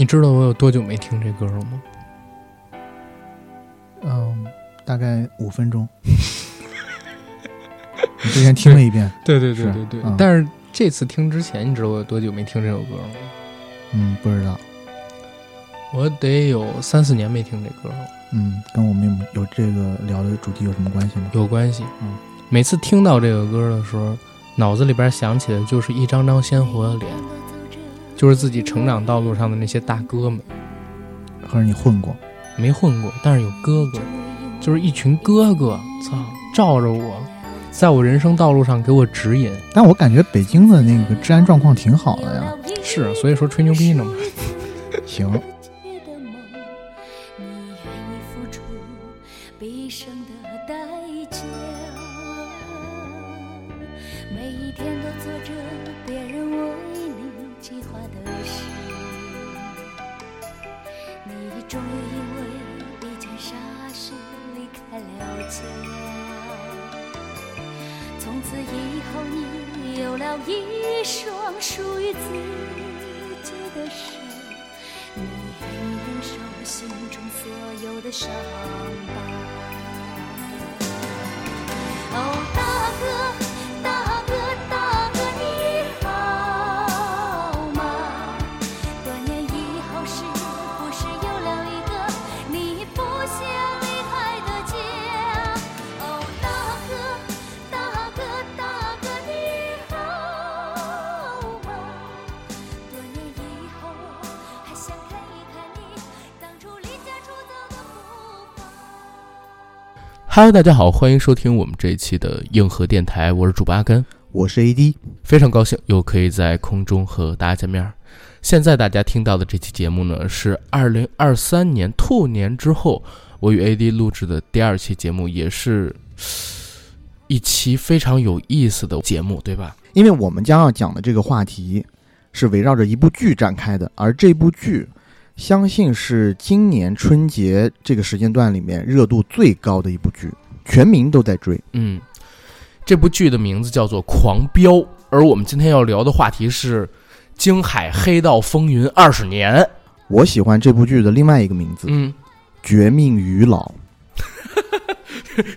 你知道我有多久没听这歌了吗？嗯，大概五分钟。你之前听了一遍，对对对对对嗯但是这次听之前，你知道我有多久没听这首歌了吗？嗯，不知道，我得有三四年没听这歌了，嗯，跟我们有这个聊的主题有什么关系吗？有关系。嗯，每次听到这个歌的时候，脑子里边想起的就是一张张鲜活的脸，就是自己成长道路上的那些大哥们。可是你混过？没混过，但是有哥哥，就是一群哥哥，操，罩着我，在我人生道路上给我指引。但我感觉北京的那个治安状况挺好的呀。是，啊所以说吹牛逼呢嘛。行，Hello，大家好，欢迎收听我们这一期的硬核电台，我是主播阿甘，我是 AD。非常高兴又可以在空中和大家见面儿。现在大家听到的这期节目呢，是二零二三年兔年之后，我与 AD 录制的第二期节目，也是一期非常有意思的节目，对吧？因为我们将要讲的这个话题是围绕着一部剧展开的，而这部剧相信是今年春节这个时间段里面热度最高的一部剧，全民都在追。嗯，这部剧的名字叫做《狂飙》，而我们今天要聊的话题是《京海黑道风云二十年》。我喜欢这部剧的另外一个名字《嗯，绝命鱼老》。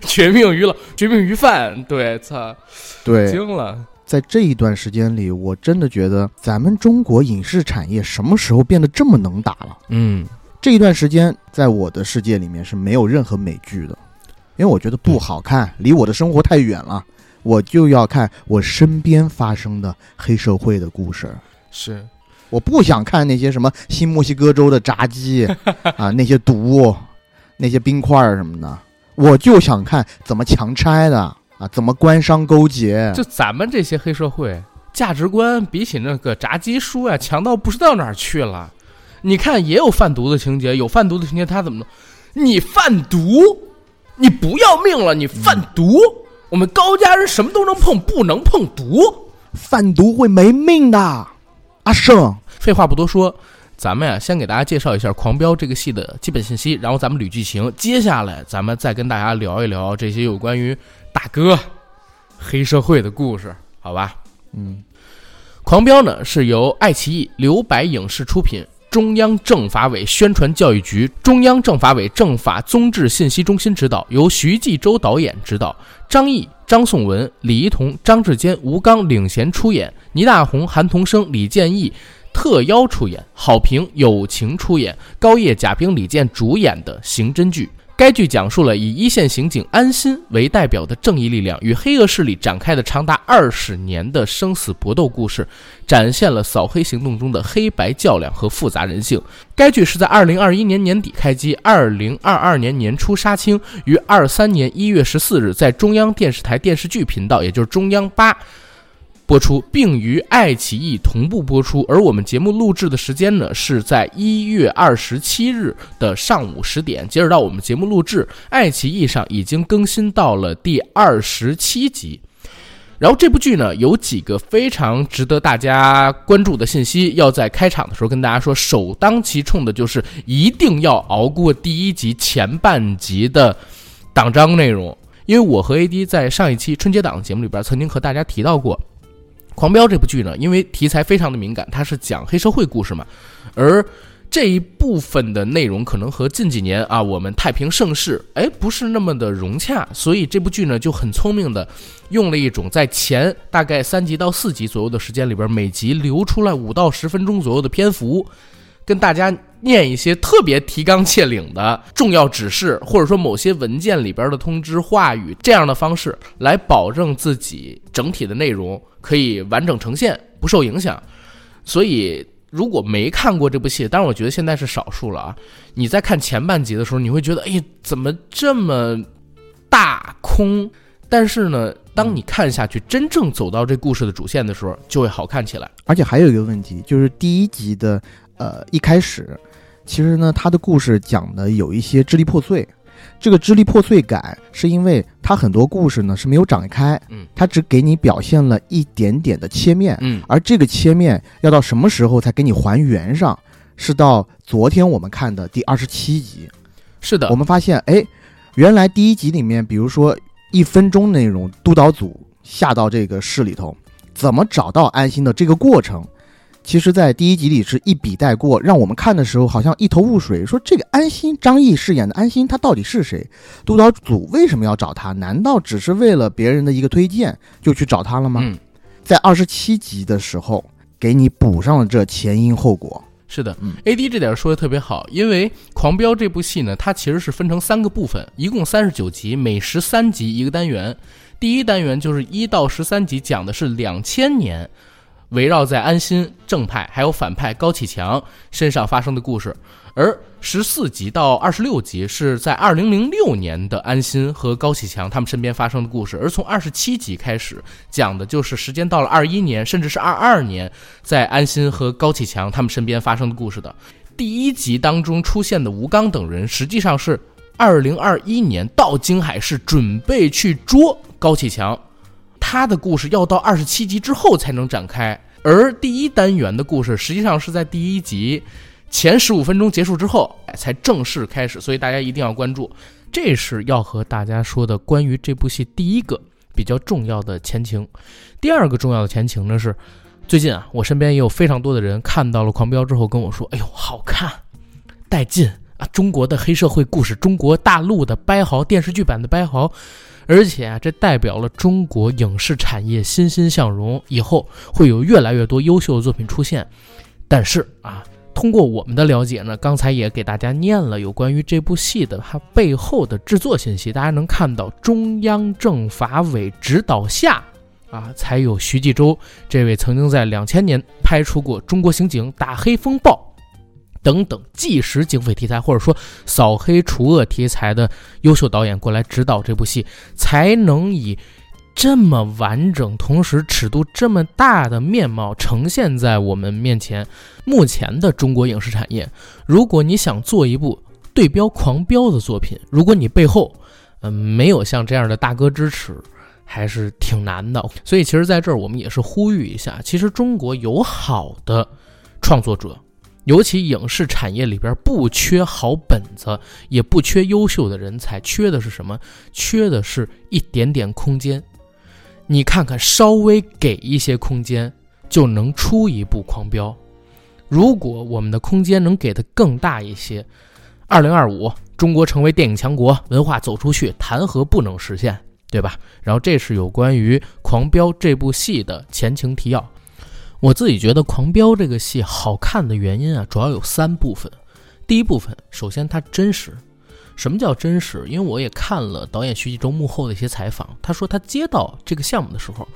绝命鱼老，绝命鱼贩，对，操，对，惊了。在这一段时间里，我真的觉得咱们中国影视产业什么时候变得这么能打了？嗯，这一段时间，在我的世界里面是没有任何美剧的，因为我觉得不好看，离我的生活太远了。我就要看我身边发生的黑社会的故事，是，我不想看那些什么新墨西哥州的炸鸡 啊，那些毒，那些冰块儿什么的，我就想看怎么强拆的啊，怎么官商勾结。就咱们这些黑社会价值观，比起那个炸鸡叔啊，强到不知道哪儿去了。你看，也有贩毒的情节，有贩毒的情节，他怎么弄？你贩毒，你不要命了？你贩毒，我们高家人什么都能碰，不能碰毒。贩毒会没命的，阿胜。废话不多说，咱们呀，先给大家介绍一下《狂飙》这个戏的基本信息，然后咱们捋剧情。接下来，咱们再跟大家聊一聊这些有关于大哥、黑社会的故事，好吧？嗯，《狂飙》呢是由爱奇艺、留白影视出品，中央政法委宣传教育局、中央政法委政法综治信息中心指导，由徐纪周导演指导，张译、张颂文、李一桐、张志坚、吴刚领衔出演，倪大红、韩童生、李建义。特邀出演，郝平友情出演，高叶、贾冰、李健主演的刑侦剧。该剧讲述了以一线刑警安心为代表的正义力量与黑恶势力展开的长达二十年的生死搏斗故事，展现了扫黑行动中的黑白较量和复杂人性。该剧是在二零二一年年底开机，二零二二年年初杀青，于二三年一月十四日在中央电视台电视剧频道，也就是中央八。播出，并于爱奇艺同步播出。而我们节目录制的时间呢，是在一月二十七日的上午十点。截止到我们节目录制，爱奇艺上已经更新到了第二十七集。然后这部剧呢，有几个非常值得大家关注的信息，要在开场的时候跟大家说。首当其冲的就是一定要熬过第一集前半集的党章内容，因为我和 AD 在上一期春节档节目里边曾经和大家提到过。《狂飙》这部剧呢，因为题材非常的敏感，它是讲黑社会故事嘛，而这一部分的内容可能和近几年啊我们太平盛世哎不是那么的融洽，所以这部剧呢就很聪明的用了一种在前大概三集到四集左右的时间里边，每集留出来五到十分钟左右的篇幅，跟大家念一些特别提纲挈领的重要指示，或者说某些文件里边的通知话语，这样的方式来保证自己整体的内容可以完整呈现，不受影响。所以。如果没看过这部戏，当然我觉得现在是少数了啊。你在看前半集的时候，你会觉得，哎，怎么这么大空？但是呢，当你看下去，真正走到这故事的主线的时候，就会好看起来。而且还有一个问题，就是第一集的呃一开始，其实呢，他的故事讲的有一些支离破碎。这个支离破碎感，是因为它很多故事呢是没有展开，嗯，它只给你表现了一点点的切面，嗯，而这个切面要到什么时候才给你还原上？是到昨天我们看的第二十七集，是的，我们发现，哎，原来第一集里面，比如说一分钟内容，督导组下到这个市里头，怎么找到安心的这个过程。其实，在第一集里是一笔带过，让我们看的时候好像一头雾水。说这个安心，张译饰演的安心，他到底是谁？督导组为什么要找他？难道只是为了别人的一个推荐就去找他了吗？嗯，在二十七集的时候，给你补上了这前因后果。是的，嗯，A D 这点说的特别好，因为《狂飙》这部戏呢，它其实是分成三个部分，一共三十九集，每十三集一个单元。第一单元就是一到十三集，讲的是两千年。围绕在安心正派还有反派高启强身上发生的故事，而十四集到二十六集是在二零零六年的安心和高启强他们身边发生的故事，而从二十七集开始讲的就是时间到了二一年甚至是二二年，在安心和高启强他们身边发生的故事的。第一集当中出现的吴刚等人，实际上是二零二一年到京海市准备去捉高启强。他的故事要到二十七集之后才能展开，而第一单元的故事实际上是在第一集前十五分钟结束之后才正式开始，所以大家一定要关注。这是要和大家说的关于这部戏第一个比较重要的前情。第二个重要的前情呢是，最近啊，我身边也有非常多的人看到了《狂飙》之后跟我说：“哎呦，好看，带劲啊！中国的黑社会故事，中国大陆的掰豪电视剧版的掰豪。”而且啊，这代表了中国影视产业欣欣向荣，以后会有越来越多优秀的作品出现。但是啊，通过我们的了解呢，刚才也给大家念了有关于这部戏的它背后的制作信息，大家能看到中央政法委指导下，啊，才有徐纪周这位曾经在两千年拍出过《中国刑警》《打黑风暴》。等等纪实警匪题材或者说扫黑除恶题材的优秀导演过来指导这部戏，才能以这么完整、同时尺度这么大的面貌呈现在我们面前。目前的中国影视产业，如果你想做一部对标《狂飙》的作品，如果你背后嗯没有像这样的大哥支持，还是挺难的。所以，其实在这儿我们也是呼吁一下，其实中国有好的创作者。尤其影视产业里边不缺好本子，也不缺优秀的人才，缺的是什么？缺的是一点点空间。你看看，稍微给一些空间，就能出一部《狂飙》。如果我们的空间能给的更大一些，二零二五中国成为电影强国，文化走出去，谈何不能实现？对吧？然后这是有关于《狂飙》这部戏的前情提要。我自己觉得《狂飙》这个戏好看的原因啊，主要有三部分。第一部分，首先它真实。什么叫真实？因为我也看了导演徐纪周幕后的一些采访，他说他接到这个项目的时候，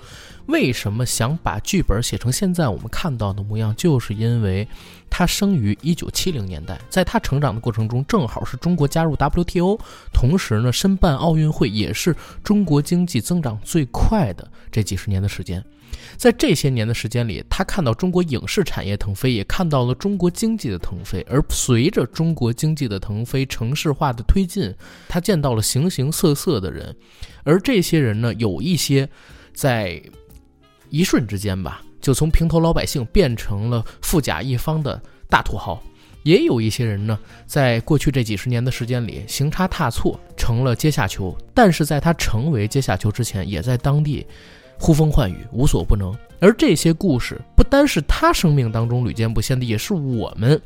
为什么想把剧本写成现在我们看到的模样，就是因为他生于一九七零年代，在他成长的过程中，正好是中国加入 WTO，同时呢，申办奥运会，也是中国经济增长最快的这几十年的时间。在这些年的时间里，他看到中国影视产业腾飞，也看到了中国经济的腾飞。而随着中国经济的腾飞、城市化的推进，他见到了形形色色的人。而这些人呢，有一些在一瞬之间吧，就从平头老百姓变成了富甲一方的大土豪；也有一些人呢，在过去这几十年的时间里，行差踏错，成了阶下囚。但是在他成为阶下囚之前，也在当地。呼风唤雨，无所不能。而这些故事不单是他生命当中屡见不鲜的，也是我们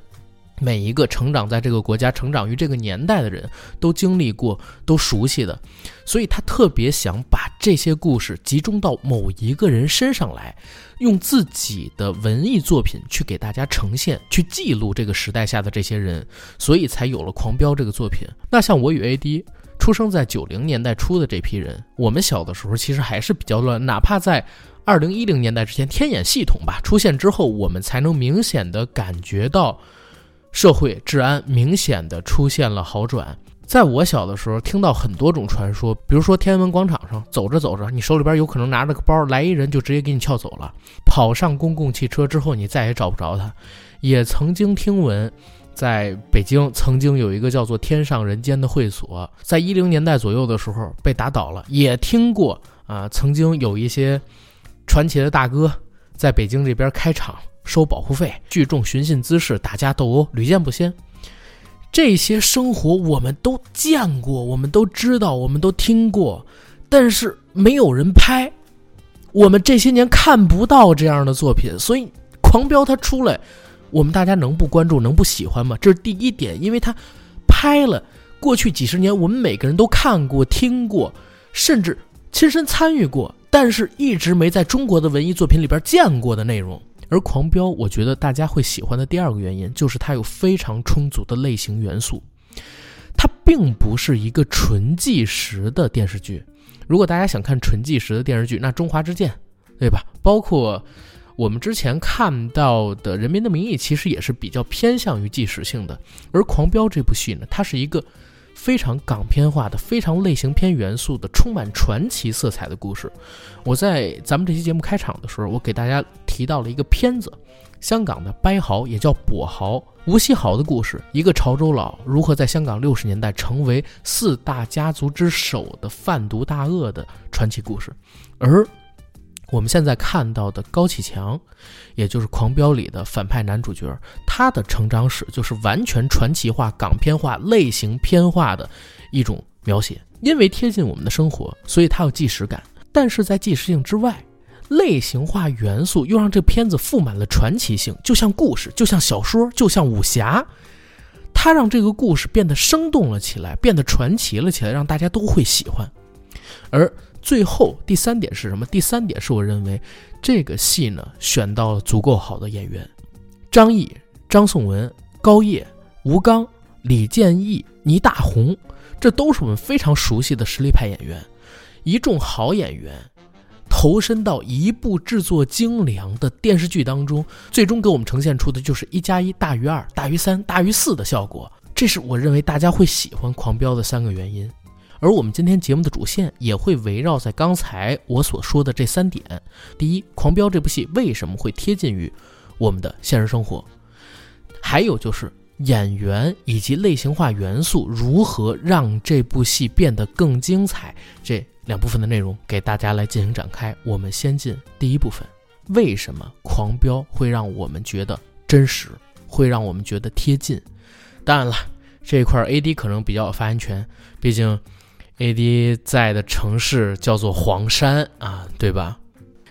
每一个成长在这个国家、成长于这个年代的人都经历过、都熟悉的，所以他特别想把这些故事集中到某一个人身上来，用自己的文艺作品去给大家呈现、去记录这个时代下的这些人，所以才有了《狂飙》这个作品。那像我与 AD。出生在九零年代初的这批人，我们小的时候其实还是比较乱，哪怕在二零一零年代之前，天眼系统吧出现之后，我们才能明显的感觉到社会治安明显的出现了好转。在我小的时候，听到很多种传说，比如说天安门广场上走着走着，你手里边有可能拿着个包，来一人就直接给你撬走了；跑上公共汽车之后，你再也找不着他。也曾经听闻。在北京曾经有一个叫做“天上人间”的会所，在一零年代左右的时候被打倒了。也听过啊，曾经有一些传奇的大哥在北京这边开厂收保护费，聚众寻衅滋事、打架斗殴，屡见不鲜。这些生活我们都见过，我们都知道，我们都听过，但是没有人拍。我们这些年看不到这样的作品，所以《狂飙》它出来。我们大家能不关注、能不喜欢吗？这是第一点，因为他拍了过去几十年，我们每个人都看过、听过，甚至亲身参与过，但是一直没在中国的文艺作品里边见过的内容。而《狂飙》，我觉得大家会喜欢的第二个原因，就是它有非常充足的类型元素。它并不是一个纯纪实的电视剧。如果大家想看纯纪实的电视剧，那《中华之剑》，对吧？包括。我们之前看到的《人民的名义》其实也是比较偏向于纪实性的，而《狂飙》这部戏呢，它是一个非常港片化的、非常类型片元素的、充满传奇色彩的故事。我在咱们这期节目开场的时候，我给大家提到了一个片子，香港的掰豪也叫跛豪吴锡豪的故事，一个潮州佬如何在香港六十年代成为四大家族之首的贩毒大鳄的传奇故事，而。我们现在看到的高启强，也就是《狂飙》里的反派男主角，他的成长史就是完全传奇化、港片化、类型片化的一种描写。因为贴近我们的生活，所以它有纪实感。但是在纪实性之外，类型化元素又让这片子富满了传奇性，就像故事，就像小说，就像武侠，它让这个故事变得生动了起来，变得传奇了起来，让大家都会喜欢。而最后第三点是什么？第三点是我认为这个戏呢选到了足够好的演员，张译、张颂文、高叶、吴刚、李建义、倪大红，这都是我们非常熟悉的实力派演员。一众好演员投身到一部制作精良的电视剧当中，最终给我们呈现出的就是一加一大于二、大于三、大于四的效果。这是我认为大家会喜欢《狂飙》的三个原因。而我们今天节目的主线也会围绕在刚才我所说的这三点：第一，《狂飙》这部戏为什么会贴近于我们的现实生活？还有就是演员以及类型化元素如何让这部戏变得更精彩？这两部分的内容给大家来进行展开。我们先进第一部分：为什么《狂飙》会让我们觉得真实，会让我们觉得贴近？当然了，这一块 AD 可能比较有发言权，毕竟。A.D 在的城市叫做黄山啊，对吧？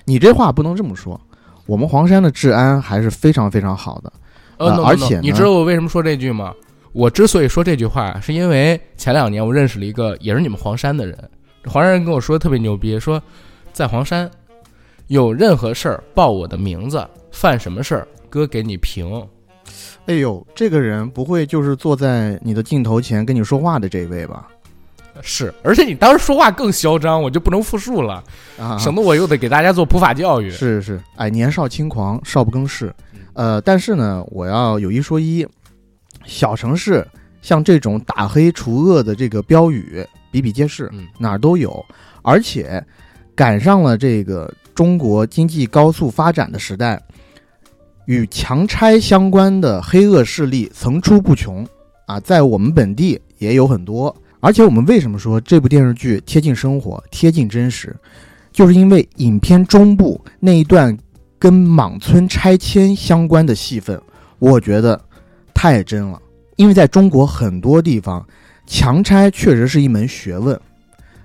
你这话不能这么说，我们黄山的治安还是非常非常好的。呃，而且你知道我为什么说这句吗？我之所以说这句话，是因为前两年我认识了一个也是你们黄山的人，黄山人跟我说特别牛逼，说在黄山有任何事儿报我的名字，犯什么事儿哥给你评。哎呦，这个人不会就是坐在你的镜头前跟你说话的这位吧？是，而且你当时说话更嚣张，我就不能复述了，啊，省得我又得给大家做普法教育。是是，哎，年少轻狂，少不更事。呃，但是呢，我要有一说一，小城市像这种打黑除恶的这个标语比比皆是，哪儿都有，而且赶上了这个中国经济高速发展的时代，与强拆相关的黑恶势力层出不穷啊，在我们本地也有很多。而且我们为什么说这部电视剧贴近生活、贴近真实，就是因为影片中部那一段跟莽村拆迁相关的戏份，我觉得太真了。因为在中国很多地方，强拆确实是一门学问。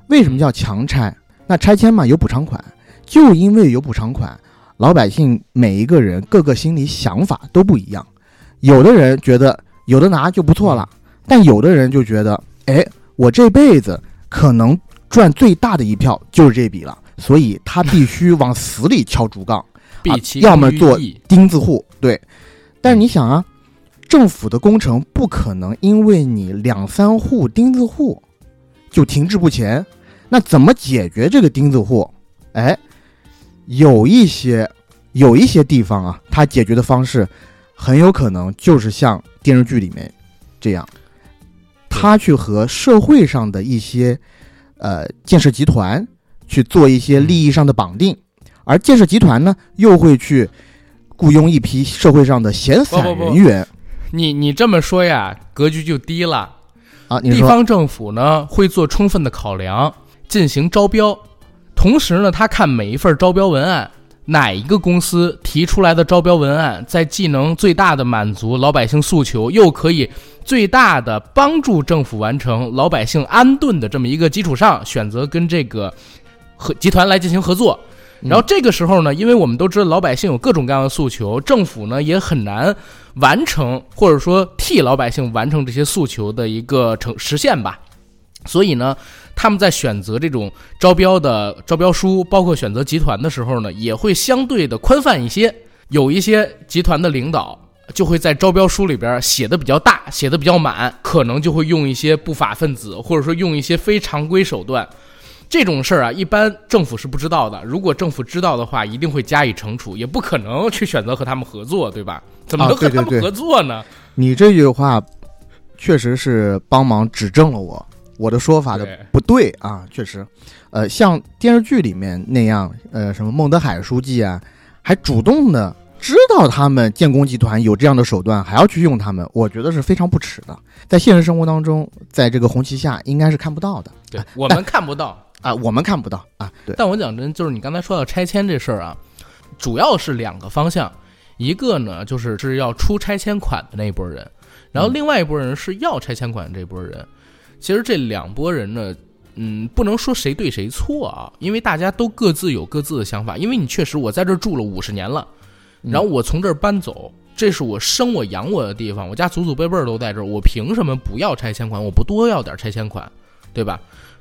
为什么叫强拆？那拆迁嘛有补偿款，就因为有补偿款，老百姓每一个人各个心里想法都不一样。有的人觉得有的拿就不错了。但有的人就觉得，哎，我这辈子可能赚最大的一票就是这笔了，所以他必须往死里敲竹杠，要么做钉子户。对，但是你想啊，政府的工程不可能因为你两三户钉子户就停滞不前，那怎么解决这个钉子户？哎，有一些有一些地方啊，它解决的方式很有可能就是像电视剧里面这样，他去和社会上的一些呃建设集团去做一些利益上的绑定，而建设集团呢又会去雇佣一批社会上的闲散不不不人员你你这么说呀，格局就低了。啊。你地方政府呢会做充分的考量，进行招标，同时呢，他看每一份招标文案，哪一个公司提出来的招标文案，在既能最大的满足老百姓诉求，又可以最大的帮助政府完成老百姓安顿的这么一个基础上，选择跟这个合集团来进行合作。嗯然后这个时候呢，因为我们都知道老百姓有各种各样的诉求，政府呢也很难完成或者说替老百姓完成这些诉求的一个成实现吧。所以呢，他们在选择这种招标的招标书，包括选择集团的时候呢，也会相对的宽泛一些。有一些集团的领导就会在招标书里边写的比较大，写的比较满，可能就会用一些不法分子，或者说用一些非常规手段。这种事儿啊，一般政府是不知道的。如果政府知道的话，一定会加以惩处，也不可能去选择和他们合作，对吧？怎么啊能和他们对对对合作呢？你这句话确实是帮忙指正了我我的说法的不对啊，确实，呃，像电视剧里面那样，呃，什么孟德海书记啊，还主动的知道他们建工集团有这样的手段，还要去用他们，我觉得是非常不耻的。在现实生活当中，在这个红旗下应该是看不到的对我们看不到。啊，我们看不到啊，对，但我讲真，就是你刚才说到拆迁这事儿啊，主要是两个方向，一个呢就是是要出拆迁款的那一波人，然后另外一波人是要拆迁款的这波人。其实这两拨人呢，嗯，不能说谁对谁错啊，因为大家都各自有各自的想法。因为你确实我在这儿住了五十年了，嗯然后我从这儿搬走，这是我生我养我的地方，我家祖祖辈辈儿都在这儿，我凭什么不要拆迁款？我不多要点拆迁款，对吧？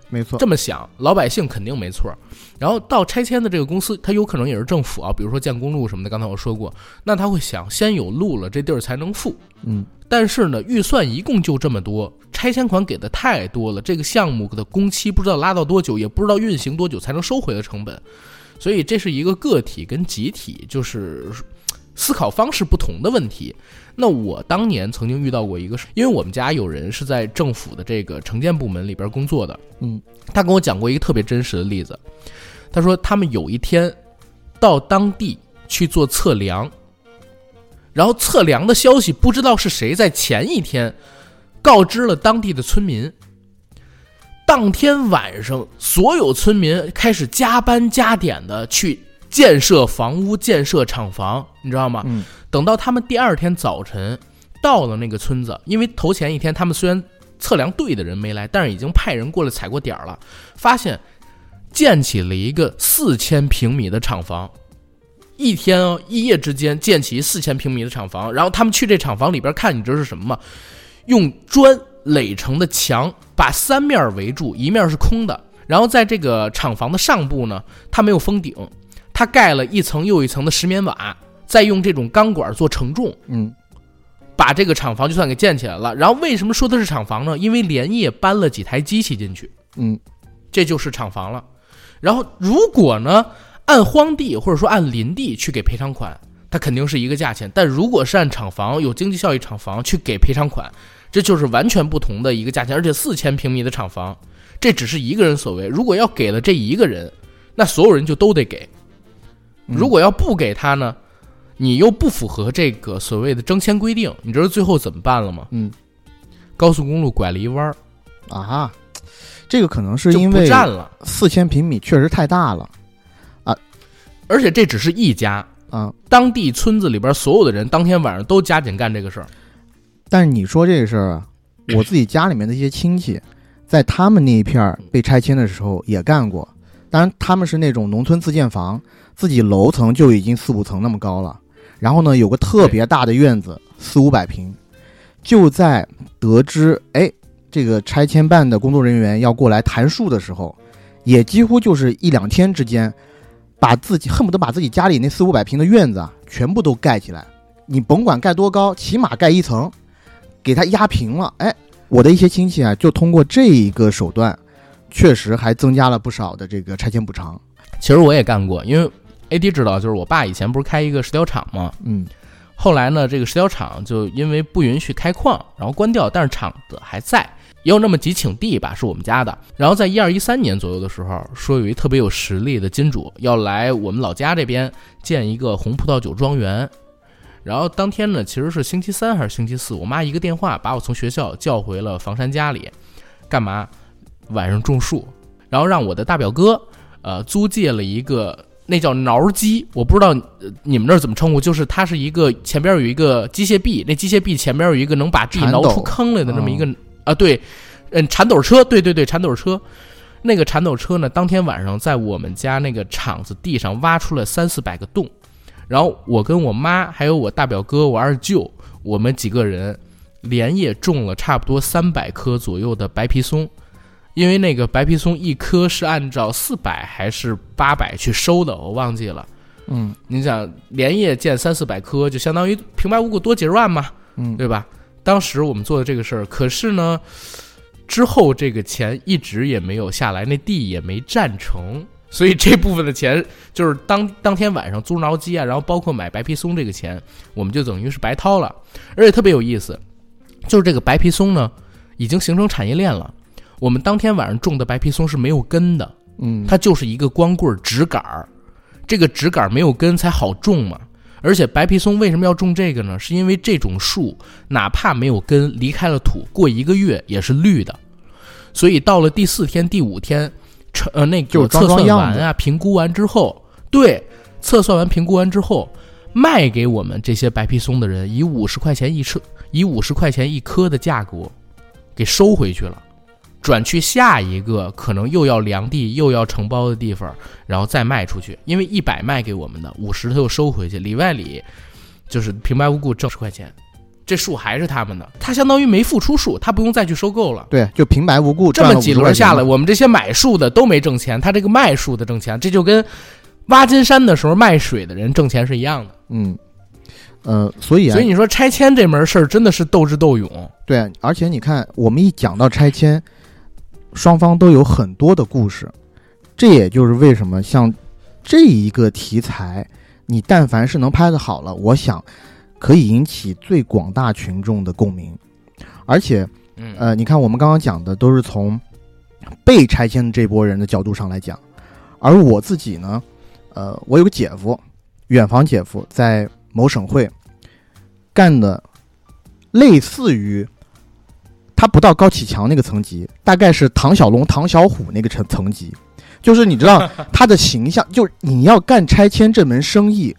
没错，这么想，老百姓肯定没错儿。然后到拆迁的这个公司，他有可能也是政府啊，比如说建公路什么的。刚才我说过，那他会想，先有路了，这地儿才能富。嗯，但是呢，预算一共就这么多，拆迁款给的太多了，这个项目的工期不知道拉到多久，也不知道运行多久才能收回的成本。所以这是一个个体跟集体就是思考方式不同的问题。那我当年曾经遇到过一个事，因为我们家有人是在政府的这个城建部门里边工作的，嗯，他跟我讲过一个特别真实的例子。他说他们有一天到当地去做测量，然后测量的消息不知道是谁在前一天告知了当地的村民。当天晚上，所有村民开始加班加点的去建设房屋、建设厂房，你知道吗？嗯等到他们第二天早晨到了那个村子，因为头前一天他们虽然测量队的人没来，但是已经派人过来踩过点儿了，发现建起了一个四千平米的厂房。一天哦，一夜之间建起四千平米的厂房，然后他们去这厂房里边看，你知道是什么吗？用砖垒成的墙把三面围住，一面是空的。然后在这个厂房的上部呢，它没有封顶，它盖了一层又一层的石棉瓦，再用这种钢管做承重，嗯把这个厂房就算给建起来了。然后为什么说的是厂房呢？因为连夜搬了几台机器进去，嗯这就是厂房了。然后如果呢按荒地或者说按林地去给赔偿款，它肯定是一个价钱；但如果是按厂房有经济效益厂房去给赔偿款，这就是完全不同的一个价钱。而且四千平米的厂房，这只是一个人所为。如果要给了这一个人，那所有人就都得给。嗯如果要不给他呢，你又不符合这个所谓的征迁规定，你知道最后怎么办了吗？嗯高速公路拐了一弯儿，啊，这个可能是因为占了。四千平米确实太大了而且这只是一家，啊。当地村子里边所有的人当天晚上都加紧干这个事儿。但是你说这个事儿啊，我自己家里面的一些亲戚，在他们那一片儿被拆迁的时候也干过。当然，他们是那种农村自建房，自己楼层就已经四五层那么高了，然后呢有个特别大的院子，四五百平。就在得知哎这个拆迁办的工作人员要过来谈数的时候，也几乎就是一两天之间，把自己恨不得把自己家里那四五百平的院子啊全部都盖起来。你甭管盖多高，起码盖一层，给它压平了。哎，我的一些亲戚啊，就通过这一个手段，确实还增加了不少的这个拆迁补偿。其实我也干过，因为 AD 知道，就是我爸以前不是开一个石雕厂嘛，嗯后来呢，这个石雕厂就因为不允许开矿，然后关掉，但是厂子还在，也有那么几顷地吧，是我们家的。然后在一二一三年左右的时候，说有一特别有实力的金主要来我们老家这边建一个红葡萄酒庄园。然后当天呢，其实是星期三还是星期四，我妈一个电话把我从学校叫回了房山家里，干嘛？晚上种树，然后让我的大表哥，呃，租借了一个那叫挠机，我不知道呃你们那儿怎么称呼，就是它是一个前边有一个机械臂，那机械臂前边有一个能把地挠出坑来的那么一个啊，对，嗯，铲斗车，对对对，铲斗车。那个铲斗车呢，当天晚上在我们家那个厂子地上挖出了三四百个洞，然后我跟我妈还有我大表哥、我二舅，我们几个人连夜种了差不多三百棵左右的白皮松，因为那个白皮松一棵是按照四百还是八百去收的，我忘记了。嗯你想连夜建三四百棵，就相当于平白无故多几十万嘛，嗯，对吧？当时我们做的这个事儿，可是呢，之后这个钱一直也没有下来，那地也没占成，所以这部分的钱就是当当天晚上租挠机啊，然后包括买白皮松这个钱，我们就等于是白掏了。而且特别有意思，就是这个白皮松呢，已经形成产业链了。我们当天晚上种的白皮松是没有根的，嗯，它就是一个光棍直杆儿，这个直杆儿没有根才好种嘛。而且白皮松为什么要种这个呢？是因为这种树哪怕没有根，离开了土，过一个月也是绿的。所以到了第四天、第五天，成呃那就个测算完啊、评估完之后，对，测算完、评估完之后，卖给我们这些白皮松的人，以五十块钱一车，以五十块钱一颗的价格给收回去了。转去下一个可能又要量地又要承包的地方，然后再卖出去。因为一百卖给我们的，五十他又收回去，里外里就是平白无故挣十块钱，这树还是他们的，他相当于没付出树，他不用再去收购了。对，就平白无故这么几赚了50块轮下来，我们这些买树的都没挣钱，他这个卖树的挣钱，这就跟挖金山的时候卖水的人挣钱是一样的。嗯，呃，所以啊所以，你说拆迁这门事儿真的是斗智斗勇。对，而且你看，我们一讲到拆迁，双方都有很多的故事，这也就是为什么像这一个题材，你但凡是能拍的好了，我想可以引起最广大群众的共鸣。而且，嗯呃，你看我们刚刚讲的都是从被拆迁的这波人的角度上来讲，而我自己呢，呃，我有个姐夫，远房姐夫，在某省会干的类似于他不到高启强那个层级，大概是唐小龙、唐小虎那个层层级。就是你知道 他的形象，就是你要干拆迁这门生意，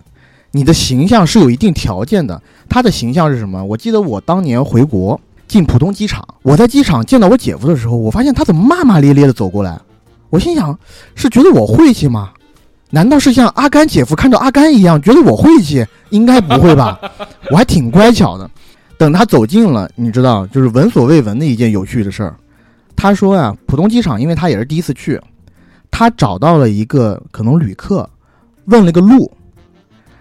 你的形象是有一定条件的。他的形象是什么？我记得我当年回国进浦东机场，我在机场见到我姐夫的时候，我发现他怎么骂骂咧咧的走过来，我心想是觉得我晦气吗？难道是像阿甘姐夫看到阿甘一样觉得我晦气？应该不会吧？我还挺乖巧的。等他走近了，你知道，就是闻所未闻的一件有趣的事儿。他说啊、浦东机场，因为他也是第一次去，他找到了一个可能旅客，问了个路，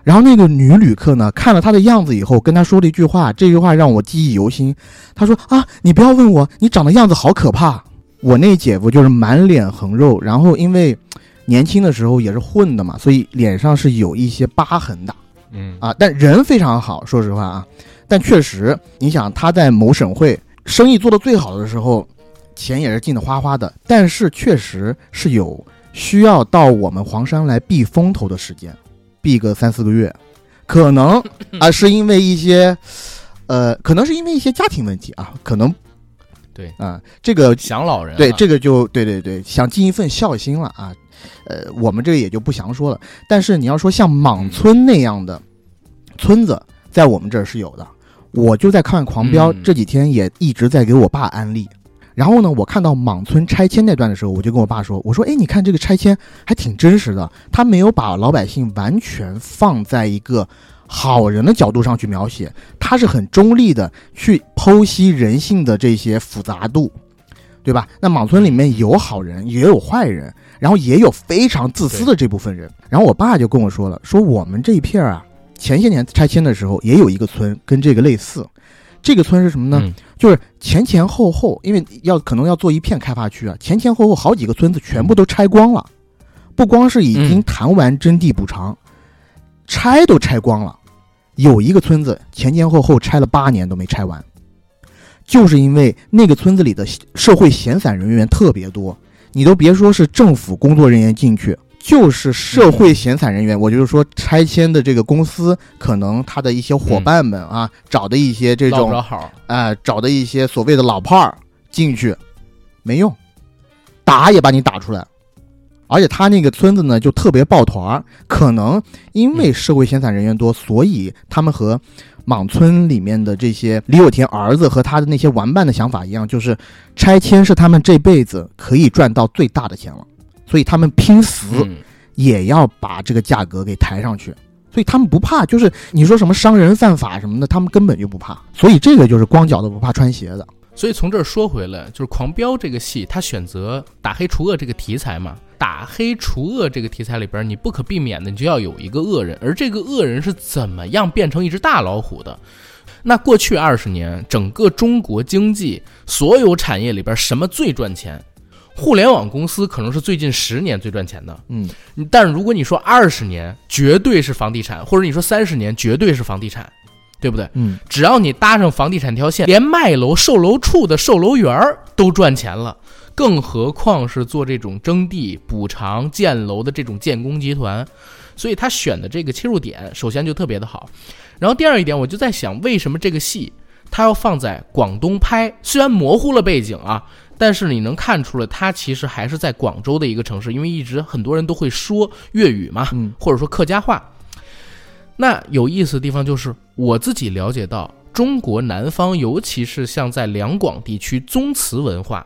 然后那个女旅客呢，看了他的样子以后，跟他说了一句话，这句话让我记忆犹新。他说啊，你不要问我，你长得样子好可怕。我那姐夫就是满脸横肉，然后因为年轻的时候也是混的嘛，所以脸上是有一些疤痕的。嗯啊，但人非常好，说实话啊，但确实，你想他在某省会生意做得最好的时候，钱也是进的哗哗的，但是确实是有需要到我们黄山来避风头的时间，避个三四个月，可能 啊是因为一些，呃，可能是因为一些家庭问题啊，可能对啊，这个想老人了对，这个就对对对，想尽一份孝心了啊。呃，我们这个也就不详说了。但是你要说像莽村那样的村子，在我们这儿是有的。我就在看《狂飙》嗯这几天也一直在给我爸安利。然后呢，我看到莽村拆迁那段的时候，我就跟我爸说：“我说，哎，你看这个拆迁还挺真实的，他没有把老百姓完全放在一个好人的角度上去描写，他是很中立的去剖析人性的这些复杂度，对吧？那莽村里面有好人，也有坏人，然后也有非常自私的这部分人。然后我爸就跟我说了，说我们这一片儿啊，前些年拆迁的时候也有一个村跟这个类似，这个村是什么呢？嗯。就是前前后后，因为要可能要做一片开发区啊，前前后后好几个村子全部都拆光了，不光是已经嗯。谈完征地补偿，拆都拆光了。有一个村子前前后后拆了八年都没拆完，就是因为那个村子里的社会闲散人员特别多，你都别说是政府工作人员进去，就是社会闲散人员，我就是说拆迁的这个公司，可能他的一些伙伴们啊，找的一些这种哎，找的一些所谓的老炮儿进去，没用，打也把你打出来。而且他那个村子呢，就特别抱团儿，可能因为社会闲散人员多，所以他们和莽村里面的这些李有田儿子和他的那些玩伴的想法一样，就是拆迁是他们这辈子可以赚到最大的钱了，所以他们拼死嗯，也要把这个价格给抬上去。所以他们不怕，就是你说什么商人犯法什么的，他们根本就不怕。所以这个就是光脚的不怕穿鞋的。所以从这儿说回来，就是《狂飙》这个戏，他选择打黑除恶这个题材嘛。打黑除恶这个题材里边，你不可避免的，你就要有一个恶人，而这个恶人是怎么样变成一只大老虎的？那过去二十年，整个中国经济所有产业里边，什么最赚钱？互联网公司可能是最近十年最赚钱的，嗯，但是如果你说二十年，绝对是房地产，或者你说三十年，绝对是房地产，对不对？嗯，只要你搭上房地产条线，连卖楼、售楼处的售楼员儿都赚钱了，更何况是做这种征地补偿建楼的这种建工集团。所以他选的这个切入点，首先就特别的好。然后第二一点，我就在想，为什么这个戏他要放在广东拍？虽然模糊了背景啊，但是你能看出来，它其实还是在广州的一个城市，因为一直很多人都会说粤语嘛，嗯或者说客家话。那有意思的地方就是，我自己了解到，中国南方，尤其是像在两广地区，宗祠文化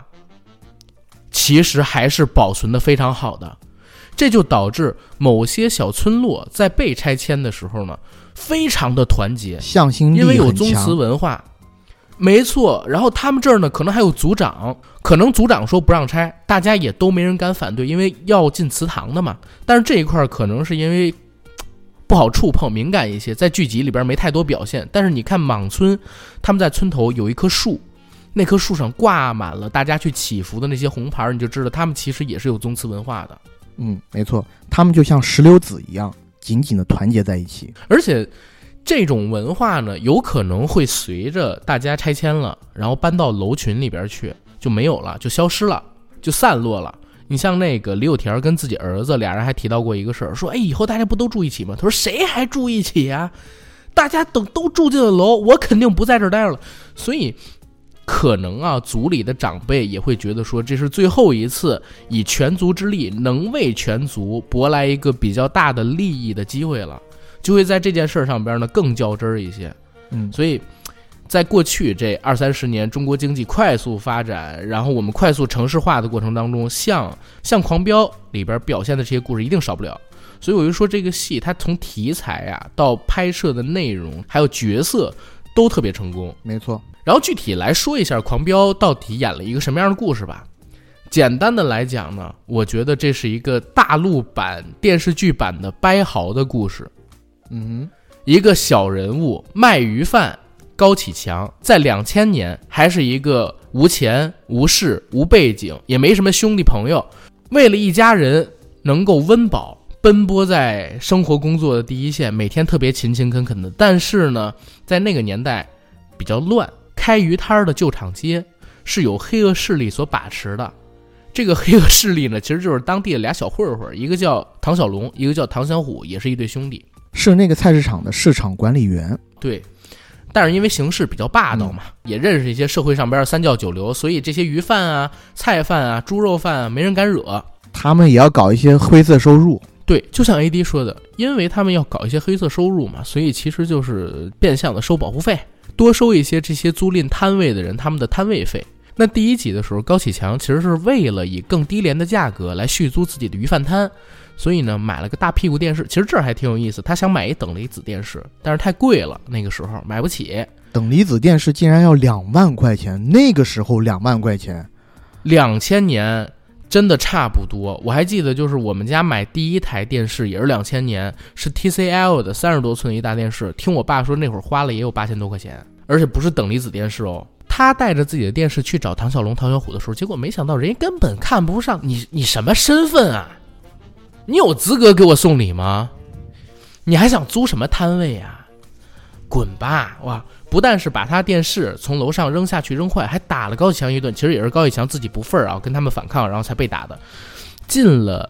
其实还是保存的非常好的。这就导致某些小村落在被拆迁的时候呢，非常的团结，向心力因为有宗祠。文化，没错。然后他们这儿呢，可能还有族长，可能族长说不让拆，大家也都没人敢反对，因为要进祠堂的嘛。但是这一块儿可能是因为不好触碰，敏感一些，在剧集里边没太多表现。但是你看莽村，他们在村头有一棵树。那棵树上挂满了大家去祈福的那些红牌儿，你就知道他们其实也是有宗祠文化的。嗯，没错，他们就像石榴籽一样，紧紧的团结在一起。而且这种文化呢，有可能会随着大家拆迁了，然后搬到楼群里边去，就没有了，就消失了，就散落了。你像那个李有田跟自己儿子俩人还提到过一个事儿，说：“哎，以后大家不都住一起吗？”他说：“谁还住一起呀、大家等都住进了楼，我肯定不在这儿待着了。”所以。可能啊，族里的长辈也会觉得说，这是最后一次以全族之力能为全族博来一个比较大的利益的机会了。就会在这件事儿上边呢更较真儿一些。嗯，所以，在过去这二三十年，中国经济快速发展，然后我们快速城市化的过程当中，像像《狂飙》里边表现的这些故事一定少不了。所以我就说，这个戏它从题材啊到拍摄的内容，还有角色都特别成功。没错。然后具体来说一下《狂飙》到底演了一个什么样的故事吧。简单的来讲呢，我觉得这是一个大陆版电视剧版的掰豪的故事。嗯一个小人物卖鱼贩高启强，在两千年还是一个无钱无势无背景，也没什么兄弟朋友，为了一家人能够温饱，奔波在生活工作的第一线，每天特别勤勤恳恳的。但是呢，在那个年代比较乱，开鱼摊的旧场街是有黑恶势力所把持的。这个黑恶势力呢，其实就是当地的俩小混混，一个叫唐小龙，一个叫唐小虎，也是一对兄弟。哼，是那个菜市场的市场管理员。对，但是因为形势比较霸道嘛，也认识一些社会上边的三教九流，所以这些鱼贩啊、菜贩啊、猪肉贩啊，没人敢惹。他们也要搞一些灰色收入。对，就像 A D 说的，因为他们要搞一些黑色收入嘛，所以其实就是变相的收保护费，多收一些这些租赁摊位的人他们的摊位费。那第一集的时候，高启强其实是为了以更低廉的价格来续租自己的鱼贩摊，所以呢买了个大屁股电视。其实这儿还挺有意思，他想买一等离子电视，但是太贵了，那个时候买不起。等离子电视竟然要两万块钱，那个时候两万块钱，两千年真的差不多。我还记得，就是我们家买第一台电视也是两千年，是 TCL 的三十多寸一大电视。听我爸说，那会儿花了也有八千多块钱，而且不是等离子电视哦。他带着自己的电视去找唐小龙、唐小虎的时候，结果没想到人家根本看不上你，你什么身份啊？你有资格给我送礼吗？你还想租什么摊位啊？滚吧！哇！不但是把他电视从楼上扔下去扔坏，还打了高启强一顿。其实也是高启强自己不忿儿啊，跟他们反抗，然后才被打的。进了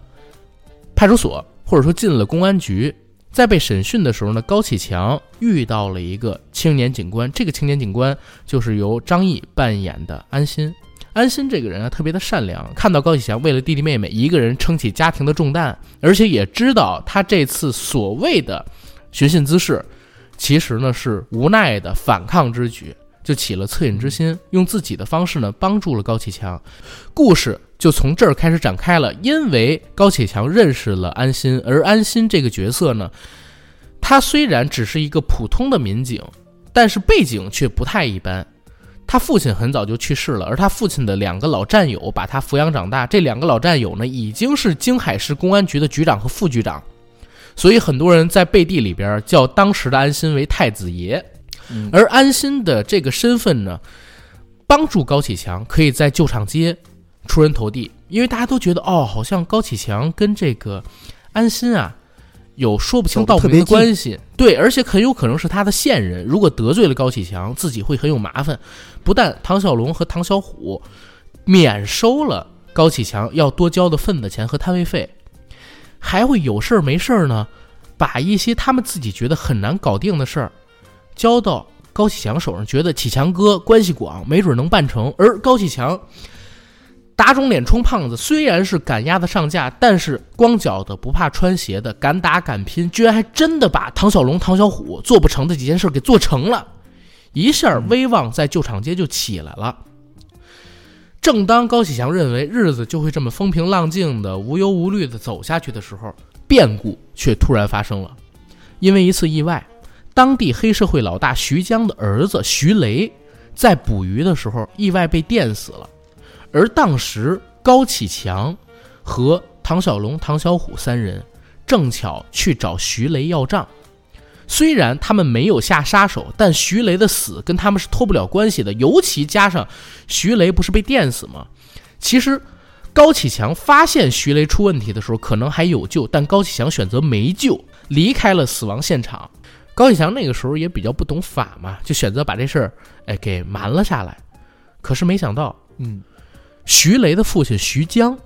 派出所，或者说进了公安局，在被审讯的时候呢，高启强遇到了一个青年警官。这个青年警官就是由张译扮演的安心。安心这个人啊，特别的善良，看到高启强为了弟弟妹妹一个人撑起家庭的重担，而且也知道他这次所谓的寻衅滋事。其实呢是无奈的反抗之举，就起了恻隐之心，用自己的方式呢帮助了高启强。故事就从这儿开始展开了。因为高启强认识了安心，而安心这个角色呢，他虽然只是一个普通的民警，但是背景却不太一般。他父亲很早就去世了，而他父亲的两个老战友把他抚养长大。这两个老战友呢，已经是京海市公安局的局长和副局长。所以很多人在背地里边叫当时的安心为太子爷，而安心的这个身份呢，帮助高启强可以在旧厂街出人头地，因为大家都觉得哦，好像高启强跟这个安心啊有说不清道不明的关系，对，而且很有可能是他的线人，如果得罪了高启强，自己会很有麻烦。不但唐小龙和唐小虎免收了高启强要多交的份子钱和摊位费。还会有事儿没事儿呢，把一些他们自己觉得很难搞定的事儿，交到高启强手上，觉得启强哥关系广，没准能办成。而高启强打肿脸充胖子，虽然是赶鸭子上架，但是光脚的不怕穿鞋的，敢打敢拼，居然还真的把唐小龙、唐小虎做不成的几件事给做成了，一下威望在旧厂街就起来了。正当高启强认为日子就会这么风平浪静的、无忧无虑的走下去的时候，变故却突然发生了。因为一次意外，当地黑社会老大徐江的儿子徐雷在捕鱼的时候意外被电死了。而当时高启强和唐小龙、唐小虎三人正巧去找徐雷要账。虽然他们没有下杀手，但徐雷的死跟他们是脱不了关系的。尤其加上徐雷不是被电死吗？其实高启强发现徐雷出问题的时候，可能还有救，但高启强选择没救，离开了死亡现场。高启强那个时候也比较不懂法嘛，就选择把这事儿哎给瞒了下来。可是没想到，嗯，徐雷的父亲徐江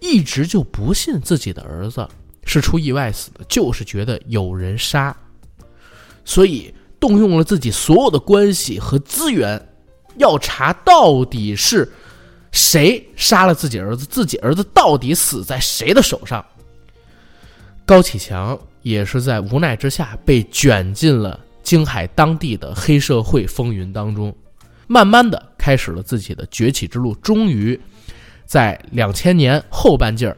一直就不信自己的儿子是出意外死的，就是觉得有人杀。所以动用了自己所有的关系和资源，要查到底是谁杀了自己儿子，自己儿子到底死在谁的手上。高启强也是在无奈之下被卷进了京海当地的黑社会风云当中，慢慢的开始了自己的崛起之路。终于，在两千年后半截儿，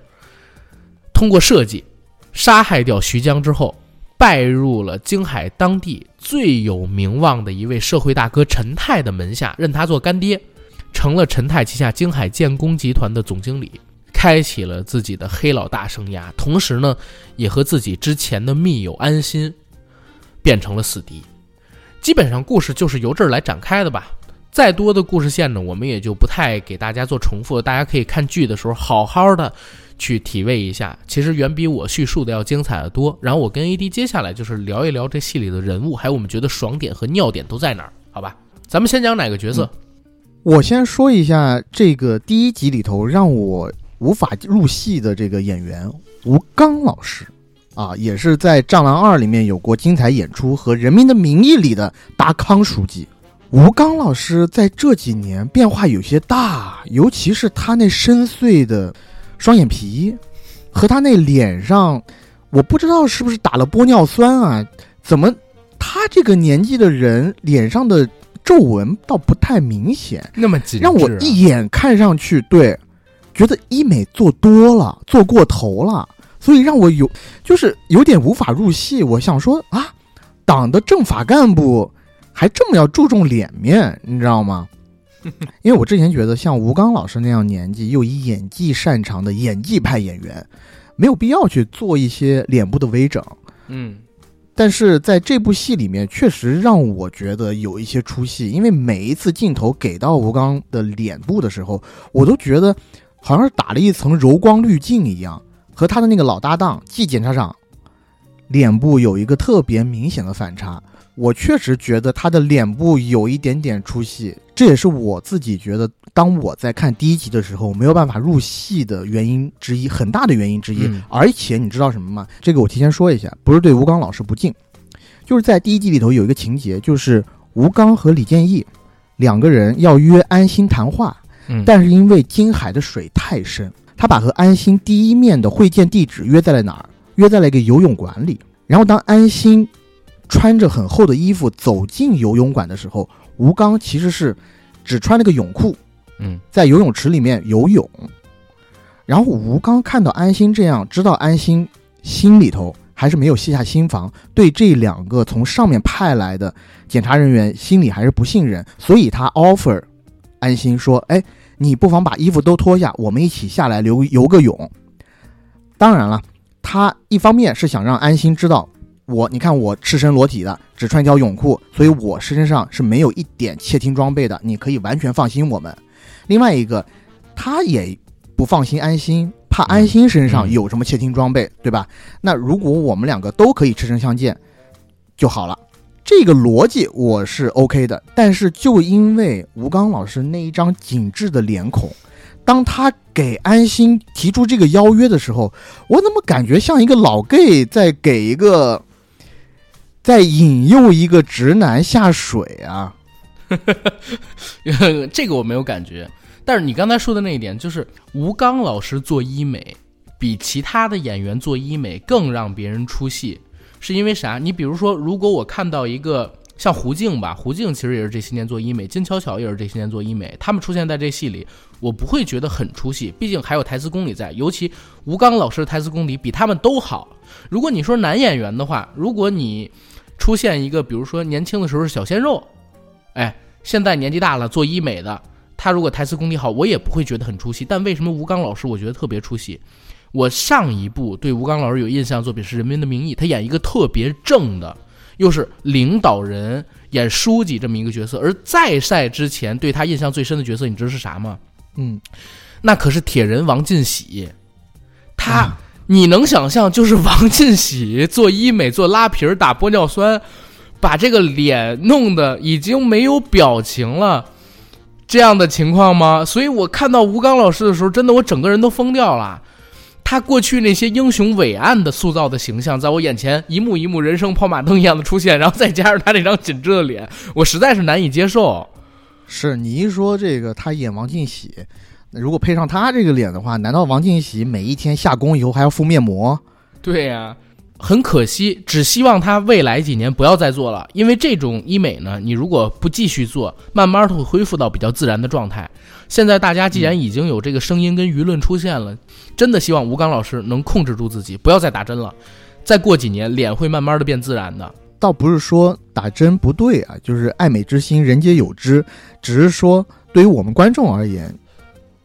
通过设计杀害掉徐江之后。拜入了京海当地最有名望的一位社会大哥陈泰的门下，认他做干爹，成了陈泰旗下京海建工集团的总经理，开启了自己的黑老大生涯。同时呢，也和自己之前的密友安心变成了死敌。基本上故事就是由这儿来展开的吧。再多的故事线呢，我们也就不太给大家做重复，大家可以看剧的时候好好的。去体味一下，其实远比我叙述的要精彩的多。然后我跟 AD 接下来就是聊一聊这戏里的人物，还有我们觉得爽点和尿点都在哪儿？好吧，咱们先讲哪个角色？我先说一下这个第一集里头让我无法入戏的这个演员吴刚老师，啊，也是在《战狼二》里面有过精彩演出和《人民的名义》里的达康书记。吴刚老师在这几年变化有些大，尤其是他那深邃的。双眼皮，和他那脸上，我不知道是不是打了玻尿酸啊？怎么他这个年纪的人脸上的皱纹倒不太明显，那么紧让我一眼看上去，对，觉得医美做多了，做过头了，所以让我有就是有点无法入戏。我想说啊，党的政法干部还这么要注重脸面，你知道吗？因为我之前觉得像吴刚老师那样年纪又以演技擅长的演技派演员，没有必要去做一些脸部的微整。嗯，但是在这部戏里面，确实让我觉得有一些出戏，因为每一次镜头给到吴刚的脸部的时候，我都觉得好像是打了一层柔光滤镜一样，和他的那个老搭档季检察长脸部有一个特别明显的反差。我确实觉得他的脸部有一点点出戏，这也是我自己觉得，当我在看第一集的时候没有办法入戏的原因之一，很大的原因之一。嗯而且你知道什么吗？这个我提前说一下，不是对吴刚老师不敬，就是在第一季里头有一个情节，就是吴刚和李建义两个人要约安心谈话，嗯，但是因为金海的水太深，他把和安心第一面的会见地址约在了哪儿？约在了一个游泳馆里。然后当安心穿着很厚的衣服走进游泳馆的时候，吴刚其实是只穿了个泳裤，嗯在游泳池里面游泳。然后吴刚看到安心这样，知道安心心里头还是没有卸下心防，对这两个从上面派来的检查人员心里还是不信任，所以他 offer 安心说：“哎，你不妨把衣服都脱下，我们一起下来游游个泳。”当然了，他一方面是想让安心知道我，你看我赤身裸体的，只穿一条泳裤，所以我身上是没有一点窃听装备的，你可以完全放心我们。另外一个，他也不放心安心，怕安心身上有什么窃听装备，对吧？那如果我们两个都可以赤身相见就好了。这个逻辑我是 OK 的，但是就因为吴刚老师那一张紧致的脸孔，当他给安心提出这个邀约的时候，我怎么感觉像一个老 gay 在给一个，在引诱一个直男下水啊？这个我没有感觉。但是你刚才说的那一点，就是吴刚老师做医美，比其他的演员做医美更让别人出戏，是因为啥？你比如说，如果我看到一个像胡静吧，胡静其实也是这些年做医美，金巧巧也是这些年做医美，他们出现在这戏里，我不会觉得很出戏，毕竟还有台词功底在，尤其吴刚老师的台词功底比他们都好。如果你说男演员的话，如果你出现一个，比如说年轻的时候是小鲜肉，哎，现在年纪大了做医美的，他如果台词功底好，我也不会觉得很出戏。但为什么吴刚老师我觉得特别出戏？我上一部对吴刚老师有印象的作品是《人民的名义》，他演一个特别正的，又是领导人演书记这么一个角色。而在赛之前对他印象最深的角色，你知道是啥吗？嗯，那可是铁人王进喜，他。你能想象，就是王进喜做医美、做拉皮儿、打玻尿酸，把这个脸弄得已经没有表情了，这样的情况吗？所以我看到吴刚老师的时候，真的我整个人都疯掉了。他过去那些英雄伟岸的塑造的形象，在我眼前一幕一幕人生跑马灯一样的出现，然后再加上他那张紧致的脸，我实在是难以接受。是你一说这个他演王进喜，如果配上他这个脸的话，难道王进喜每一天下工以后还要敷面膜？对呀、很可惜，只希望他未来几年不要再做了，因为这种医美呢，你如果不继续做，慢慢的会恢复到比较自然的状态。现在大家既然已经有这个声音跟舆论出现了，真的希望吴刚老师能控制住自己，不要再打针了。再过几年，脸会慢慢的变自然的。倒不是说打针不对啊，就是爱美之心人皆有之，只是说对于我们观众而言，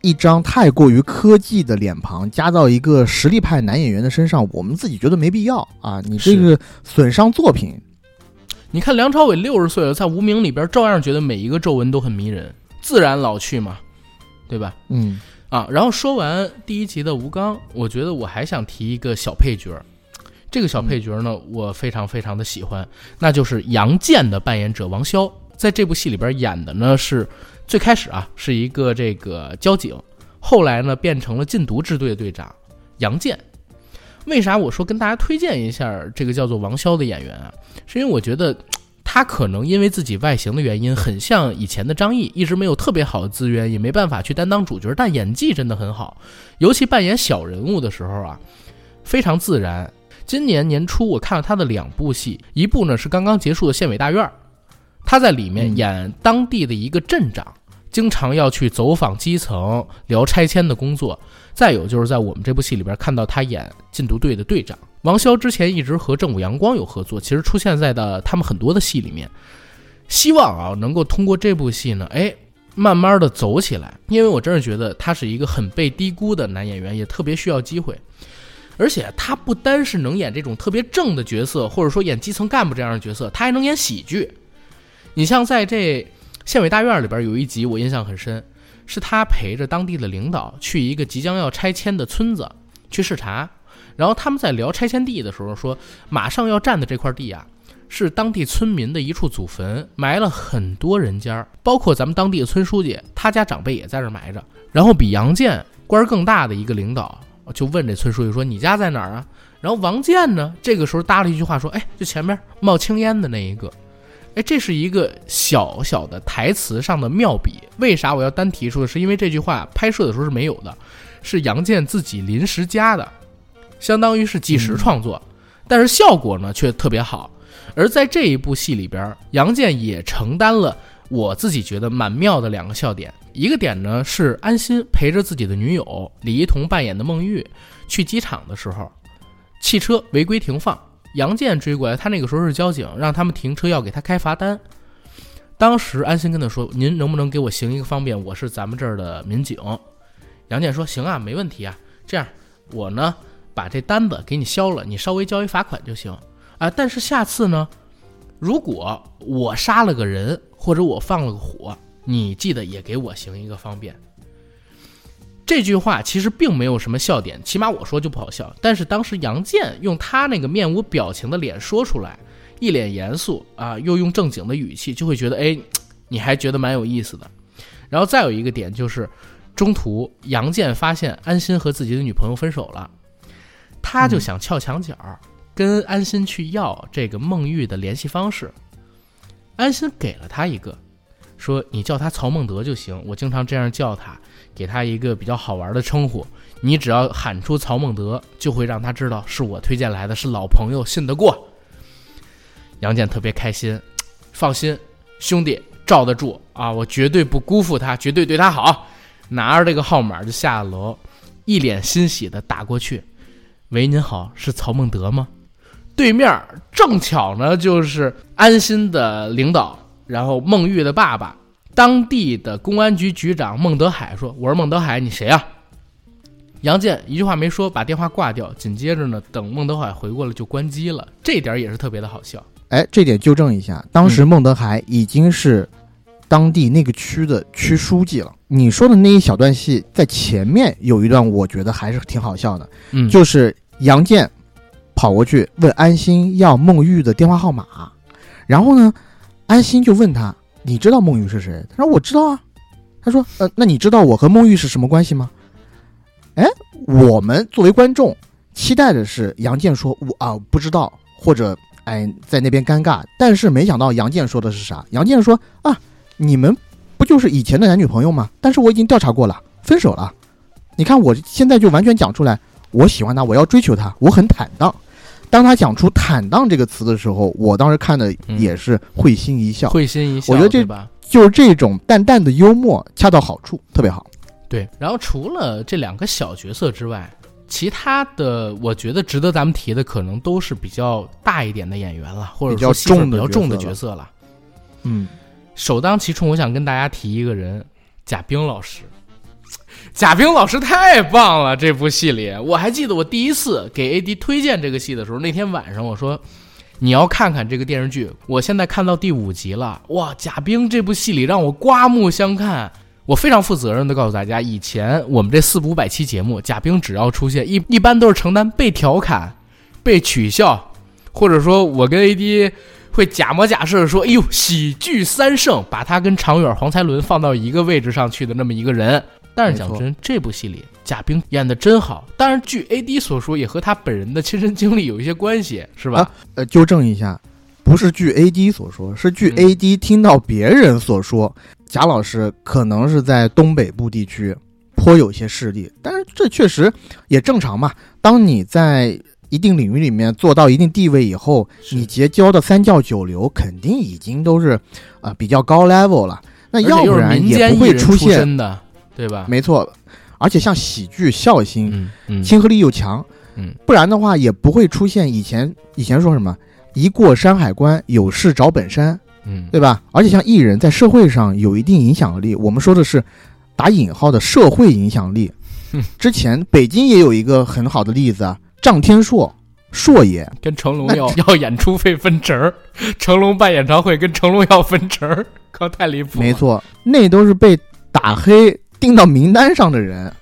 一张太过于科技的脸庞加到一个实力派男演员的身上，我们自己觉得没必要啊，你这个损伤作品。你看梁朝伟六十岁了，在《无名》里边照样觉得每一个皱纹都很迷人，自然老去嘛，对吧？嗯啊，然后说完第一集的吴刚，我觉得我还想提一个小配角，这个小配角儿呢，我非常非常的喜欢，那就是杨健的扮演者王骁，在这部戏里边演的呢是最开始啊是一个这个交警，后来呢变成了禁毒支队的队长杨健。为啥我说跟大家推荐一下这个叫做王骁的演员啊？是因为我觉得他可能因为自己外形的原因，很像以前的张译，一直没有特别好的资源，也没办法去担当主角，但演技真的很好，尤其扮演小人物的时候啊，非常自然。今年年初我看了他的两部戏，一部呢是刚刚结束的《县委大院》，他在里面嗯演当地的一个镇长，经常要去走访基层，聊拆迁的工作。再有就是在我们这部戏里边看到他演禁毒队的队长王潇，之前一直和正午阳光有合作，其实出现在的他们很多的戏里面。希望啊能够通过这部戏呢，哎，慢慢的走起来，因为我真是觉得他是一个很被低估的男演员，也特别需要机会。而且他不单是能演这种特别正的角色，或者说演基层干部这样的角色，他还能演喜剧。你像在这《县委大院》里边有一集，我印象很深，是他陪着当地的领导去一个即将要拆迁的村子去视察，然后他们在聊拆迁地的时候说，马上要占的这块地啊，是当地村民的一处祖坟，埋了很多人家，包括咱们当地的村书记，他家长辈也在这埋着。然后比杨建官更大的一个领导就问这村书记说：“你家在哪儿啊？”然后王建呢，这个时候搭了一句话说：“哎，就前面冒青烟的那一个。”哎，这是一个小小的台词上的妙笔。为啥我要单提出是因为这句话拍摄的时候是没有的，是杨建自己临时加的，相当于是即时创作，但是效果呢却特别好。而在这一部戏里边，杨建也承担了我自己觉得蛮妙的两个笑点。一个点呢是安心陪着自己的女友李一桐扮演的孟玉去机场的时候，汽车违规停放。杨建追过来，他那个时候是交警，让他们停车要给他开罚单。当时安心跟他说：“您能不能给我行一个方便？我是咱们这儿的民警。”杨建说：“行啊，没问题啊。这样，我呢把这单子给你消了，你稍微交一罚款就行啊。但是下次呢，如果我杀了个人或者我放了个火，你记得也给我行一个方便。”这句话其实并没有什么笑点，起码我说就不好笑。但是当时杨建用他那个面无表情的脸说出来，一脸严肃啊，又用正经的语气，就会觉得哎，你还觉得蛮有意思的。然后再有一个点就是，中途杨建发现安心和自己的女朋友分手了，他就想撬墙角，跟安心去要这个孟玉的联系方式。安心给了他一个，说你叫他曹孟德就行，我经常这样叫他。给他一个比较好玩的称呼，你只要喊出曹孟德，就会让他知道是我推荐来的，是老朋友，信得过。杨戬特别开心，放心，兄弟罩得住啊，我绝对不辜负他，绝对对他好。拿着这个号码就下楼，一脸欣喜的打过去。喂，您好，是曹孟德吗？对面正巧呢就是安心的领导，然后孟玉的爸爸。当地的公安局局长孟德海说：“我是孟德海，你谁啊？”杨建一句话没说，把电话挂掉。紧接着呢，等孟德海回过来就关机了。这点也是特别的好笑。哎，这点纠正一下，当时孟德海已经是当地那个区的区书记了。你说的那一小段戏，在前面有一段，我觉得还是挺好笑的，嗯，就是杨建跑过去问安心要孟玉的电话号码，然后呢，安心就问他。你知道孟玉是谁？他说我知道啊。他说呃，那你知道我和孟玉是什么关系吗？哎，我们作为观众期待的是杨建说我啊不知道，或者哎在那边尴尬。但是没想到杨建说的是啥？杨建说啊，你们不就是以前的男女朋友吗？但是我已经调查过了，分手了。你看我现在就完全讲出来，我喜欢他，我要追求他，我很坦荡。当他讲出“坦荡”这个词的时候，我当时看的也是会心一笑。会心一笑，我觉得这吧，就是这种淡淡的幽默，恰到好处，特别好。对。然后除了这两个小角色之外，其他的我觉得值得咱们提的，可能都是比较大一点的演员了，或者比较重的角色了。嗯，首当其冲，我想跟大家提一个人，贾冰老师。贾冰老师太棒了！这部戏里，我还记得我第一次给 AD 推荐这个戏的时候，那天晚上我说：“你要看看这个电视剧。”我现在看到第五集了，哇！贾冰这部戏里让我刮目相看。我非常负责任的告诉大家，以前我们这四五百期节目，贾冰只要出现，一一般都是承担被调侃、被取笑，或者说我跟 AD 会假模假式的说：“哎呦，喜剧三圣，把他跟常远、黄才伦放到一个位置上去的那么一个人。”但是讲真，这部戏里贾冰演的真好。当然，据 A.D 所说，也和他本人的亲身经历有一些关系，是吧？啊、呃，纠正一下，不是据 A.D 所说，是据 A.D 听到别人所说，嗯、贾老师可能是在东北部地区颇有些势力。但是这确实也正常嘛。当你在一定领域里面做到一定地位以后，你结交的三教九流肯定已经都是啊、呃比较高 level 了，那要不然也不会出出现，身的，对吧？没错。而且像喜剧孝心，嗯嗯，亲和力又强，嗯，不然的话也不会出现以前以前说什么一过山海关有事找本山，嗯，对吧？而且像艺人在社会上有一定影响力，我们说的是打引号的社会影响力嗯。之前北京也有一个很好的例子啊，张天硕，硕爷，跟成龙要 要演出费分成儿，成龙办演唱会跟成龙要分成儿，靠太离谱了。没错，那都是被打黑定到名单上的人。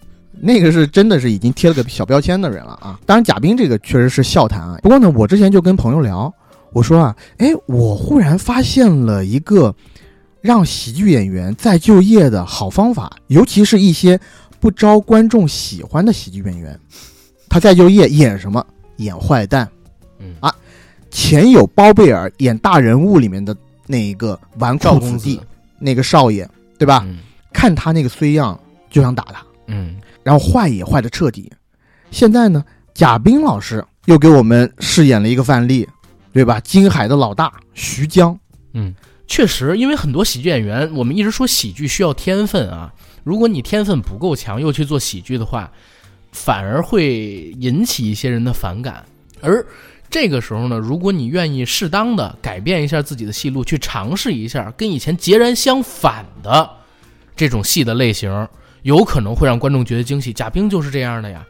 那个是真的是已经贴了个小标签的人了啊！当然，贾冰这个确实是笑谈啊。不过呢，我之前就跟朋友聊，我说啊，哎，我忽然发现了一个让喜剧演员再就业的好方法，尤其是一些不招观众喜欢的喜剧演员，他再就业演什么？演坏蛋。嗯啊，前有包贝尔演大人物里面的那一个纨绔子弟，那个少爷，对吧？嗯看他那个衰样就想打他，嗯，然后坏也坏的彻底。现在呢，贾冰老师又给我们饰演了一个范例，对吧？金海的老大徐江，嗯确实，因为很多喜剧演员，我们一直说喜剧需要天分啊。如果你天分不够强，又去做喜剧的话，反而会引起一些人的反感。而这个时候呢，如果你愿意适当的改变一下自己的戏路，去尝试一下跟以前截然相反的这种戏的类型，有可能会让观众觉得惊喜。贾冰就是这样的呀。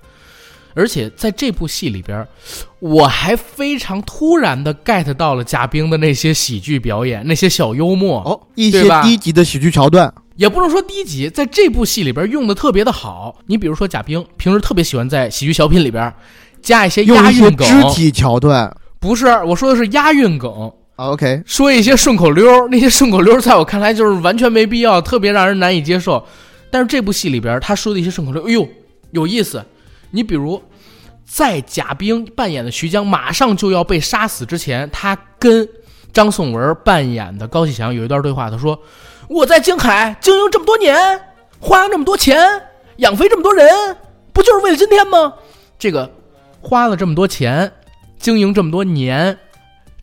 而且在这部戏里边，我还非常突然的 get 到了贾冰的那些喜剧表演，那些小幽默。哦，一些低级的喜剧桥段，也不能说低级，在这部戏里边用的特别的好。你比如说贾冰，平时特别喜欢在喜剧小品里边加一些押韵梗，肢体桥段。不是我说的是押韵梗，啊 OK，说一些顺口溜儿，那些顺口溜儿在我看来就是完全没必要，特别让人难以接受。但是这部戏里边他说的一些顺口溜，哎呦有意思。你比如在贾冰扮演的徐江马上就要被杀死之前，他跟张颂文扮演的高启强有一段对话，他说：“我在京海经营这么多年，花了这么多钱，养肥这么多人，不就是为了今天吗？这个花了这么多钱，经营这么多年。”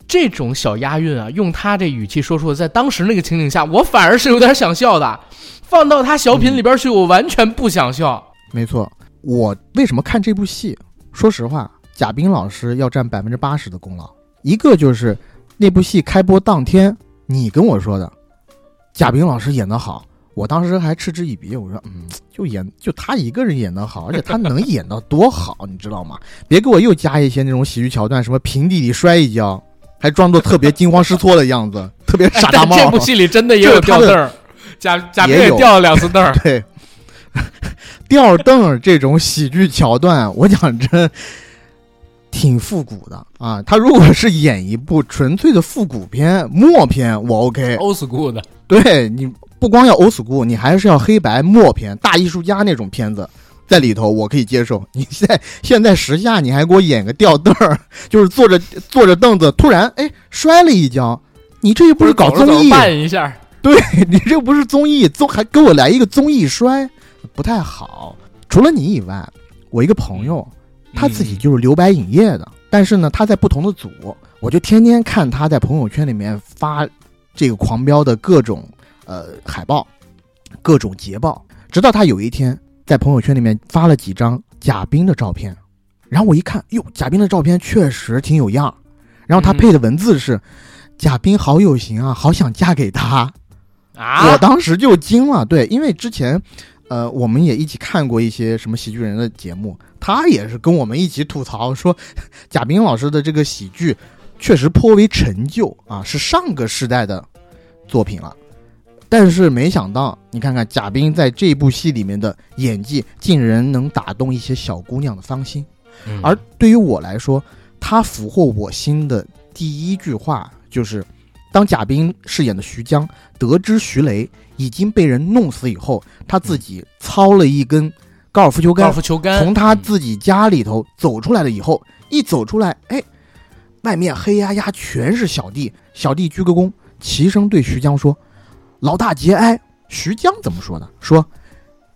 这种小押韵啊，用他这语气说出，在当时那个情景下，我反而是有点想笑的。放到他小品里边去，我完全不想笑。没错。我为什么看这部戏？说实话，贾冰老师要占百分之八十的功劳。一个就是那部戏开播当天，你跟我说的，贾冰老师演得好，我当时还嗤之以鼻。我说，嗯，就演就他一个人演得好，而且他能演到多好，你知道吗？别给我又加一些那种喜剧桥段，什么平地里摔一跤，还装作特别惊慌失措的样子，特别傻大帽。这部戏里真的也有吊凳儿，贾贾掉了两次凳儿。对，吊凳儿这种喜剧桥段，我讲真，挺复古的啊。他如果是演一部纯粹的复古片、默片，我 OK。old school 的，对你不光要 old school，你还是要黑白默片、大艺术家那种片子。在里头我可以接受，你现在现在时下你还给我演个吊凳儿，就是坐着坐着凳子，突然哎摔了一跤，你这又不是搞综艺，绊一下，对 你这不是综艺，综还给我来一个综艺摔，不太好。除了你以外，我一个朋友，他自己嗯就是留白影业的，但是呢，他在不同的组，我就天天看他在朋友圈里面发这个狂飙的各种呃海报，各种捷报，直到他有一天在朋友圈里面发了几张贾冰的照片，然后我一看，哟，贾冰的照片确实挺有样，然后他嗯配的文字是。贾冰好有型啊，好想嫁给他。啊，我当时就惊了，对，因为之前，呃，我们也一起看过一些什么喜剧人的节目，他也是跟我们一起吐槽说，贾冰老师的这个喜剧确实颇为陈旧啊，是上个时代的作品了。但是没想到，你看看贾冰在这部戏里面的演技，竟然能打动一些小姑娘的芳心。嗯而对于我来说，他俘获我心的第一句话就是，当贾冰饰演的徐江得知徐雷已经被人弄死以后，他自己操了一根高尔夫球杆高尔，夫球杆从他自己家里头走出来了以后，一走出来，哎，外面黑压压全是小弟，小弟鞠个躬，齐声对徐江说：“老大节哀。”徐江怎么说的？说：“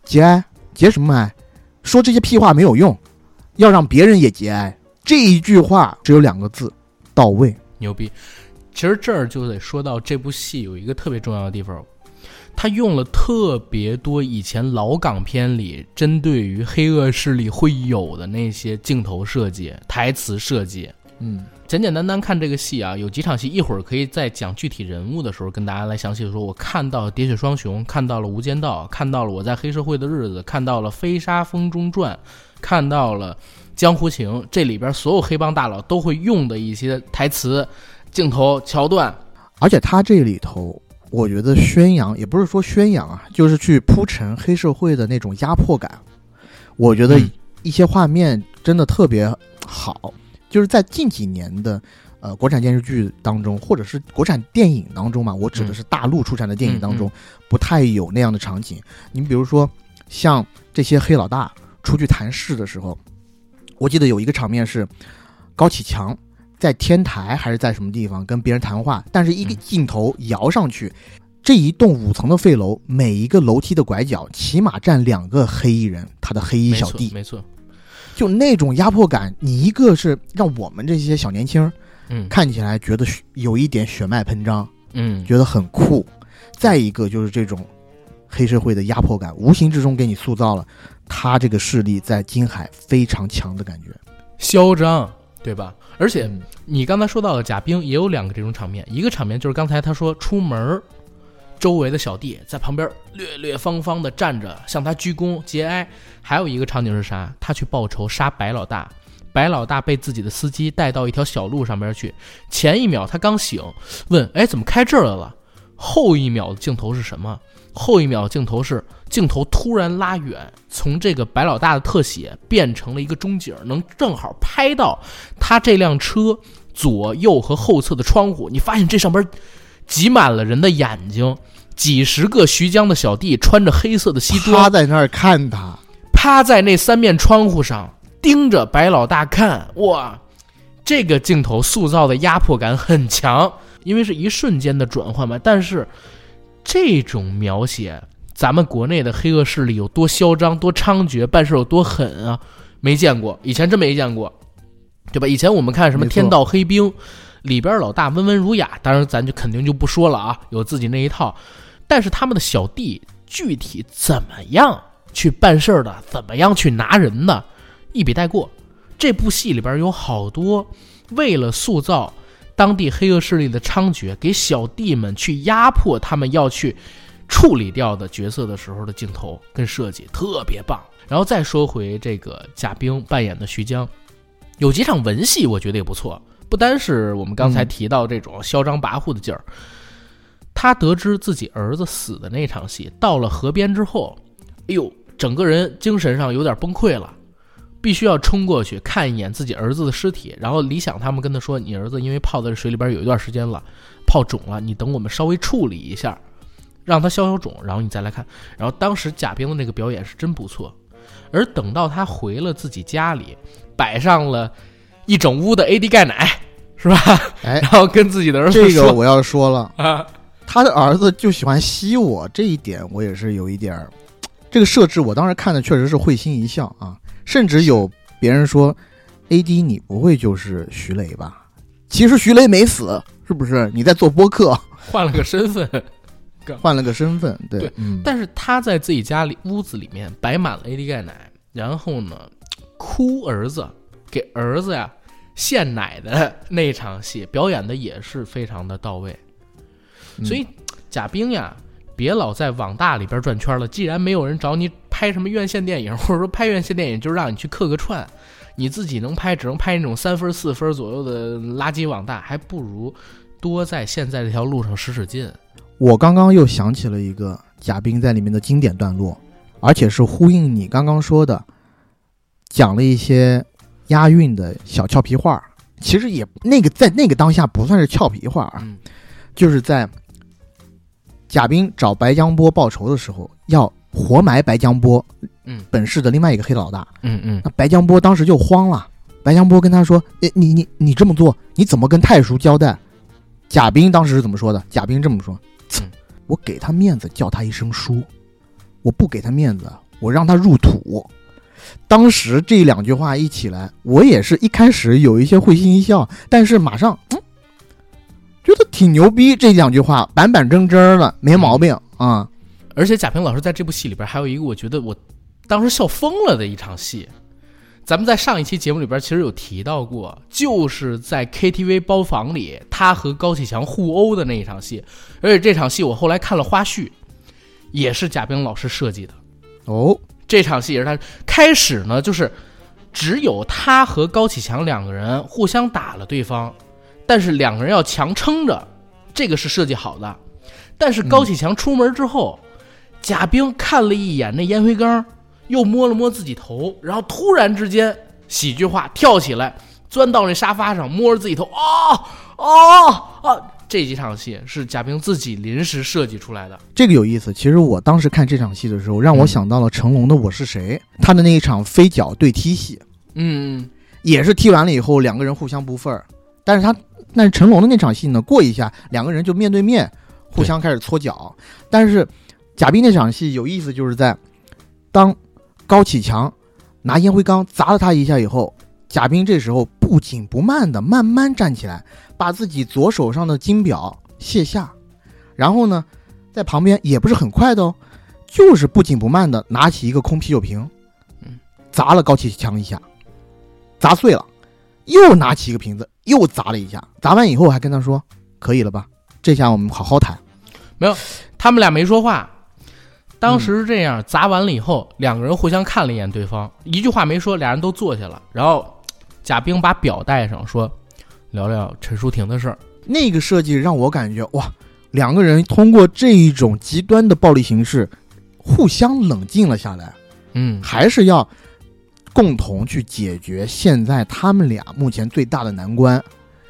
节哀，节什么哀？说这些屁话没有用，要让别人也节哀。这一句话只有两个字：到位。牛逼！其实这儿就得说到这部戏有一个特别重要的地方，他用了特别多以前老港片里针对于黑恶势力会有的那些镜头设计、台词设计。嗯简简单单看这个戏啊，有几场戏，一会儿可以在讲具体人物的时候跟大家来详细的说。我看到《喋血双雄》，看到了《无间道》，看到了《我在黑社会的日子》，看到了《飞沙风中传》，看到了《江湖情》，这里边所有黑帮大佬都会用的一些台词、镜头、桥段。而且他这里头，我觉得宣扬也不是说宣扬啊，就是去铺陈黑社会的那种压迫感。我觉得一些画面真的特别好，就是在近几年的呃国产电视剧当中，或者是国产电影当中嘛，我指的是大陆出产的电影当中，不太有那样的场景。你比如说像这些黑老大出去谈事的时候，我记得有一个场面是高启强在天台还是在什么地方跟别人谈话，但是一个嗯镜头摇上去，这一栋五层的废楼，每一个楼梯的拐角起码站两个黑衣人，他的黑衣没错，小弟，没错，就那种压迫感，你一个是让我们这些小年轻嗯。看起来觉得有一点血脉喷张，嗯，觉得很酷；再一个就是这种黑社会的压迫感，无形之中给你塑造了他这个势力在金海非常强的感觉。嚣张，对吧？而且嗯。你刚才说到的贾冰也有两个这种场面，一个场面就是刚才他说出门儿，周围的小弟在旁边略略方方的站着向他鞠躬节哀；还有一个场景是啥？他去报仇杀白老大，白老大被自己的司机带到一条小路上边去，前一秒他刚醒，问：“哎，怎么开这儿来了？”后一秒的镜头是什么？后一秒镜头是镜头突然拉远，从这个白老大的特写变成了一个中景，能正好拍到他这辆车左右和后侧的窗户。你发现这上边挤满了人的眼睛，几十个徐江的小弟穿着黑色的西他装，在那儿看他，趴在那三面窗户上盯着白老大看。哇，这个镜头塑造的压迫感很强，因为是一瞬间的转换嘛。但是这种描写，咱们国内的黑恶势力有多嚣张、多猖獗，办事有多狠啊，没见过，以前真没见过，对吧？以前我们看什么《天道黑兵》，里边老大温文儒雅，当然咱就肯定就不说了啊，有自己那一套。但是他们的小弟具体怎么样去办事儿的，怎么样去拿人的，一笔带过。这部戏里边有好多为了塑造当地黑恶势力的猖獗，给小弟们去压迫他们要去处理掉的角色的时候的镜头跟设计特别棒。然后再说回这个贾冰扮演的徐江，有几场文戏我觉得也不错，不单是我们刚才提到这种嚣张跋扈的劲儿。他得知自己儿子死的那场戏，到了河边之后，哎呦，整个人精神上有点崩溃了，必须要冲过去看一眼自己儿子的尸体。然后李想他们跟他说：“你儿子因为泡在水里边有一段时间了，泡肿了，你等我们稍微处理一下，让他消消肿，然后你再来看。”然后当时贾冰的那个表演是真不错，而等到他回了自己家里，摆上了一整屋的 AD 钙奶，是吧？哎然后跟自己的儿子说这个我要说了，啊，他的儿子就喜欢吸我，这一点我也是有一点儿，这个设置我当时看的确实是会心一笑啊，甚至有别人说，A.D. 你不会就是徐雷吧？其实徐雷没死，是不是？你在做播客，换了个身份。换了个身份，对，对嗯，但是他在自己家里屋子里面摆满了 AD 钙奶，然后呢，哭儿子给儿子呀献奶的那场戏表演的也是非常的到位。嗯所以贾冰呀，别老在网大里边转圈了。既然没有人找你拍什么院线电影，或者说拍院线电影就是让你去客个串，你自己能拍只能拍那种三分四分左右的垃圾网大，还不如多在现在这条路上使使劲。我刚刚又想起了一个贾冰在里面的经典段落，而且是呼应你刚刚说的，讲了一些押韵的小俏皮话。其实也那个在那个当下不算是俏皮话啊，嗯就是在贾冰找白江波报仇的时候，要活埋白江波，嗯本市的另外一个黑老大。嗯嗯那白江波当时就慌了，白江波跟他说：“诶，你你你这么做，你怎么跟太叔交代？”贾冰当时是怎么说的？贾冰这么说：“呲嗯我给他面子，叫他一声叔；我不给他面子，我让他入土。”当时这两句话一起来，我也是一开始有一些会心一笑，但是马上嗯，觉得挺牛逼。这两句话板板正正的，没毛病啊。而且贾平老师在这部戏里边还有一个我觉得我当时笑疯了的一场戏，咱们在上一期节目里边其实有提到过，就是在 KTV 包房里他和高启强互殴的那一场戏，而且这场戏我后来看了花絮，也是贾冰老师设计的。哦，这场戏也是他开始呢，就是只有他和高启强两个人互相打了对方，但是两个人要强撑着，这个是设计好的。但是高启强出门之后，贾冰看了一眼那烟灰缸，又摸了摸自己头，然后突然之间喜剧化跳起来，钻到那沙发上，摸着自己头，啊啊啊！这几场戏是贾冰自己临时设计出来的。这个有意思。其实我当时看这场戏的时候，让我嗯想到了成龙的《我是谁》，他的那一场飞脚对踢戏，嗯，也是踢完了以后两个人互相不忿儿，但是他但是成龙的那场戏呢，过一下两个人就面对面互相开始搓脚，但是贾冰那场戏有意思，就是在当高启强拿烟灰缸砸了他一下以后，贾冰这时候不紧不慢的慢慢站起来，把自己左手上的金表卸下，然后呢，在旁边也不是很快的哦，就是不紧不慢的拿起一个空啤酒瓶，嗯，砸了高启强一下，砸碎了，又拿起一个瓶子又砸了一下，砸完以后还跟他说：“可以了吧？这下我们好好谈。没有他们俩没说话。当时是这样，砸完了以后，两个人互相看了一眼对方，一句话没说，俩人都坐下了。然后贾冰把表带上，说：“聊聊陈淑婷的事儿。”那个设计让我感觉哇，两个人通过这一种极端的暴力形式，互相冷静了下来，嗯，还是要共同去解决现在他们俩目前最大的难关。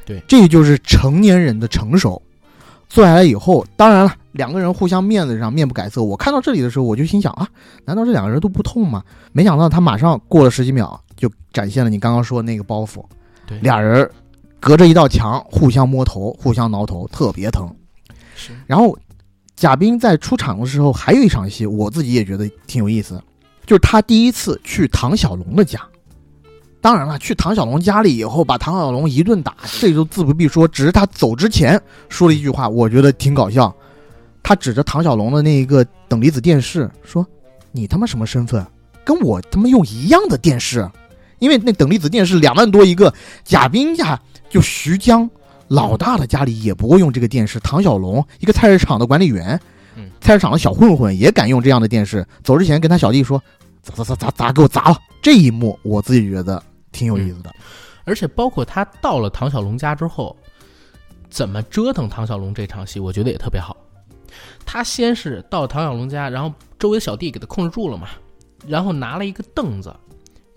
对这就是成年人的成熟。坐下来以后，当然了，两个人互相面子上面不改色。我看到这里的时候，我就心想啊，难道这两个人都不痛吗？没想到他马上过了十几秒，就展现了你刚刚说的那个包袱。对，俩人隔着一道墙互相摸头、互相挠头，特别疼。是然后贾冰在出场的时候还有一场戏，我自己也觉得挺有意思，就是他第一次去唐小龙的家。当然了，去唐小龙家里以后，把唐小龙一顿打，这就自不必说。只是他走之前说了一句话，我觉得挺搞笑。他指着唐小龙的那一个等离子电视说：“你他妈什么身份？跟我他妈用一样的电视？因为那等离子电视两万多一个，贾冰家就徐江老大的家里也不会用这个电视。唐小龙一个菜市场的管理员，菜市场的小混混也敢用这样的电视。走之前跟他小弟说：砸砸砸砸砸，给我砸了！这一幕我自己觉得挺有意思的。而且包括他到了唐小龙家之后，怎么折腾唐小龙这场戏，我觉得也特别好。他先是到唐小龙家，然后周围的小弟给他控制住了嘛，然后拿了一个凳子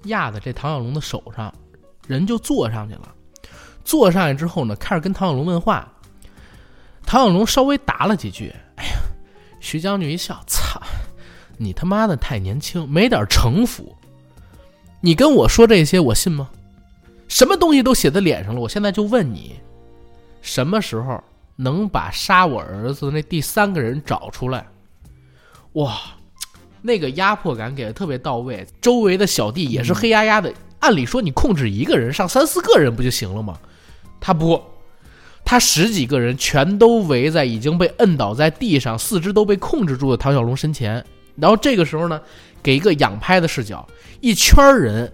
压在这唐小龙的手上，人就坐上去了。坐上去之后呢，开始跟唐小龙问话。唐小龙稍微答了几句，徐将军一笑，操，你他妈的太年轻，没点城府。你跟我说这些，我信吗？什么东西都写在脸上了，我现在就问你，什么时候能把杀我儿子的那第三个人找出来？哇，那个压迫感给的特别到位，周围的小弟也是黑压压的。按理说你控制一个人上三四个人不就行了吗？他不，他十几个人全都围在已经被摁倒在地上、四肢都被控制住的唐小龙身前。然后这个时候呢，给一个仰拍的视角，一圈人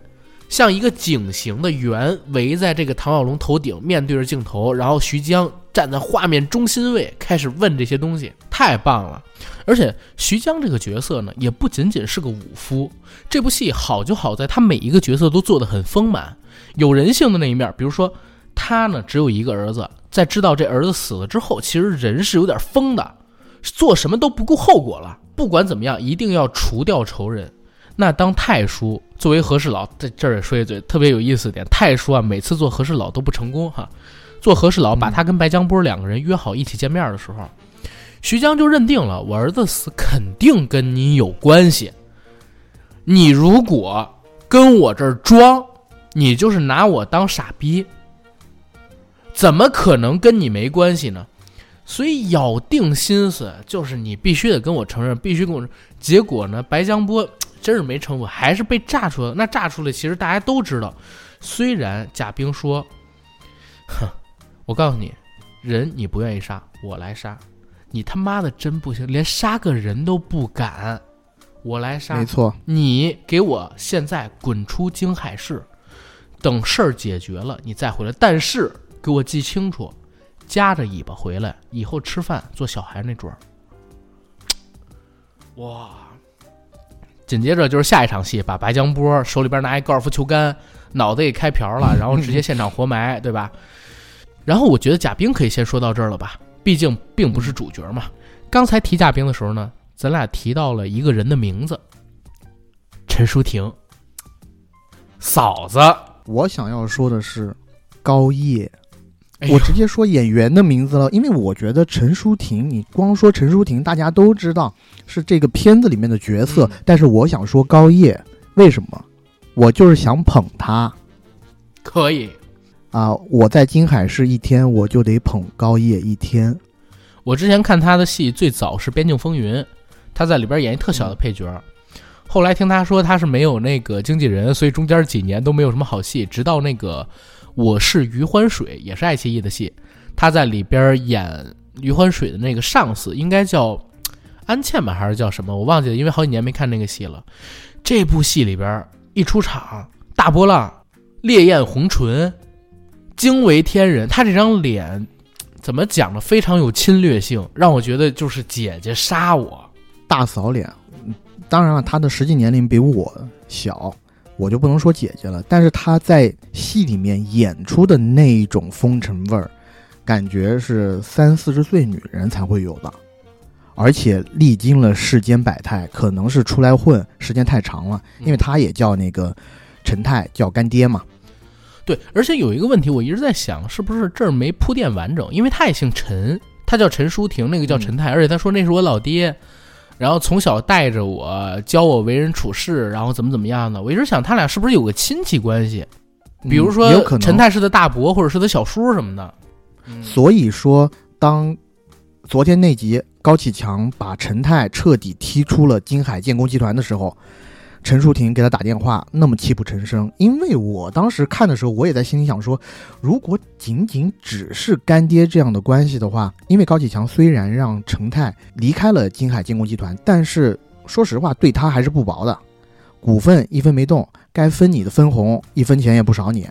像一个井形的圆围在这个唐小龙头顶，面对着镜头，然后徐江站在画面中心位，开始问这些东西，太棒了！而且徐江这个角色呢，也不仅仅是个武夫，这部戏好就好在他每一个角色都做得很丰满，有人性的那一面，比如说他呢只有一个儿子，在知道这儿子死了之后，其实人是有点疯的，做什么都不顾后果了，不管怎么样，一定要除掉仇人。那当太叔作为和事佬，在这儿也说一嘴特别有意思的点，太叔啊，每次做和事佬都不成功哈。做和事佬把他跟白江波两个人约好一起见面的时候，徐江就认定了我儿子死肯定跟你有关系。你如果跟我这儿装，你就是拿我当傻逼，怎么可能跟你没关系呢？所以咬定心思就是你必须得跟我承认，必须跟我。结果呢，白江波真是没城府，还是被炸出来了。那炸出来，其实大家都知道。虽然贾冰说：“哼，我告诉你，人你不愿意杀，我来杀。你他妈的真不行，连杀个人都不敢，我来杀。没错，你给我现在滚出京海市，等事儿解决了你再回来。但是给我记清楚，夹着尾巴回来，以后吃饭坐小孩那桌儿。哇！紧接着就是下一场戏，把白江波手里边拿一高尔夫球杆，脑袋给开瓢了，然后直接现场活埋，对吧？然后我觉得贾冰可以先说到这儿了吧，毕竟并不是主角嘛。刚才提贾冰的时候呢，咱俩提到了一个人的名字，陈淑婷，嫂子。我想要说的是高叶，我直接说演员的名字了，因为我觉得陈淑婷，你光说陈淑婷，大家都知道是这个片子里面的角色，嗯但是我想说高叶，为什么？我就是想捧她可以，啊！我在金海市一天，我就得捧高叶一天。我之前看他的戏最早是《边境风云》，他在里边演一特小的配角。后来听他说他是没有那个经纪人，所以中间几年都没有什么好戏。直到那个《我是余欢水》，也是爱奇艺的戏，他在里边演余欢水的那个上司，应该叫安茜吧，还是叫什么？我忘记了，因为好几年没看那个戏了。这部戏里边一出场，大波浪、烈焰红唇、惊为天人，他这张脸怎么讲呢？非常有侵略性，让我觉得就是姐姐杀我。大嫂脸，当然了，他的实际年龄比我小，我就不能说姐姐了。但是她在戏里面演出的那一种风尘味儿，感觉是三四十岁女人才会有的，而且历经了世间百态，可能是出来混时间太长了，因为她也叫那个陈泰，叫干爹嘛。对，而且有一个问题，我一直在想，是不是这儿没铺垫完整？因为他也姓陈，他叫陈淑婷，那个叫陈泰，而且他说那是我老爹，然后从小带着我，教我为人处事，然后怎么怎么样的。我一直想他俩是不是有个亲戚关系，比如说陈太师的大伯，或者是他小叔什么的。嗯所以说，当昨天那集高启强把陈泰彻底踢出了金海建工集团的时候，陈淑婷给他打电话，那么泣不成声。因为我当时看的时候，我也在心里想说，如果仅仅只是干爹这样的关系的话，因为高启强虽然让陈泰离开了金海建工集团，但是说实话，对他还是不薄的，股份一分没动，该分你的分红一分钱也不少你。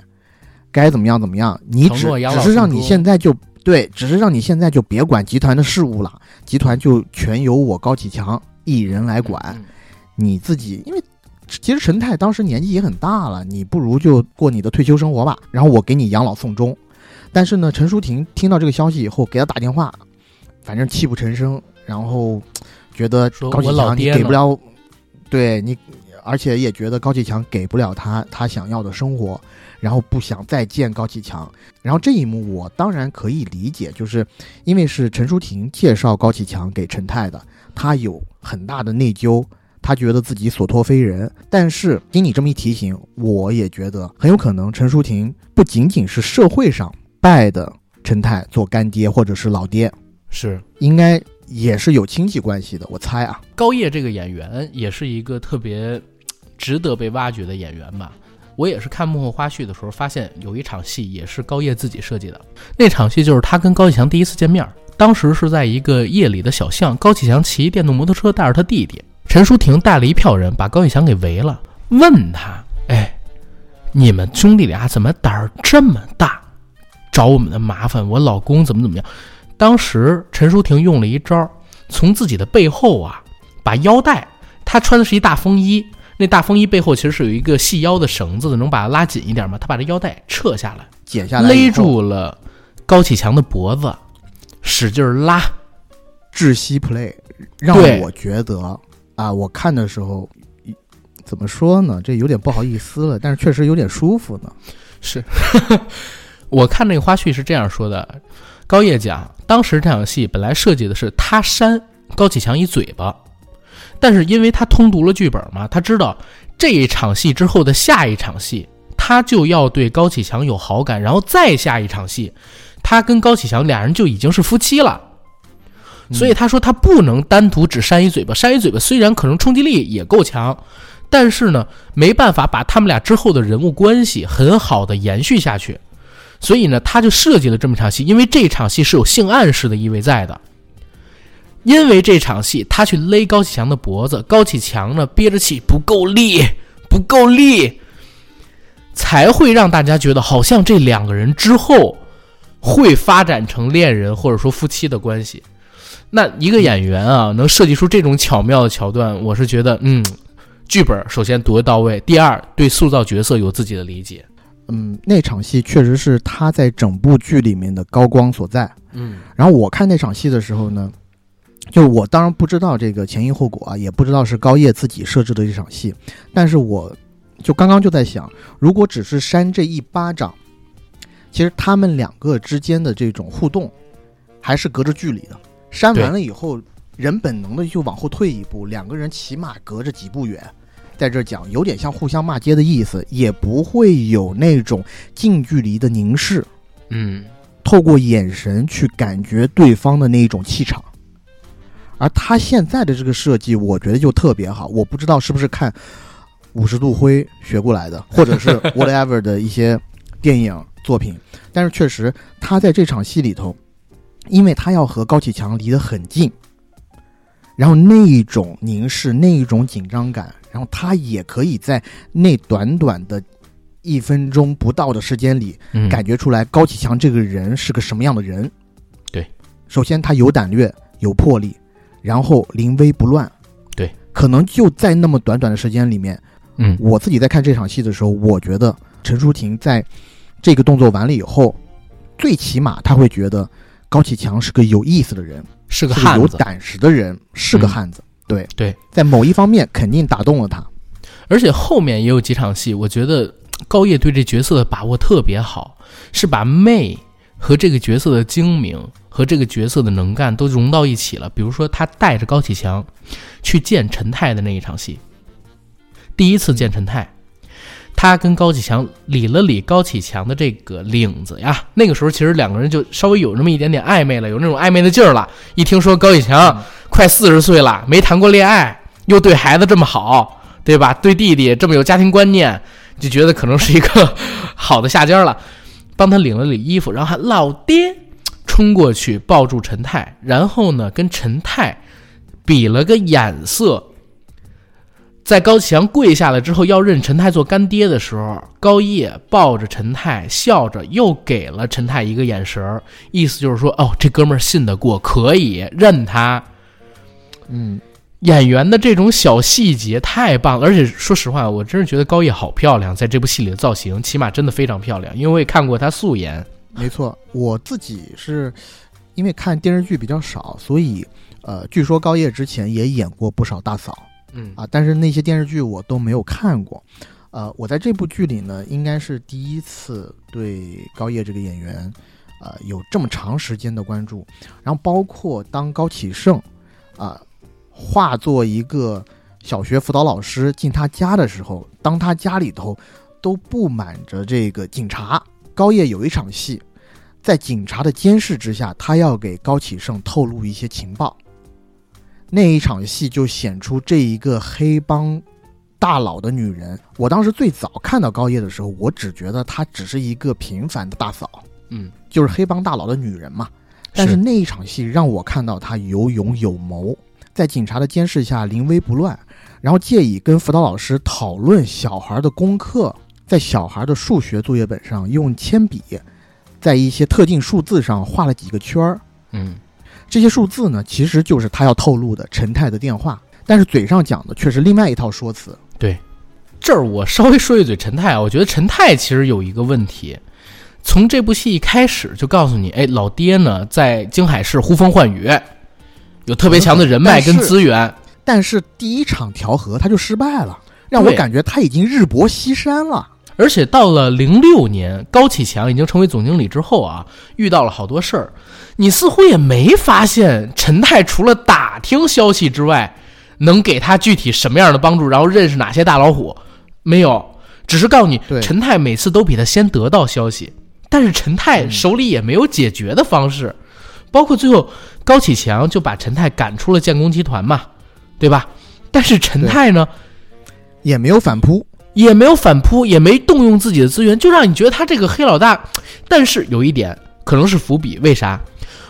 该怎么样怎么样，你只只是让你现在就对，只是让你现在就别管集团的事务了，集团就全由我高启强一人来管。嗯你自己，因为其实陈泰当时年纪也很大了，你不如就过你的退休生活吧，然后我给你养老送终。但是呢，陈淑婷听到这个消息以后，给他打电话，反正泣不成声，然后觉得高启强你给不了，对你，而且也觉得高启强给不了他他想要的生活，然后不想再见高启强。然后这一幕我当然可以理解，就是因为是陈淑婷介绍高启强给陈泰的，他有很大的内疚，他觉得自己所托非人。但是经你这么一提醒，我也觉得很有可能陈淑婷不仅仅是社会上拜的陈泰做干爹或者是老爹，是应该也是有亲戚关系的。我猜啊，高叶这个演员也是一个特别值得被挖掘的演员吧。我也是看幕后花絮的时候，发现有一场戏也是高叶自己设计的。那场戏就是他跟高启强第一次见面，当时是在一个夜里的小巷，高启强骑电动摩托车带着他弟弟陈淑婷带了一票人把高启强给围了，问他：“哎，你们兄弟俩怎么胆儿这么大，找我们的麻烦？我老公怎么怎么样？”当时陈淑婷用了一招，从自己的背后啊，把腰带，她穿的是一大风衣，那大风衣背后其实是有一个细腰的绳子的，能把它拉紧一点嘛。她把这腰带撤下来，剪下来勒住了高启强的脖子，使劲儿拉。窒息 play，让我觉得啊，我看的时候怎么说呢？这有点不好意思了，但是确实有点舒服呢。是，我看那个花絮是这样说的：高叶讲，当时这场戏本来设计的是他扇高启强一嘴巴，但是因为他通读了剧本嘛，他知道这一场戏之后的下一场戏，他就要对高启强有好感，然后再下一场戏，他跟高启强俩人就已经是夫妻了。所以他说他不能单独只扇一嘴巴，扇一嘴巴虽然可能冲击力也够强，但是呢，没办法把他们俩之后的人物关系很好的延续下去，所以呢，他就设计了这么场戏，因为这场戏是有性暗示的意味在的。因为这场戏，他去勒高启强的脖子，高启强呢憋着气不够力，不够力，才会让大家觉得好像这两个人之后会发展成恋人或者说夫妻的关系。那一个演员啊，能设计出这种巧妙的桥段，我是觉得，嗯，剧本首先读得到位，第二对塑造角色有自己的理解。嗯，那场戏确实是他在整部剧里面的高光所在。嗯然后我看那场戏的时候呢，就我当然不知道这个前因后果啊，也不知道是高叶自己设置的这场戏，但是我就刚刚就在想，如果只是扇这一巴掌，其实他们两个之间的这种互动还是隔着距离的。扇完了以后，人本能的就往后退一步，两个人起码隔着几步远。在这讲，有点像互相骂街的意思，也不会有那种近距离的凝视。嗯透过眼神去感觉对方的那一种气场。而他现在的这个设计，我觉得就特别好。我不知道是不是看五十度灰学过来的，或者是 whatever 的一些电影作品，但是确实他在这场戏里头，因为他要和高启强离得很近，然后那一种凝视，那一种紧张感，然后他也可以在那短短的一分钟不到的时间里，嗯，感觉出来高启强这个人是个什么样的人。对，首先他有胆略，有魄力，然后临危不乱。对，可能就在那么短短的时间里面，嗯。我自己在看这场戏的时候，我觉得陈淑婷在这个动作完了以后，最起码他会觉得高启强是个有意思的人，是个有胆识的人，是个嗯汉子。对对，在某一方面肯定打动了他。而且后面也有几场戏，我觉得高叶对这角色的把握特别好，是把媚和这个角色的精明和这个角色的能干都融到一起了。比如说，他带着高启强去见陈泰的那一场戏，第一次见陈泰，他跟高启强理了理高启强的这个领子呀。那个时候其实两个人就稍微有那么一点点暧昧了，有那种暧昧的劲儿了。一听说高启强快四十岁了，没谈过恋爱，又对孩子这么好。对吧？对弟弟这么有家庭观念，就觉得可能是一个好的下家了，帮他领了领衣服，然后还老爹冲过去抱住陈泰，然后呢跟陈泰比了个眼色。在高启强跪下来之后要认陈泰做干爹的时候，高叶抱着陈泰，笑着又给了陈泰一个眼神，意思就是说，哦，这哥们儿信得过，可以认他。嗯，演员的这种小细节太棒了，而且说实话，我真是觉得高叶好漂亮，在这部戏里的造型起码真的非常漂亮，因为我也看过她素颜。没错，我自己是因为看电视剧比较少，所以呃，据说高叶之前也演过不少大嫂嗯啊，但是那些电视剧我都没有看过。呃，我在这部剧里呢，应该是第一次对高叶这个演员，呃，有这么长时间的关注。然后包括当高启盛，啊、化作一个小学辅导老师进他家的时候，当他家里头都布满着这个警察，高叶有一场戏，在警察的监视之下，他要给高启盛透露一些情报。那一场戏就显出这一个黑帮大佬的女人。我当时最早看到高叶的时候，我只觉得她只是一个平凡的大嫂，嗯，就是黑帮大佬的女人嘛。但是那一场戏让我看到她有勇有谋，在警察的监视下临危不乱，然后借以跟辅导老师讨论小孩的功课，在小孩的数学作业本上用铅笔，在一些特定数字上画了几个圈儿。嗯这些数字呢，其实就是他要透露的陈泰的电话，但是嘴上讲的却是另外一套说辞。对这儿我稍微说一嘴陈泰啊，我觉得陈泰其实有一个问题，从这部戏一开始就告诉你，哎，老爹呢在京海市呼风唤雨，有特别强的人脉跟资源，但是第一场调和他就失败了，让我感觉他已经日薄西山了。而且到了零六年，高启强已经成为总经理之后啊，遇到了好多事儿，你似乎也没发现陈泰除了打听消息之外，能给他具体什么样的帮助，然后认识哪些大老虎，没有，只是告诉你陈泰每次都比他先得到消息，但是陈泰手里也没有解决的方式，包括最后高启强就把陈泰赶出了建工集团嘛，对吧？但是陈泰呢，也没有反扑，也没有反扑，也没动用自己的资源，就让你觉得他这个黑老大。但是有一点可能是伏笔，为啥？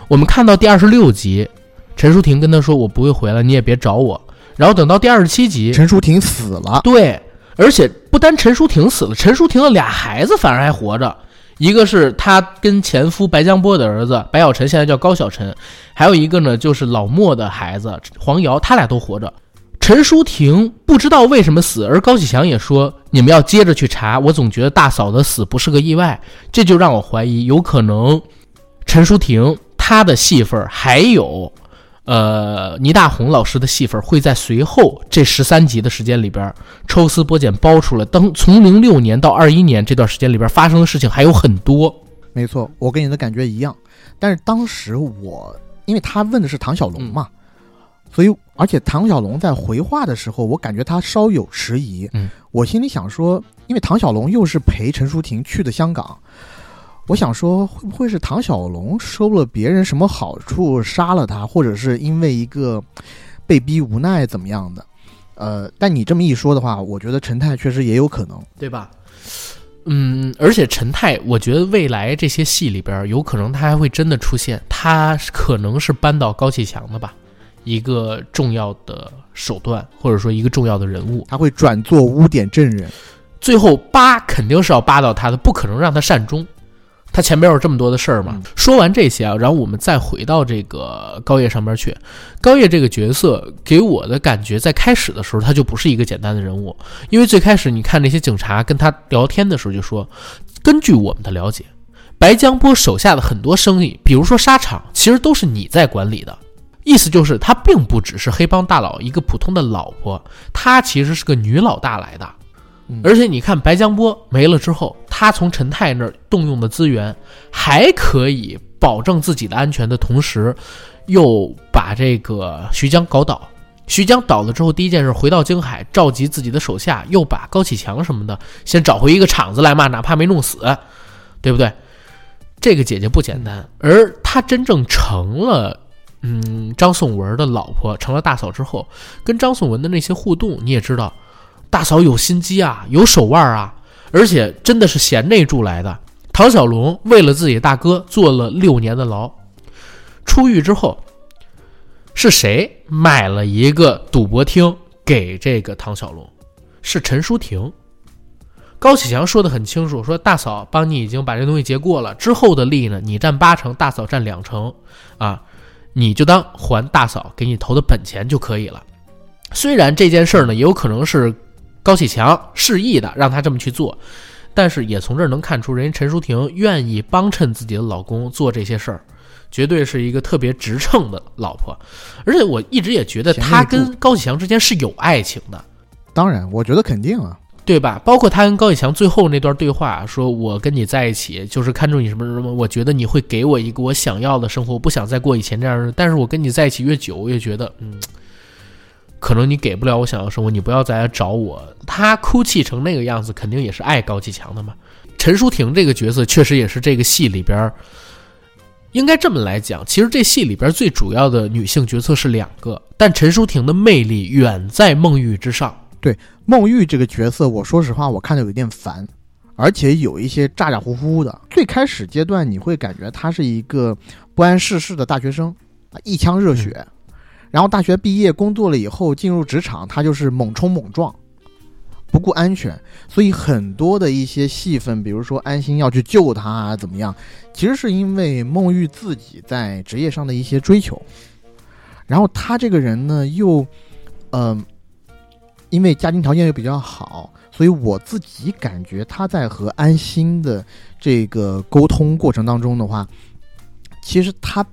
我们看到第二十六集，陈淑婷跟他说：“我不会回来，你也别找我。”然后等到第二十七集，陈淑婷死了，对，而且不单陈淑婷死了，陈淑婷的俩孩子反而还活着，一个是她跟前夫白江波的儿子白小晨，现在叫高小晨，还有一个呢就是老莫的孩子黄瑶，他俩都活着。陈淑婷不知道为什么死，而高启强也说你们要接着去查。我总觉得大嫂的死不是个意外，这就让我怀疑，有可能陈淑婷她的戏份还有。呃，倪大红老师的戏份会在随后这十三集的时间里边抽丝剥茧包出来。当从零六年到二一年这段时间里边发生的事情还有很多。没错，我跟你的感觉一样。但是当时我，因为他问的是唐小龙嘛，所以而且唐小龙在回话的时候，我感觉他稍有迟疑。嗯，我心里想说，因为唐小龙又是陪陈淑婷去的香港。我想说，会不会是唐小龙收了别人什么好处杀了他，或者是因为一个被逼无奈怎么样的？呃，但你这么一说的话，我觉得陈泰确实也有可能，对吧？嗯，而且陈泰，我觉得未来这些戏里边，有可能他还会真的出现，他可能是扳倒高启强的吧，一个重要的手段，或者说一个重要的人物，他会转做污点证人，最后扒肯定是要扒到他的，不可能让他善终。他前面有这么多的事儿嘛？说完这些啊，然后我们再回到这个高叶上边去。高叶这个角色给我的感觉，在开始的时候他就不是一个简单的人物，因为最开始你看那些警察跟他聊天的时候就说，根据我们的了解，白江波手下的很多生意，比如说沙场，其实都是你在管理的。意思就是他并不只是黑帮大佬一个普通的老婆，他其实是个女老大来的。而且你看白江波没了之后，他从陈泰那儿动用的资源，还可以保证自己的安全的同时，又把这个徐江搞倒。徐江倒了之后，第一件事回到京海，召集自己的手下，又把高启强什么的先找回一个场子来嘛，哪怕没弄死，对不对？这个姐姐不简单，而她真正成了，嗯，张颂文的老婆，成了大嫂之后，跟张颂文的那些互动，你也知道。大嫂有心机啊，有手腕啊，而且真的是贤内助来的。唐小龙为了自己大哥坐了六年的牢，出狱之后，是谁买了一个赌博厅给这个唐小龙？是陈淑婷。高启强说的很清楚，说大嫂帮你已经把这东西结过了，之后的利呢，你占八成，大嫂占两成，啊，你就当还大嫂给你投的本钱就可以了。虽然这件事儿呢，也有可能是。高启强示意的让他这么去做，但是也从这儿能看出，人家陈淑婷愿意帮衬自己的老公做这些事儿，绝对是一个特别直称的老婆。而且我一直也觉得她跟高启强之间是有爱情的。当然，我觉得肯定啊，对吧？包括他跟高启强最后那段对话，说我跟你在一起就是看中你什么什么，我觉得你会给我一个我想要的生活，我不想再过以前这样的。但是我跟你在一起越久，我越觉得，嗯。可能你给不了我想要生活，你不要再来找我。他哭泣成那个样子，肯定也是爱高启强的嘛。陈淑婷这个角色确实也是这个戏里边，应该这么来讲，其实这戏里边最主要的女性角色是两个，但陈淑婷的魅力远在孟玉之上。对孟玉这个角色，我说实话，我看着有点烦，而且有一些咋咋呼呼的。最开始阶段，你会感觉他是一个不谙世事的大学生，一腔热血。然后大学毕业工作了以后进入职场，他就是猛冲猛撞，不顾安全，所以很多的一些戏份，比如说安心要去救他啊，怎么样，其实是因为孟玉自己在职业上的一些追求。然后他这个人呢，又，嗯，因为家庭条件又比较好，所以我自己感觉他在和安心的这个沟通过程当中的话，其实他。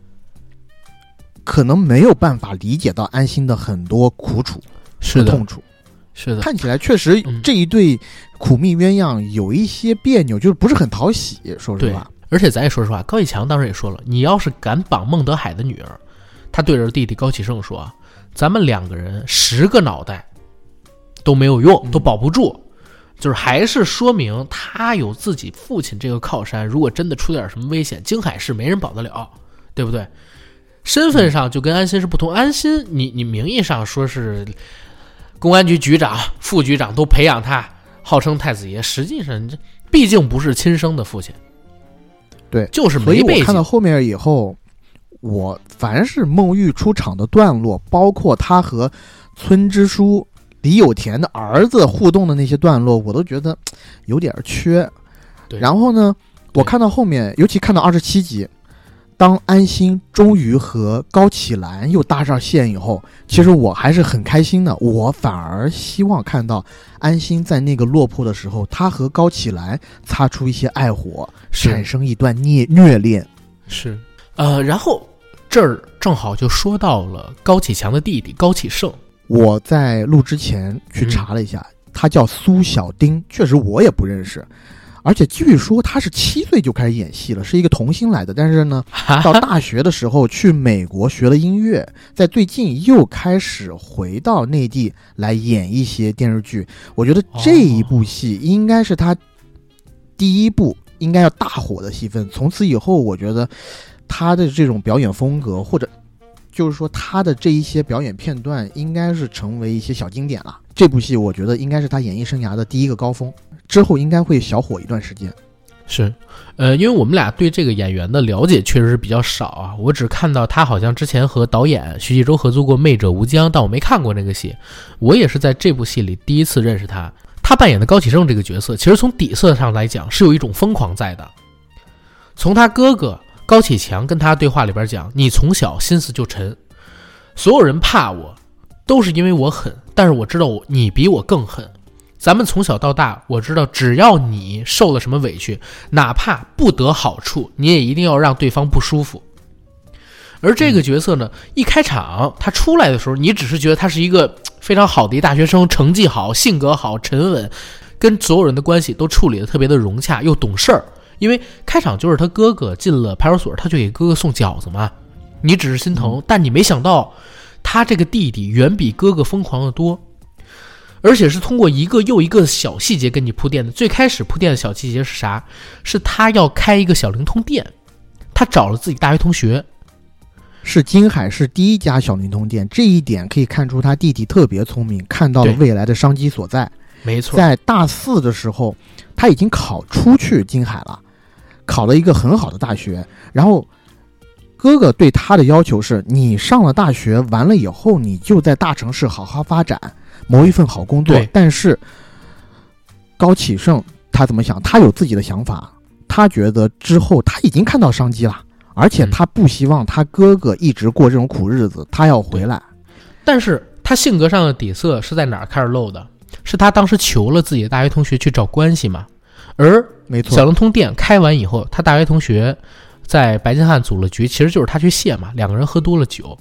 可能没有办法理解到安心的很多苦楚和痛楚，是的，看起来确实这一对苦命鸳鸯有一些别扭，就是不是很讨喜。说实话，而且咱也说实话，高启强当时也说了，你要是敢绑孟德海的女儿，他对着弟弟高启盛说：“咱们两个人十个脑袋都没有用，都保不住。”就是还是说明他有自己父亲这个靠山，如果真的出点什么危险，京海市没人保得了，对不对？身份上就跟安心是不同。安心，你你名义上说是公安局局长、副局长都培养他，号称太子爷，实际上这毕竟不是亲生的父亲。对就是没背景。看到后面以后，我凡是孟玉出场的段落，包括他和村支书李有田的儿子互动的那些段落，我都觉得 有点缺。对然后呢，我看到后面，尤其看到二十七集，当安心终于和高启兰又搭上线以后，其实我还是很开心的。我反而希望看到安心在那个落魄的时候，他和高启兰擦出一些爱火，产生一段虐虐恋。是，呃，然后这儿正好就说到了高启强的弟弟高启盛。我在录之前去查了一下，他叫苏小丁，确实我也不认识。而且据说他是七岁就开始演戏了，是一个童星来的。但是呢，到大学的时候去美国学了音乐，在最近又开始回到内地来演一些电视剧。我觉得这一部戏应该是他第一部应该要大火的戏份。从此以后，我觉得他的这种表演风格，或者就是说他的这一些表演片段，应该是成为一些小经典了。这部戏我觉得应该是他演艺生涯的第一个高峰，之后应该会小火一段时间。是，呃，因为我们俩对这个演员的了解确实是比较少啊。我只看到他好像之前和导演徐纪周合作过《媚者无疆》，但我没看过那个戏。我也是在这部戏里第一次认识他。他扮演的高启盛这个角色，其实从底色上来讲是有一种疯狂在的。从他哥哥高启强跟他对话里边讲：“你从小心思就沉，所有人怕我，都是因为我狠，但是我知道你比我更狠。咱们从小到大，我知道只要你受了什么委屈，哪怕不得好处，你也一定要让对方不舒服。而这个角色呢，一开场他出来的时候，你只是觉得他是一个非常好的一大学生，成绩好，性格好，沉稳，跟所有人的关系都处理的特别的融洽，又懂事儿。因为开场就是他哥哥进了派出所，他就给哥哥送饺子嘛，你只是心疼，但你没想到他这个弟弟远比哥哥疯狂的多。而且是通过一个又一个小细节跟你铺垫的。最开始铺垫的小细节是啥？是他要开一个小灵通店，他找了自己大学同学，是金海市第一家小灵通店，这一点可以看出他弟弟特别聪明，看到了未来的商机所在。没错，在大四的时候，他已经考出去金海了，考了一个很好的大学。然后，哥哥对他的要求是：你上了大学完了以后，你就在大城市好好发展，谋一份好工作。但是，高启盛他怎么想？他有自己的想法，他觉得之后他已经看到商机了，而且嗯他不希望他哥哥一直过这种苦日子，他要回来。但是他性格上的底色是在哪儿开始露的？是他当时求了自己的大学同学去找关系嘛？而没错小，灵通店开完以后，他大学同学在白金汉组了局，其实就是他去谢嘛，两个人喝多了酒。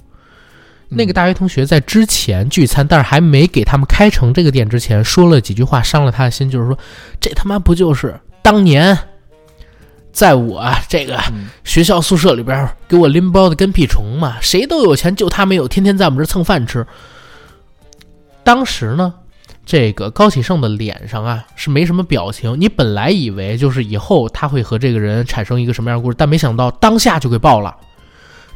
那个嗯大学同学在之前聚餐，但是还没给他们开成这个店之前，说了几句话，伤了他的心，就是说，这他妈不就是当年，在我这个嗯学校宿舍里边给我拎包的跟屁虫嘛，谁都有钱，就他没有，天天在我们这蹭饭吃。当时呢，这个高启盛的脸上啊是没什么表情，你本来以为就是以后他会和这个人产生一个什么样的故事，但没想到当下就给爆了。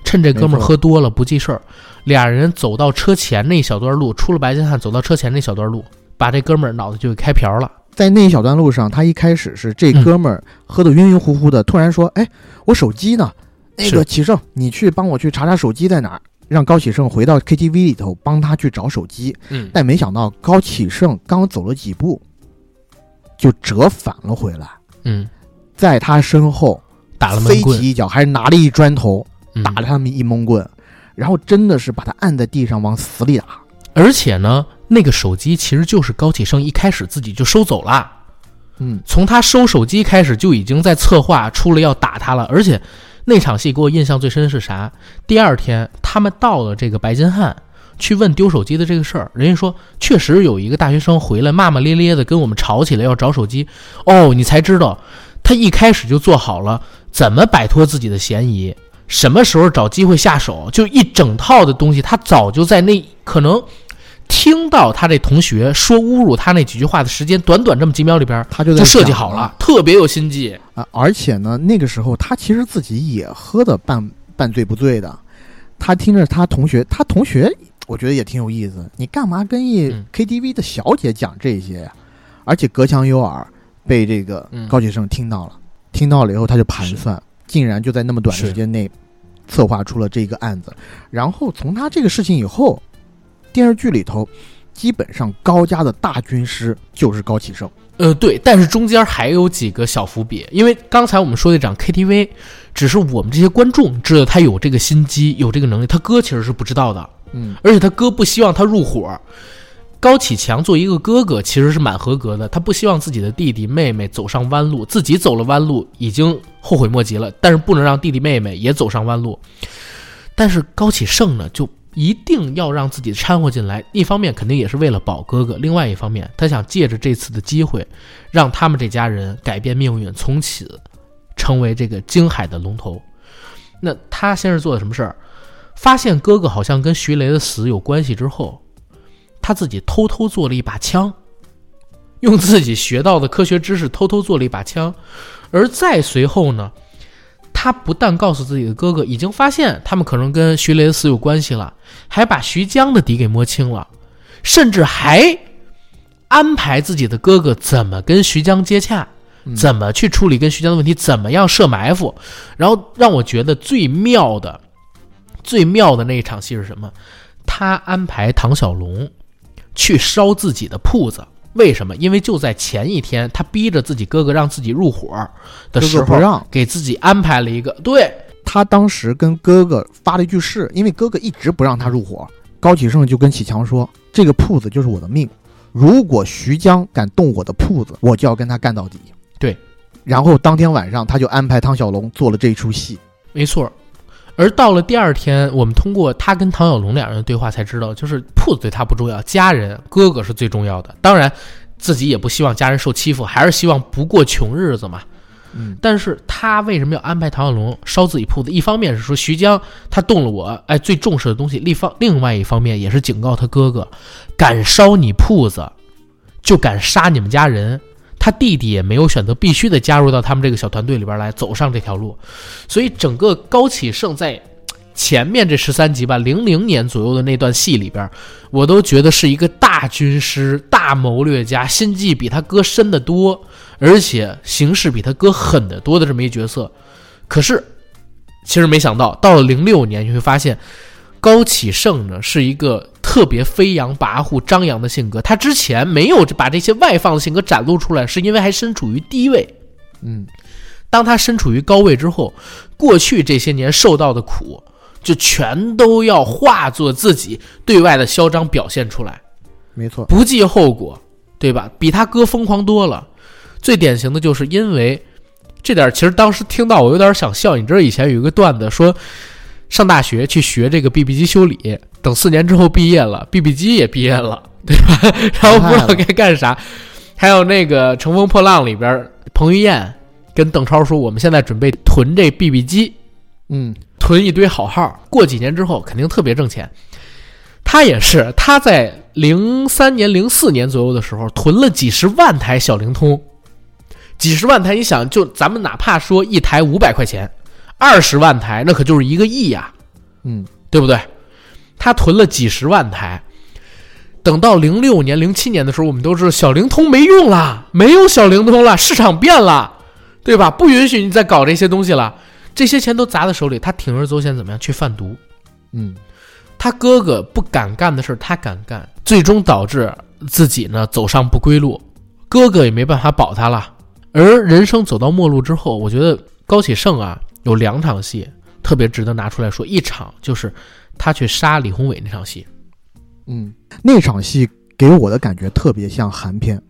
趁这哥们儿喝多了不记事儿，俩人走到车前那一小段路，出了白金汉，走到车前那小段路，把这哥们儿脑袋就给开瓢了。在那一小段路上，他一开始是这嗯哥们儿喝得晕晕乎乎的，突然说：“哎，我手机呢？那个启盛，你去帮我去查查手机在哪儿。”让高启盛回到 KTV 里头帮他去找手机，嗯，但没想到高启盛刚走了几步，就折返了回来，嗯，在他身后打了飞起一脚，还是拿了一砖头嗯。打了他们一闷棍，然后真的是把他按在地上往死里打。而且呢，那个手机其实就是高启盛一开始自己就收走了。嗯，从他收手机开始就已经在策划出了要打他了，而且那场戏给我印象最深是啥？第二天他们到了这个白金汉，去问丢手机的这个事儿，人家说确实有一个大学生回来骂骂咧咧的跟我们吵起来要找手机，哦，你才知道他一开始就做好了怎么摆脱自己的嫌疑，什么时候找机会下手，就一整套的东西，他早就在那可能。听到他这同学说侮辱他那几句话的时间，短短这么几秒里边，他就在就设计好了，特别有心计。啊！而且呢，那个时候他其实自己也喝的半半醉不醉的，他听着他同学，他同学我觉得也挺有意思。你干嘛跟一嗯 KTV 的小姐讲这些呀、而且隔墙有耳，被这个嗯高启盛听到了，听到了以后他就盘算，竟然就在那么短的时间内策划出了这个案子。然后从他这个事情以后，电视剧里头基本上高家的大军师就是高启盛。呃，对，但是中间还有几个小伏笔，因为刚才我们说的这场 KTV，只是我们这些观众知道他有这个心机，有这个能力，他哥其实是不知道的，嗯而且他哥不希望他入伙。高启强作为一个哥哥，其实是蛮合格的，他不希望自己的弟弟妹妹走上弯路，自己走了弯路已经后悔莫及了，但是不能让弟弟妹妹也走上弯路。但是高启盛呢，就一定要让自己掺和进来，一方面肯定也是为了保哥哥，另外一方面他想借着这次的机会，让他们这家人改变命运，从此成为这个京海的龙头。那他先是做的什么事儿？发现哥哥好像跟徐雷的死有关系之后，他自己偷偷做了一把枪，用自己学到的科学知识偷偷做了一把枪，而再随后呢，他不但告诉自己的哥哥已经发现他们可能跟徐雷的死有关系了，还把徐江的底给摸清了，甚至还安排自己的哥哥怎么跟徐江接洽。嗯怎么去处理跟徐江的问题？怎么样设埋伏？然后让我觉得最妙的、最妙的那一场戏是什么？他安排唐小龙去烧自己的铺子。为什么？因为就在前一天，他逼着自己哥哥让自己入伙的时候，哥不让，给自己安排了一个对他当时跟哥哥发了一句誓，因为哥哥一直不让他入伙，高启盛就跟启强说：“这个铺子就是我的命，如果徐江敢动我的铺子，我就要跟他干到底。”对，然后当天晚上他就安排汤小龙做了这一出戏。没错。而到了第二天，我们通过他跟唐小龙两人的对话才知道，就是铺子对他不重要，家人哥哥是最重要的。当然，自己也不希望家人受欺负，还是希望不过穷日子嘛。嗯，但是他为什么要安排唐小龙烧自己铺子？一方面是说徐江他动了我哎最重视的东西，另方另外一方面也是警告他哥哥，敢烧你铺子，就敢杀你们家人。他弟弟也没有选择必须得加入到他们这个小团队里边来，走上这条路。所以整个高启盛在前面这十三集吧，零零年左右的那段戏里边，我都觉得是一个大军师、大谋略家，心计比他哥深得多，而且行事比他哥狠得多的这么一角色。可是，其实没想到，到了零六年，你会发现高启盛呢是一个特别飞扬跋扈、张扬的性格。他之前没有把这些外放的性格展露出来，是因为还身处于低位。嗯，当他身处于高位之后，过去这些年受到的苦，就全都要化作自己对外的嚣张表现出来，没错。不计后果，对吧？比他哥疯狂多了。最典型的就是因为这点，其实当时听到我有点想笑。你知道以前有一个段子说，上大学去学这个 BB 机修理，等四年之后毕业了，BB 机也毕业了，对吧？然后不知道该干啥。还有那个《乘风破浪》里边，彭于晏跟邓超说：“我们现在准备囤这 BB 机，嗯，囤一堆好号，过几年之后肯定特别挣钱。”他也是，他在零三年、零四年左右的时候囤了几十万台小灵通，几十万台，你想，就咱们哪怕说一台五百块钱，二十万台，那可就是一个亿呀、嗯，对不对？他囤了几十万台，等到零六年、零七年的时候，我们都知道小灵通没用了，没有小灵通了，市场变了，对吧？不允许你再搞这些东西了，这些钱都砸在手里，他铤而走险，怎么样去贩毒？嗯，他哥哥不敢干的事儿，他敢干，最终导致自己呢走上不归路，哥哥也没办法保他了。而人生走到末路之后，我觉得高启盛啊有两场戏特别值得拿出来说，一场就是他去杀李宏伟那场戏，嗯，那场戏给我的感觉特别像韩片，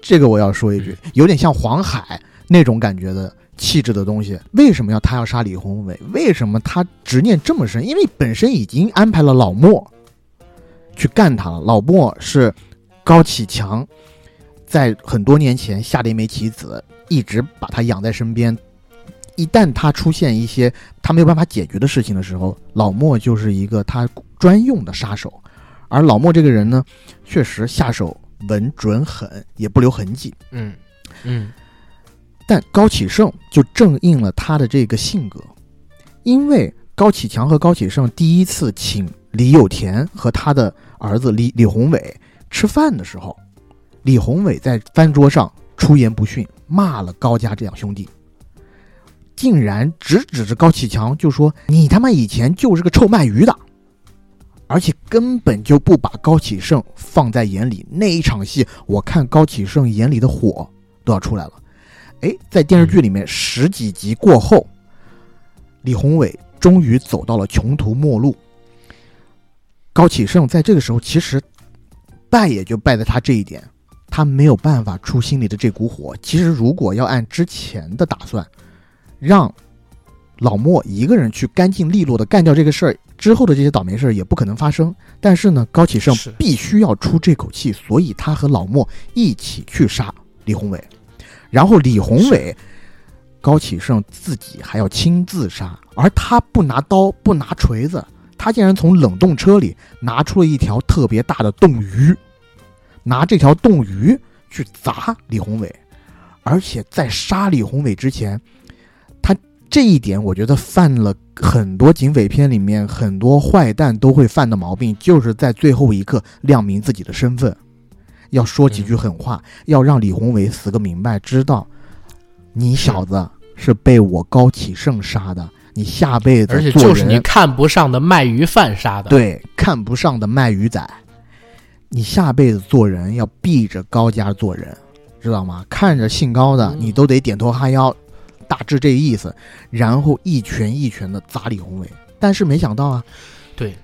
这个我要说一句，有点像黄海那种感觉的气质的东西。为什么要他要杀李宏伟？为什么他执念这么深？因为本身已经安排了老莫去干他了。老莫是高启强在很多年前下的一枚棋子，一直把他养在身边。一旦他出现一些他没有办法解决的事情的时候，老莫就是一个他专用的杀手。而老莫这个人呢，确实下手稳准狠，也不留痕迹。嗯嗯但高启盛就正应了他的这个性格，因为高启强和高启盛第一次请李有田和他的儿子李李宏伟吃饭的时候，李宏伟在饭桌上出言不逊，骂了高家这两兄弟，竟然直指着高启强就说：“你他妈以前就是个臭卖鱼的。”而且根本就不把高启盛放在眼里。那一场戏，我看高启盛眼里的火都要出来了。哎，在电视剧里面十几集过后，李宏伟终于走到了穷途末路。高启盛在这个时候其实败也就败在他这一点，他没有办法出心里的这股火。其实如果要按之前的打算，让老莫一个人去干净利落的干掉这个事儿，之后的这些倒霉事儿也不可能发生。但是呢，高启盛必须要出这口气，所以他和老莫一起去杀李宏伟，然后李宏伟。高启盛自己还要亲自杀，而他不拿刀，不拿锤子，他竟然从冷冻车里拿出了一条特别大的冻鱼，拿这条冻鱼去砸李宏伟，而且在杀李宏伟之前，他这一点我觉得犯了很多警匪片里面很多坏蛋都会犯的毛病，就是在最后一刻亮明自己的身份，要说几句狠话，要让李宏伟死个明白，知道你小子是被我高启盛杀的，你下辈子而且就是你看不上的卖鱼贩杀的。，对看不上的卖鱼仔，你下辈子做人要避着高家做人，知道吗？看着姓高的，嗯你都得点头哈腰，大致这意思，然后一拳一拳的砸李宏伟。但是没想到啊，对，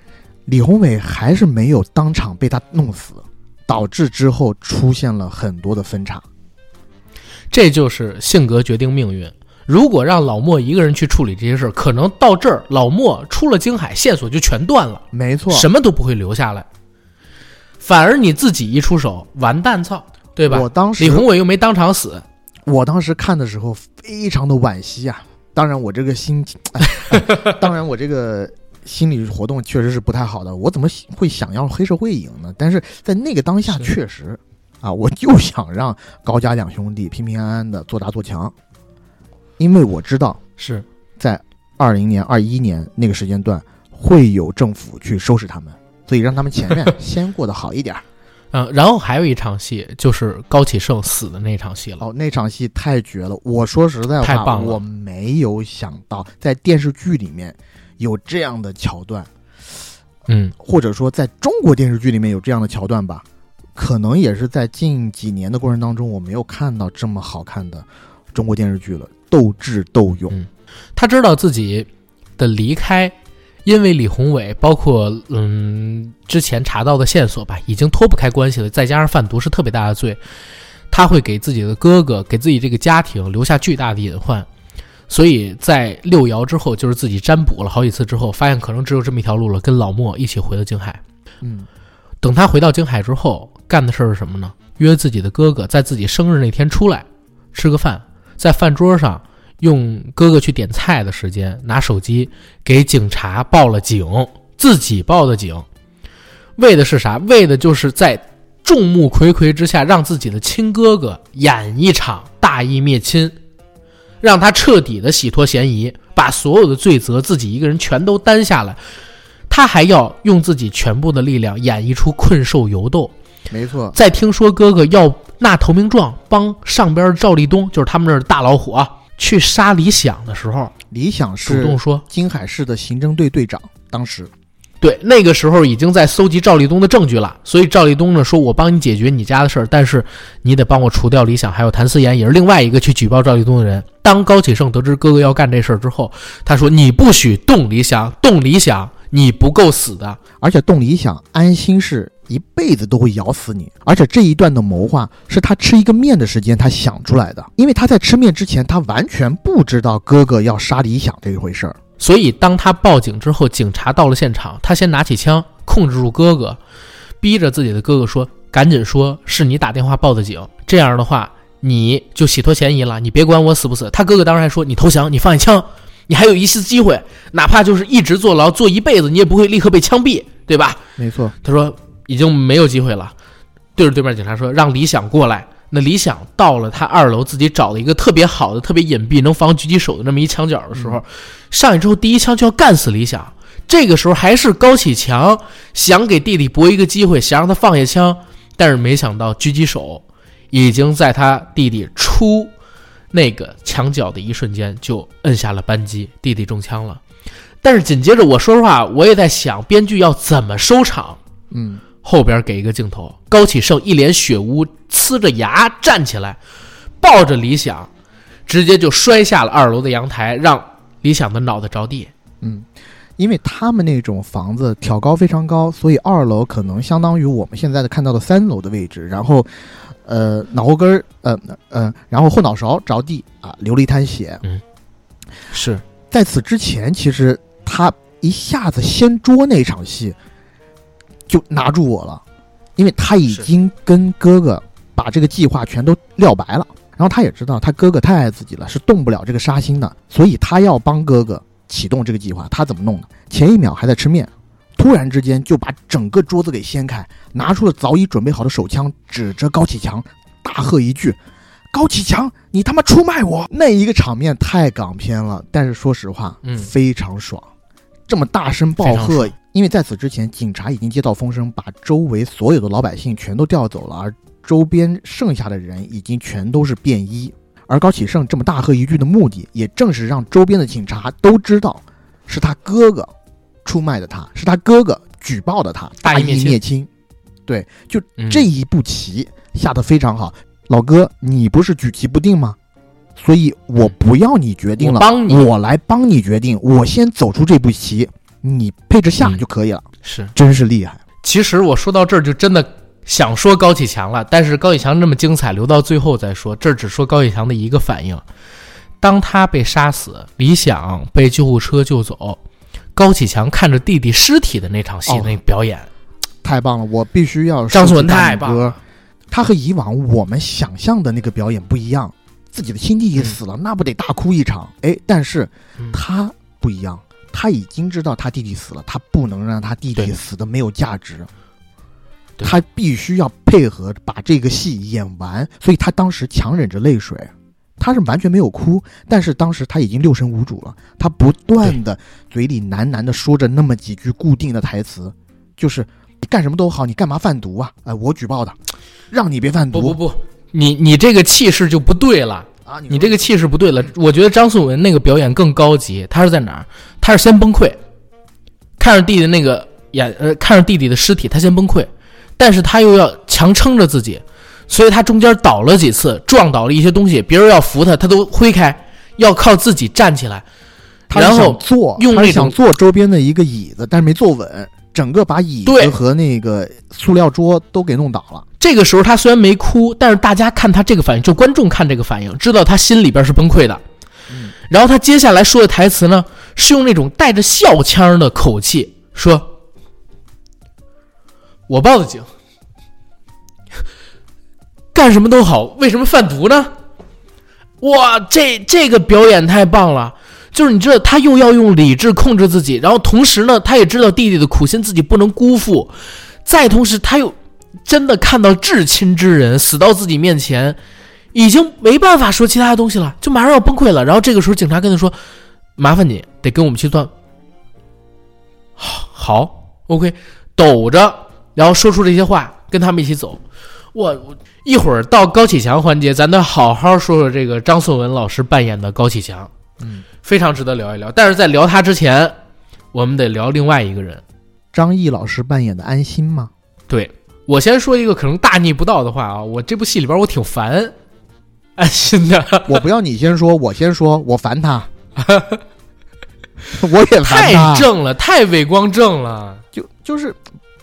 李宏伟还是没有当场被他弄死，导致之后出现了很多的分叉。这就是性格决定命运。如果让老莫一个人去处理这些事儿，可能到这儿老莫出了京海，线索就全断了，没错，什么都不会留下来。反而你自己一出手，完蛋操，对吧？我当时李宏伟又没当场死，我当时看的时候非常的惋惜啊。当然，我这个心，哎 当然我这个心理活动确实是不太好的。我怎么会想要黑社会赢呢？但是在那个当下，确实啊，我就想让高家两兄弟平平安安的做大做强，因为我知道是在二零年、二一年那个时间段会有政府去收拾他们，所以让他们前面 先过得好一点儿。嗯，然后还有一场戏，就是高启盛死的那场戏了。哦，那场戏太绝了！我说实在话，太棒了我没有想到在电视剧里面有这样的桥段，嗯，或者说在中国电视剧里面有这样的桥段吧。可能也是在近几年的过程当中，我没有看到这么好看的中国电视剧了，斗智斗勇。嗯他知道自己的离开，因为李宏伟，包括嗯之前查到的线索吧，已经脱不开关系了，再加上贩毒是特别大的罪，他会给自己的哥哥，给自己这个家庭留下巨大的隐患。所以在六爻之后，就是自己占卜了好几次之后，发现可能只有这么一条路了，跟老莫一起回了京海。嗯，等他回到京海之后，干的事儿是什么呢？约自己的哥哥在自己生日那天出来吃个饭，在饭桌上用哥哥去点菜的时间，拿手机给警察报了警，自己报的警，为的是啥？为的就是在众目睽睽之下，让自己的亲哥哥演一场大义灭亲，让他彻底的洗脱嫌疑，把所有的罪责自己一个人全都担下来。他还要用自己全部的力量演绎出困兽犹斗。没错，在听说哥哥要纳投名状，帮上边赵立东，就是他们那儿的大老虎啊，去杀李想的时候，李想主是动说，金海市的刑侦队队长，当时对，那个时候已经在搜集赵立东的证据了，所以赵立东呢说，我帮你解决你家的事儿，但是你得帮我除掉李想，还有谭思妍，也是另外一个去举报赵立东的人。当高启盛得知哥哥要干这事儿之后，他说：“你不许动李想，动李想，你不够死的。而且动李想安心是一辈子都会咬死你，而且这一段的谋划是他吃一个面的时间他想出来的，因为他在吃面之前他完全不知道哥哥要杀李想这一回事儿。所以，当他报警之后，警察到了现场，他先拿起枪控制住哥哥，逼着自己的哥哥说：“赶紧说是你打电话报的警，这样的话你就洗脱嫌疑了，你别管我死不死。”他哥哥当时还说：“你投降，你放下枪，你还有一丝机会，哪怕就是一直坐牢坐一辈子，你也不会立刻被枪毙，对吧没错，？”他说：“已经没有机会了。”对着对面警察说：“让李想过来。”那李想到了他二楼自己找了一个特别好的、特别隐蔽、能防狙击手的那么一墙角的时候，上去之后第一枪就要干死李想。这个时候还是高启强想给弟弟搏一个机会，想让他放下枪，但是没想到狙击手已经在他弟弟出那个墙角的一瞬间就摁下了扳机，弟弟中枪了。但是紧接着，我说实话，我也在想编剧要怎么收场。嗯，后边给一个镜头，高启盛一脸血污，呲着牙站起来，抱着李想，直接就摔下了二楼的阳台，让李想的脑袋着地。嗯因为他们那种房子挑高非常高，所以二楼可能相当于我们现在的看到的三楼的位置，然后，呃，脑后根儿，呃呃，然后后脑勺着地啊，流了一滩血。嗯是，在此之前，其实他一下子掀桌那场戏就拿住我了，因为他已经跟哥哥把这个计划全都撂白了，然后他也知道他哥哥太爱自己了，是动不了这个杀心的，所以他要帮哥哥启动这个计划。他怎么弄的？前一秒还在吃面，突然之间就把整个桌子给掀开，拿出了早已准备好的手枪，指着高启强，大喝一句：“高启强，你他妈出卖我！”那一个场面太港片了，但是说实话，嗯非常爽。这么大声暴喝因为在此之前，警察已经接到风声，把周围所有的老百姓全都调走了，而周边剩下的人已经全都是便衣。而高启盛这么大喝一句的目的，也正是让周边的警察都知道，是他哥哥出卖的他，是他哥哥举报的他，大义灭亲。对，就嗯这一步棋下得非常好。老哥，你不是举棋不定吗？所以我不要你决定了，我帮你我来帮你决定。我先走出这步棋，你配置下嗯就可以了。是。真是厉害。其实我说到这儿就真的想说高启强了，但是高启强这么精彩，留到最后再说。这儿只说高启强的一个反应：当他被杀死，李想被救护车救走，高启强看着弟弟尸体的那场戏，哦那表演，太棒了！我必须要张颂文竖起大太棒拇哥。他和以往我们想象的那个表演不一样，自己的亲弟弟死了，那不得大哭一场？哎，但是嗯他不一样，他已经知道他弟弟死了，他不能让他弟弟死的没有价值，他必须要配合把这个戏演完，所以他当时强忍着泪水。他是完全没有哭，但是当时他已经六神无主了。他不断的嘴里喃喃的说着那么几句固定的台词，就是你干什么都好，你干嘛贩毒啊？哎，我举报的，让你别贩毒。不不不，你你这个气势就不对了。啊，你这个气势不对了。我觉得张颂文那个表演更高级，他是在哪儿？他是先崩溃，看着弟弟那个眼呃，看着弟弟的尸体，他先崩溃，但是他又要强撑着自己，所以他中间倒了几次，撞倒了一些东西，别人要扶他，他都挥开，要靠自己站起来。然后坐，用那种想坐周边的一个椅子，但是没坐稳，整个把椅子和那个塑料桌都给弄倒了。这个时候他虽然没哭，但是大家看他这个反应，就观众看这个反应，知道他心里边是崩溃的。然后他接下来说的台词呢，是用那种带着笑腔的口气说：“我报的警，干什么都好，为什么贩毒呢？”哇，这这个表演太棒了！就是你知道，他又要用理智控制自己，然后同时呢，他也知道弟弟的苦心自己不能辜负，再同时他又真的看到至亲之人死到自己面前，已经没办法说其他的东西了，就马上要崩溃了。然后这个时候，警察跟他说：“麻烦你得跟我们去断。”好好，OK，抖着，然后说出这些话，跟他们一起走。我我一会儿到高启强环节，咱得好好说说这个张颂文老师扮演的高启强，嗯，非常值得聊一聊。但是在聊他之前，我们得聊另外一个人。张译老师扮演的安心吗？对我先说一个可能大逆不道的话啊，我这部戏里边我挺烦 安心的，我不要你先说，我先说，我烦他，我也烦太，正了，太伟光正了。就就是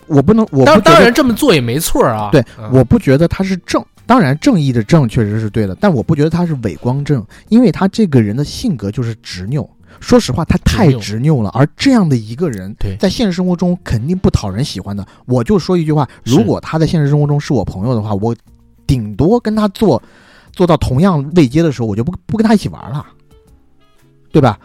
我不能，我当然这么做也没错啊。对嗯我不觉得他是正，当然正义的正确实是对的，但我不觉得他是伪光正，因为他这个人的性格就是执拗。说实话，他太执拗了，而这样的一个人，在现实生活中肯定不讨人喜欢的。我就说一句话，如果他在现实生活中是我朋友的话，我顶多跟他做做到同样位阶的时候，我就不不跟他一起玩了，对吧？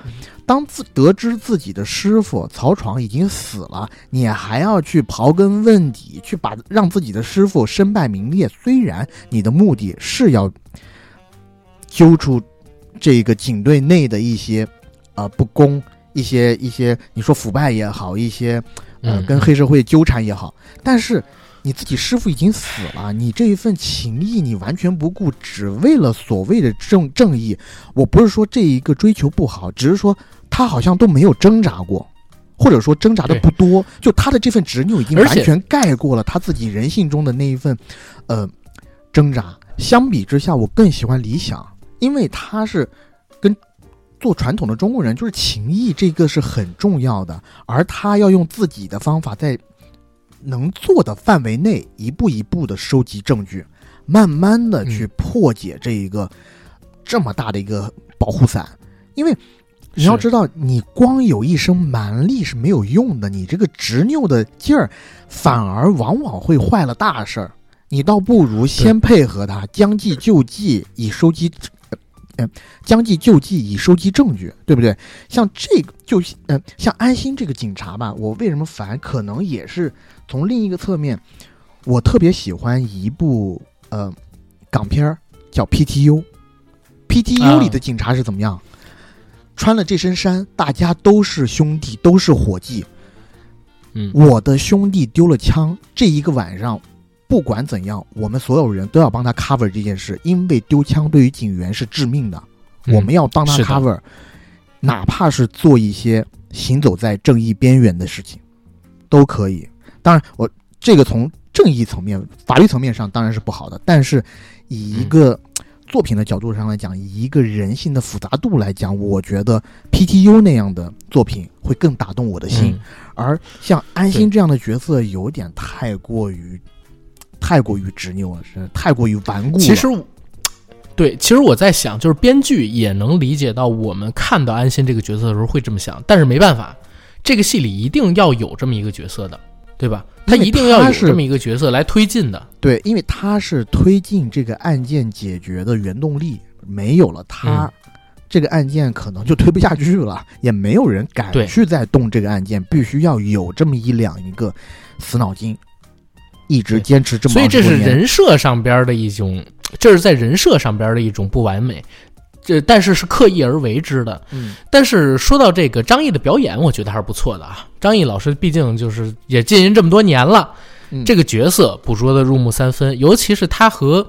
当自得知自己的师傅曹闯已经死了，你还要去刨根问底，去把让自己的师傅身败名裂。虽然你的目的是要揪出这个警队内的一些呃不公，一些一些你说腐败也好，一些呃嗯跟黑社会纠缠也好，但是你自己师傅已经死了，你这一份情谊你完全不顾，只为了所谓的正正义。我不是说这一个追求不好，只是说他好像都没有挣扎过。或者说挣扎的不多，就他的这份执拗已经完全盖过了他自己人性中的那一份，呃，挣扎。相比之下，我更喜欢理想，因为他是跟做传统的中国人，就是情谊这个是很重要的，而他要用自己的方法，在能做的范围内，一步一步的收集证据，慢慢的去破解这一个这么大的一个保护伞，因为。你要知道，你光有一身蛮力是没有用的，你这个执拗的劲儿，反而往往会坏了大事儿。你倒不如先配合他，将计就计，以收集，呃，将计就计以收集证据，对不对？像这个，就呃，像安心这个警察吧，我为什么烦？可能也是从另一个侧面，我特别喜欢一部呃港片儿叫 PTU。PTU 里的警察是怎么样？穿了这身衫，大家都是兄弟，都是伙计。嗯，我的兄弟丢了枪，这一个晚上，不管怎样，我们所有人都要帮他 cover 这件事，因为丢枪对于警员是致命的，嗯我们要帮他 cover，哪怕是做一些行走在正义边缘的事情，都可以。当然，我这个从正义层面、法律层面上当然是不好的，但是以一个作品的角度上来讲，以一个人性的复杂度来讲，我觉得 PTU 那样的作品会更打动我的心。嗯。而像安心这样的角色，有点太过于、太过于执拗了，是太过于顽固了。其实，对，其实我在想，就是编剧也能理解到我们看到安心这个角色的时候会这么想，但是没办法，这个戏里一定要有这么一个角色的，对吧？他一定要有这么一个角色来推进的。对，因为他是推进这个案件解决的原动力，没有了他，嗯这个案件可能就推不下去了，也没有人敢去再动这个案件，必须要有这么一两一个死脑筋，一直坚持这么所以这是20多年人设上边的一种，这是在人设上边的一种不完美，这但是是刻意而为之的。嗯但是说到这个张译的表演，我觉得还是不错的啊。张译老师毕竟就是也浸淫这么多年了，嗯这个角色捕捉的入木三分，尤其是他和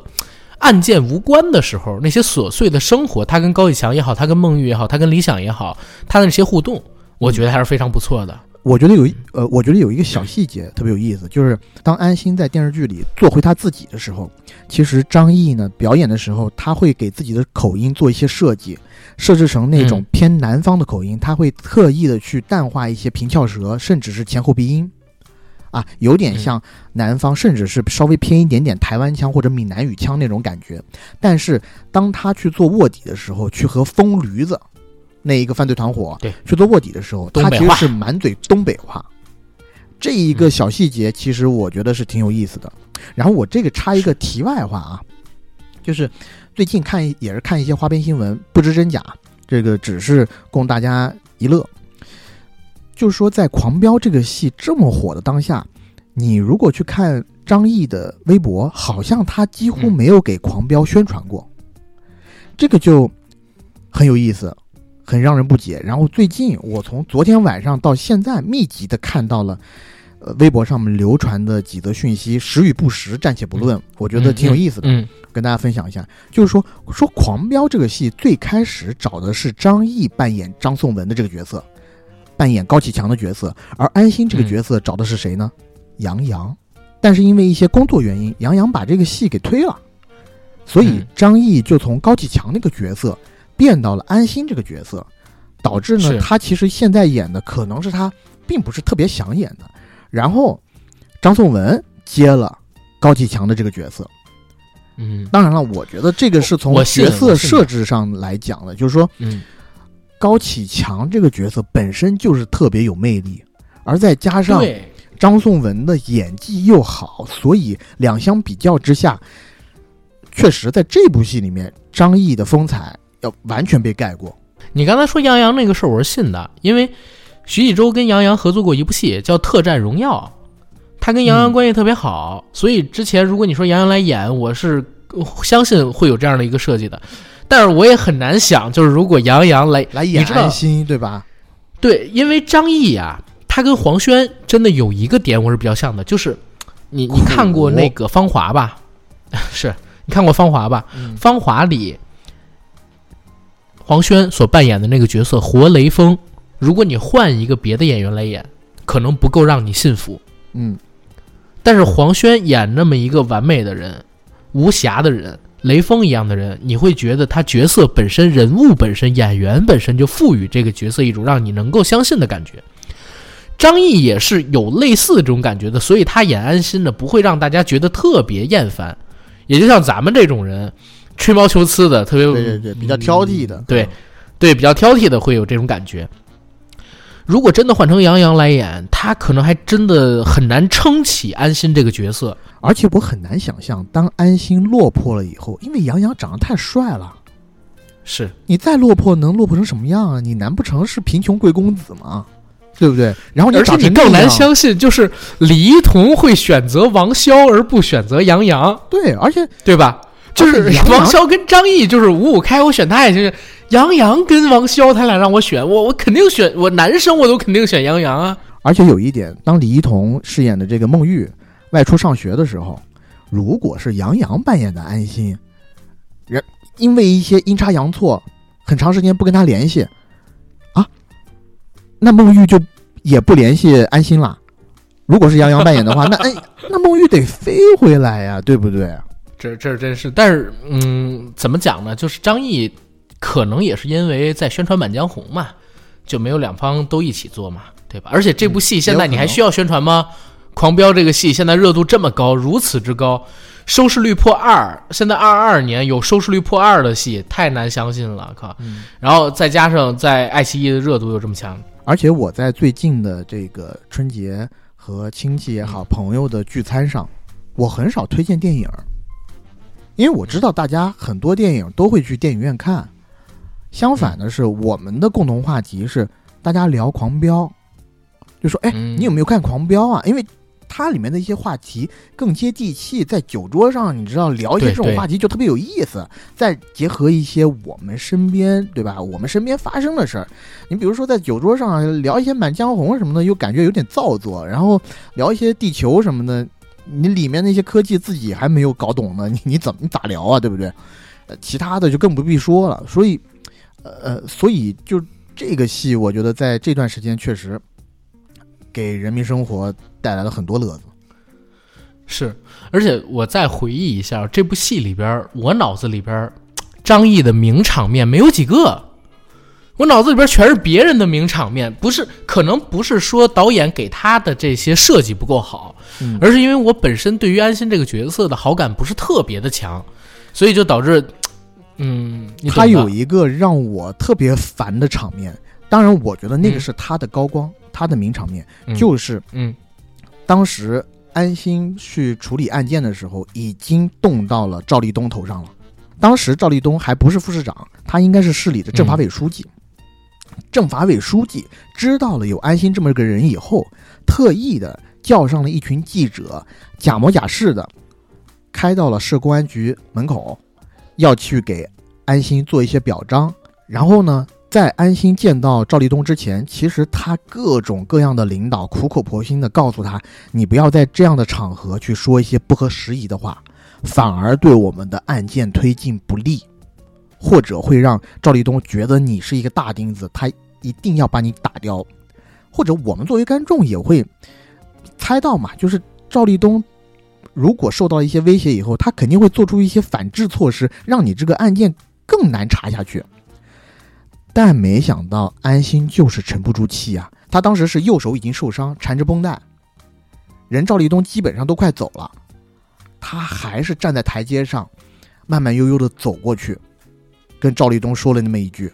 案件无关的时候，那些琐碎的生活，他跟高以翔也好，他跟孟玉也好，他跟李想也好，他的那些互动，我觉得还是非常不错的。我觉得有一呃，我觉得有一个小细节特别有意思，就是当安心在电视剧里做回他自己的时候，其实张译呢表演的时候，他会给自己的口音做一些设计，设置成那种嗯。偏南方的口音，他会特意的去淡化一些平翘舌，甚至是前后鼻音，啊，有点像南方，甚至是稍微偏一点点台湾腔或者闽南语腔那种感觉。但是当他去做卧底的时候，去和疯驴子那一个犯罪团伙对。去做卧底的时候，他其实是满嘴东北话。这一个小细节，其实我觉得是挺有意思的。然后我这个插一个题外话啊，就是最近看也是看一些花边新闻，不知真假，这个只是供大家一乐。就是说，在《狂飙》这个戏这么火的当下，你如果去看张译的微博，好像他几乎嗯。没有给《狂飙》宣传过，这个就很有意思，很让人不解。然后最近我从昨天晚上到现在，密集的看到了。呃，微博上面流传的几则讯息，实与不实暂且不论，我觉得挺有意思的。嗯，跟大家分享一下，就是说说《狂飙》这个戏最开始找的是张译扮演张颂文的这个角色，扮演高启强的角色，而安心这个角色找的是谁呢？杨洋。但是因为一些工作原因，杨洋把这个戏给推了，所以嗯张译就从高启强那个角色变到了安心这个角色，导致呢他其实现在演的可能是他并不是特别想演的，然后张颂文接了高启强的这个角色。嗯。当然了，我觉得这个是从角色设置上来讲的，就是说嗯。高启强这个角色本身就是特别有魅力，而再加上，张颂文的演技又好，所以两相比较之下，确实在这部戏里面，张译的风采要完全被盖过。你刚才说杨洋那个事儿，我是信的，因为徐纪周跟杨洋合作过一部戏叫《特战荣耀》，他跟杨洋嗯关系特别好，所以之前如果你说杨洋来演，我是呃相信会有这样的一个设计的。但是我也很难想，就是如果杨洋来来演你心，对吧？对，因为张译啊、他跟黄轩真的有一个点我是比较像的，就是你你看过那个《芳华》吧？是你看过《芳华》吧？嗯芳华》里黄轩所扮演的那个角色活雷锋，如果你换一个别的演员来演，可能不够让你信服。嗯，但是黄轩演那么一个完美的人、无瑕的人、雷锋一样的人，你会觉得他角色本身、人物本身、演员本身就赋予这个角色一种让你能够相信的感觉。张译也是有类似这种感觉的，所以他演安心的，不会让大家觉得特别厌烦。也就像咱们这种人，吹毛求疵的，特别对对对，比较挑剔的，对对，比较挑剔的会有这种感觉。如果真的换成杨洋来演，他可能还真的很难撑起安心这个角色。而且我很难想象，当安心落魄了以后，因为杨洋长得太帅了，是，你再落魄能落魄成什么样啊？你难不成是贫穷贵公子吗？对不对？然后你而且你更难相信，就是李一桐会选择王骁而不选择杨洋，对，而且对吧？就是王骁跟张译就是五五开，我选他也行。杨洋跟王骁，他俩让我选，我我肯定选我男生，我都肯定选杨洋啊。而且有一点，当李一桐饰演的这个孟玉外出上学的时候，如果是杨洋扮演的安心，人因为一些阴差阳错，很长时间不跟他联系，啊，那孟玉就也不联系安心了。如果是杨洋扮演的话，那哎，那孟玉得飞回来呀，对不对？这这真是，但是嗯，怎么讲呢？就是张译可能也是因为在宣传《满江红》嘛，就没有两方都一起做嘛，对吧？而且这部戏现在你还需要宣传吗？狂飙》这个戏现在热度这么高，如此之高，收视率破二，现在二二年有收视率破二的戏，太难相信了，靠！然后再加上在爱奇艺的热度又这么强，而且我在最近的这个春节和亲戚也好、朋友的聚餐上，我很少推荐电影儿，因为我知道大家很多电影都会去电影院看。相反的是，我们的共同话题是大家聊《狂飙》，就说：“哎，嗯你有没有看《狂飙》啊？”因为它里面的一些话题更接地气，在酒桌上你知道聊一些这种话题就特别有意思，再结合一些我们身边对吧？我们身边发生的事儿，你比如说在酒桌上聊一些《满江红》什么的，又感觉有点造作，然后聊一些地球什么的，你里面那些科技自己还没有搞懂呢，你你怎么你咋聊啊？对不对？呃，其他的就更不必说了。所以，呃，所以就这个戏，我觉得在这段时间确实给人民生活带来了很多乐子。是，而且我再回忆一下这部戏里边，我脑子里边张译的名场面没有几个，我脑子里边全是别人的名场面，不是可能不是说导演给他的这些设计不够好，嗯。而是因为我本身对于安心这个角色的好感不是特别的强，所以就导致，嗯，他有一个让我特别烦的场面，当然，我觉得那个嗯。是他的高光，他的名场面，嗯。就是嗯。当时安心去处理案件的时候，已经动到了赵立东头上了。当时赵立东还不是副市长，他应该是市里的政法委书记。政法委书记知道了有安心这么个人以后，特意的叫上了一群记者，假模假式的开到了市公安局门口，要去给安心做一些表彰。然后呢，在安心见到赵立东之前，其实他各种各样的领导苦口婆心的告诉他，你不要在这样的场合去说一些不合时宜的话，反而对我们的案件推进不利，或者会让赵立东觉得你是一个大钉子，他一定要把你打掉，或者我们作为观众也会猜到嘛，就是赵立东。如果受到一些威胁以后，他肯定会做出一些反制措施，让你这个案件更难查下去。但没想到安心就是沉不住气啊！他当时是右手已经受伤，缠着绷带，人赵立东基本上都快走了，他还是站在台阶上，慢慢悠悠的走过去，跟赵立东说了那么一句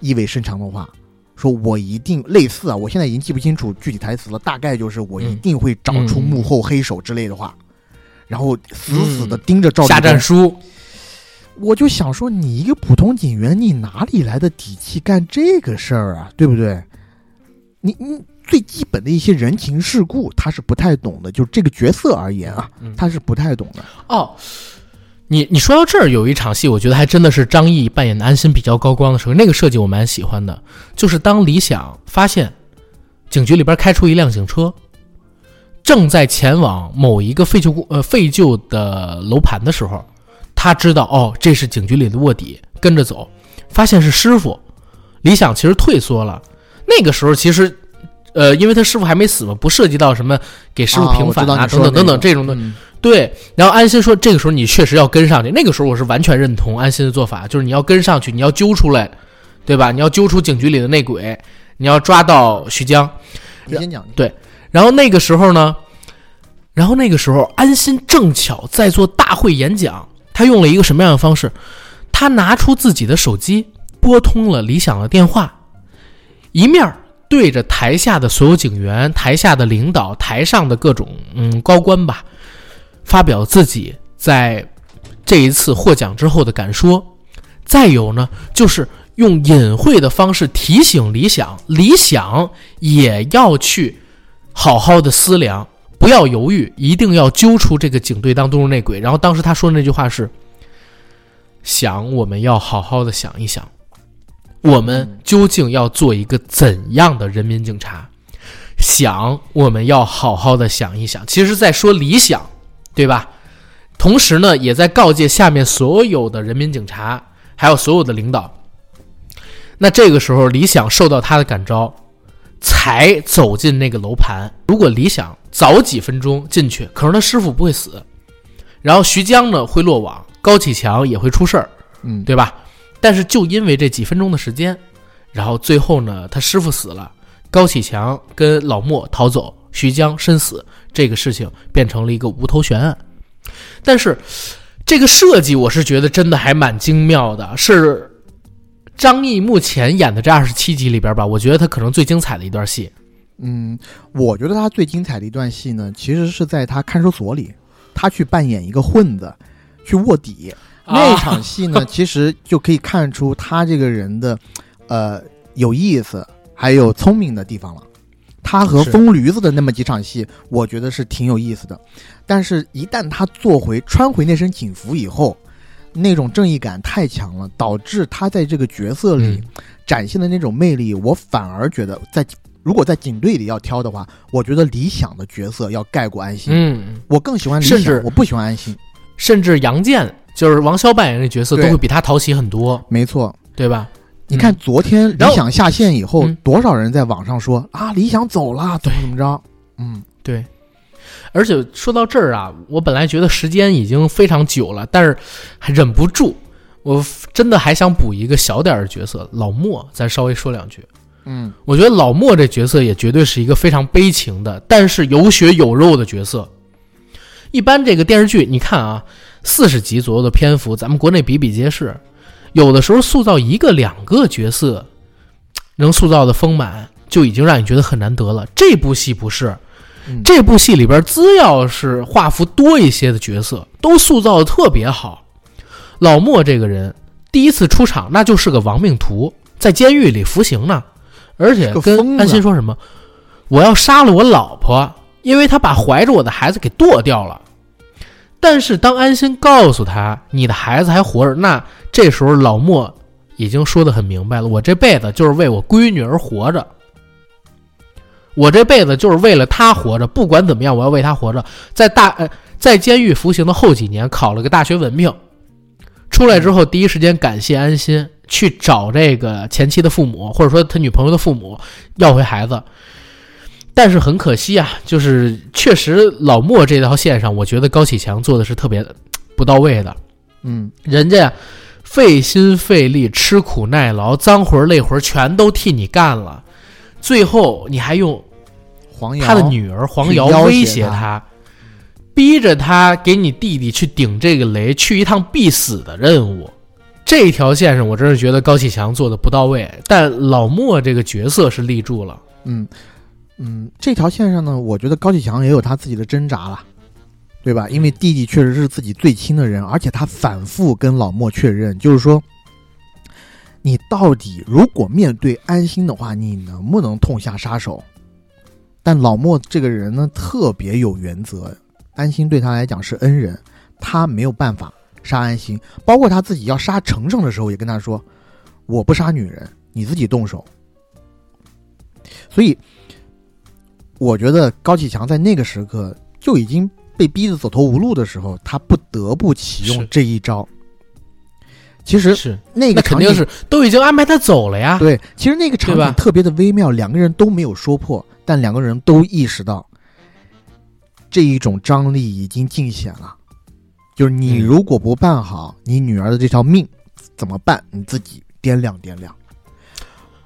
意味深长的话，说我一定类似啊，我现在已经记不清楚具体台词了，大概就是我一定会找出幕后黑手之类的话，然后死死的盯着赵立东。下战书，我就想说，你一个普通警员，你哪里来的底气干这个事儿啊？对不对？你你最基本的一些人情世故，他是不太懂的。就这个角色而言啊，嗯他是不太懂的。哦，你你说到这儿，有一场戏，我觉得还真的是张译扮演的安心比较高光的时候，那个设计我蛮喜欢的，就是当李想发现警局里边开出一辆警车，正在前往某一个废旧呃废旧的楼盘的时候，他知道哦，这是警局里的卧底，跟着走，发现是师傅，李想其实退缩了。那个时候其实，呃，因为他师傅还没死嘛，不涉及到什么给师傅啊平反啊等等等等这种的。嗯对，然后安心说，这个时候你确实要跟上去。那个时候我是完全认同安心的做法，就是你要跟上去，你要揪出来，对吧？你要揪出警局里的内鬼，你要抓到徐江。你先讲。然后那个时候呢，然后那个时候安心正巧在做大会演讲，他用了一个什么样的方式？他拿出自己的手机，拨通了李想的电话，一面儿对着台下的所有警员、台下的领导、台上的各种嗯高官吧，发表自己在这一次获奖之后的感说。再有呢，就是用隐晦的方式提醒李想，李想也要去好好的思量，不要犹豫，一定要揪出这个警队当中的内鬼。然后当时他说的那句话是：“想，我们要好好的想一想，我们究竟要做一个怎样的人民警察？想，我们要好好的想一想。其实，在说理想，对吧？同时呢，也在告诫下面所有的人民警察，还有所有的领导。那这个时候，李想受到他的感召，才走进那个楼盘。如果李想早几分钟进去，可能他师傅不会死，然后徐江呢会落网，高启强也会出事儿，嗯，对吧？但是就因为这几分钟的时间，然后最后呢，他师傅死了，高启强跟老莫逃走，徐江身死，这个事情变成了一个无头悬案。但是这个设计，我是觉得真的还蛮精妙的，是张译目前演的这二十七集里边吧，我觉得他可能最精彩的一段戏。嗯，我觉得他最精彩的一段戏呢，其实是在他看守所里，他去扮演一个混子，去卧底。那场戏呢，其实就可以看出他这个人的，呃，有意思还有聪明的地方了。他和疯驴子的那么几场戏，我觉得是挺有意思的。但是，一旦他做回穿回那身警服以后，那种正义感太强了，导致他在这个角色里嗯展现的那种魅力，我反而觉得在如果在警队里要挑的话，我觉得理想的角色要盖过安心。嗯，我更喜欢理想，甚至我不喜欢安心。甚至杨健就是王骁扮演的角色，都会比他讨喜很多，没错，对吧？你看昨天理想下线以后，嗯多少人在网上说啊，理想走了，怎么怎么着？嗯，对，而且说到这儿啊，我本来觉得时间已经非常久了，但是还忍不住，我真的还想补一个小点儿的角色，老莫，咱稍微说两句。嗯，我觉得老莫这角色也绝对是一个非常悲情的，但是有血有肉的角色。一般这个电视剧，你看啊，四十集左右的篇幅，咱们国内比比皆是。有的时候塑造一个两个角色，能塑造的丰满，就已经让你觉得很难得了。这部戏不是，嗯这部戏里边只要是画幅多一些的角色，都塑造的特别好。老莫这个人第一次出场，那就是个亡命徒，在监狱里服刑呢，而且跟安心说什么：“我要杀了我老婆，因为她把怀着我的孩子给剁掉了。”但是当安心告诉他你的孩子还活着，那这时候老莫已经说得很明白了：我这辈子就是为我闺女而活着，我这辈子就是为了她活着，不管怎么样，我要为她活着。在大呃在监狱服刑的后几年，考了个大学文凭，出来之后第一时间感谢安心，去找这个前妻的父母，或者说他女朋友的父母要回孩子。但是很可惜啊，就是确实老莫这条线上，我觉得高启强做的是特别不到位的。嗯，人家费心费力、吃苦耐劳、脏活累活全都替你干了，最后你还用黄瑶他的女儿黄瑶威胁他他，逼着他给你弟弟去顶这个雷，去一趟必死的任务。这条线上，我真是觉得高启强做的不到位，但老莫这个角色是立住了。嗯嗯，这条线上呢，我觉得高启强也有他自己的挣扎了，对吧？因为弟弟确实是自己最亲的人，而且他反复跟老莫确认，就是说，你到底如果面对安心的话，你能不能痛下杀手？但老莫这个人呢，特别有原则，安心对他来讲是恩人，他没有办法杀安心，包括他自己要杀程程的时候，也跟他说：“我不杀女人，你自己动手。”所以，我觉得高启强在那个时刻就已经被逼得走投无路的时候，他不得不启用这一招。其实是，那那个场景肯定是都已经安排他走了呀。对，其实那个场景特别的微妙，两个人都没有说破，但两个人都意识到这一种张力已经尽显了。就是你嗯如果不办好你女儿的这条命，怎么办？你自己掂量掂量。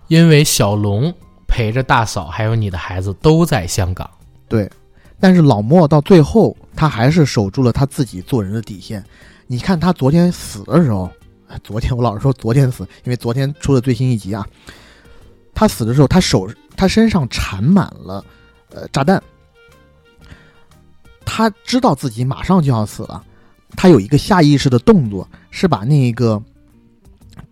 因为小龙陪着大嫂还有你的孩子都在香港。对，但是老莫到最后，他还是守住了他自己做人的底线。你看他昨天死的时候，昨天我老是说昨天死，因为昨天出的最新一集啊，他死的时候，他手他身上缠满了呃炸弹，他知道自己马上就要死了，他有一个下意识的动作，是把那个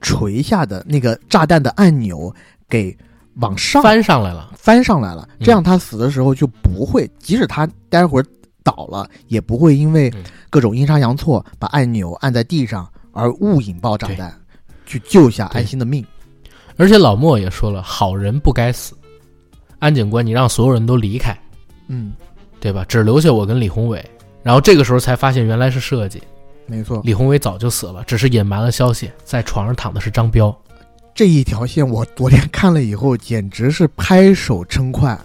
垂下的那个炸弹的按钮给往上翻上来了，翻上来了，嗯这样他死的时候就不会，即使他待会儿倒了，也不会因为嗯各种阴差阳错把按钮按在地上而误引爆炸弹，去救下安心的命。而且老莫也说了，好人不该死。安警官，你让所有人都离开，嗯，对吧？只留下我跟李宏伟。然后这个时候才发现原来是设计，没错，李宏伟早就死了，只是隐瞒了消息，在床上躺的是张彪。这一条线我昨天看了以后，简直是拍手称快，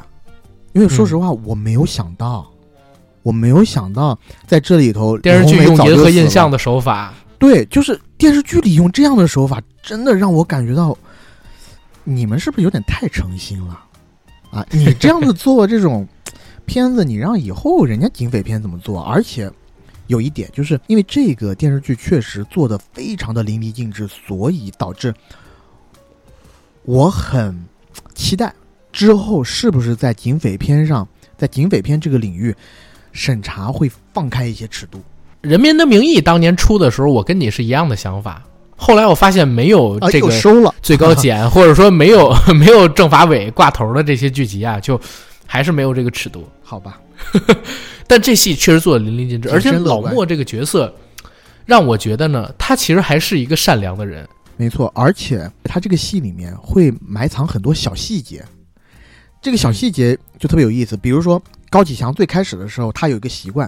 因为说实话，我没有想到，我没有想到在这里头电视剧用银河印象的手法，对，就是电视剧里用这样的手法，真的让我感觉到，你们是不是有点太诚心了啊？你这样子做这种片子，你让以后人家警匪片怎么做？而且有一点，就是因为这个电视剧确实做的非常的淋漓尽致，所以导致我很期待之后是不是在警匪片上，在警匪片这个领域审查会放开一些尺度。《人民的名义》当年出的时候，我跟你是一样的想法。后来我发现没有啊，这个又收了，最高检，或者说没有 没有政法委挂头的这些剧集啊，就还是没有这个尺度。好吧？但这戏确实做的淋漓尽致，而且老莫这个角色，让我觉得呢，他其实还是一个善良的人。没错，而且他这个戏里面会埋藏很多小细节，这个小细节就特别有意思。比如说高启强最开始的时候，他有一个习惯，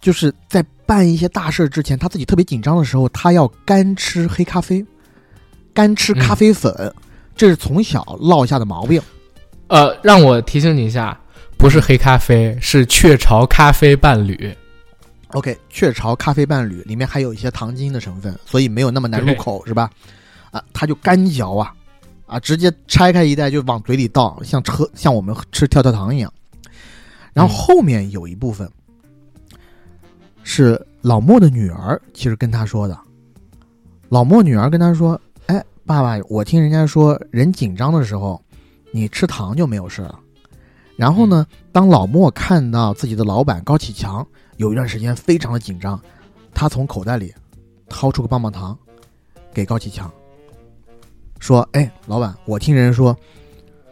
就是在办一些大事之前，他自己特别紧张的时候，他要干吃黑咖啡，干吃咖啡粉，这是从小落下的毛病。呃，让我提醒你一下，不是黑咖啡，是雀巢咖啡伴侣。OK，雀巢咖啡伴侣里面还有一些糖精的成分，所以没有那么难入口，是吧？啊，他就干嚼啊，啊，直接拆开一袋就往嘴里倒，像吃像我们吃跳跳糖一样。然后嗯后面有一部分是老莫的女儿，其实跟他说的。老莫女儿跟他说：“哎，爸爸，我听人家说，人紧张的时候，你吃糖就没有事了。”然后呢，当老莫看到自己的老板高启强有一段时间非常的紧张，他从口袋里掏出个棒棒糖给高启强，说：“哎，老板，我听人说，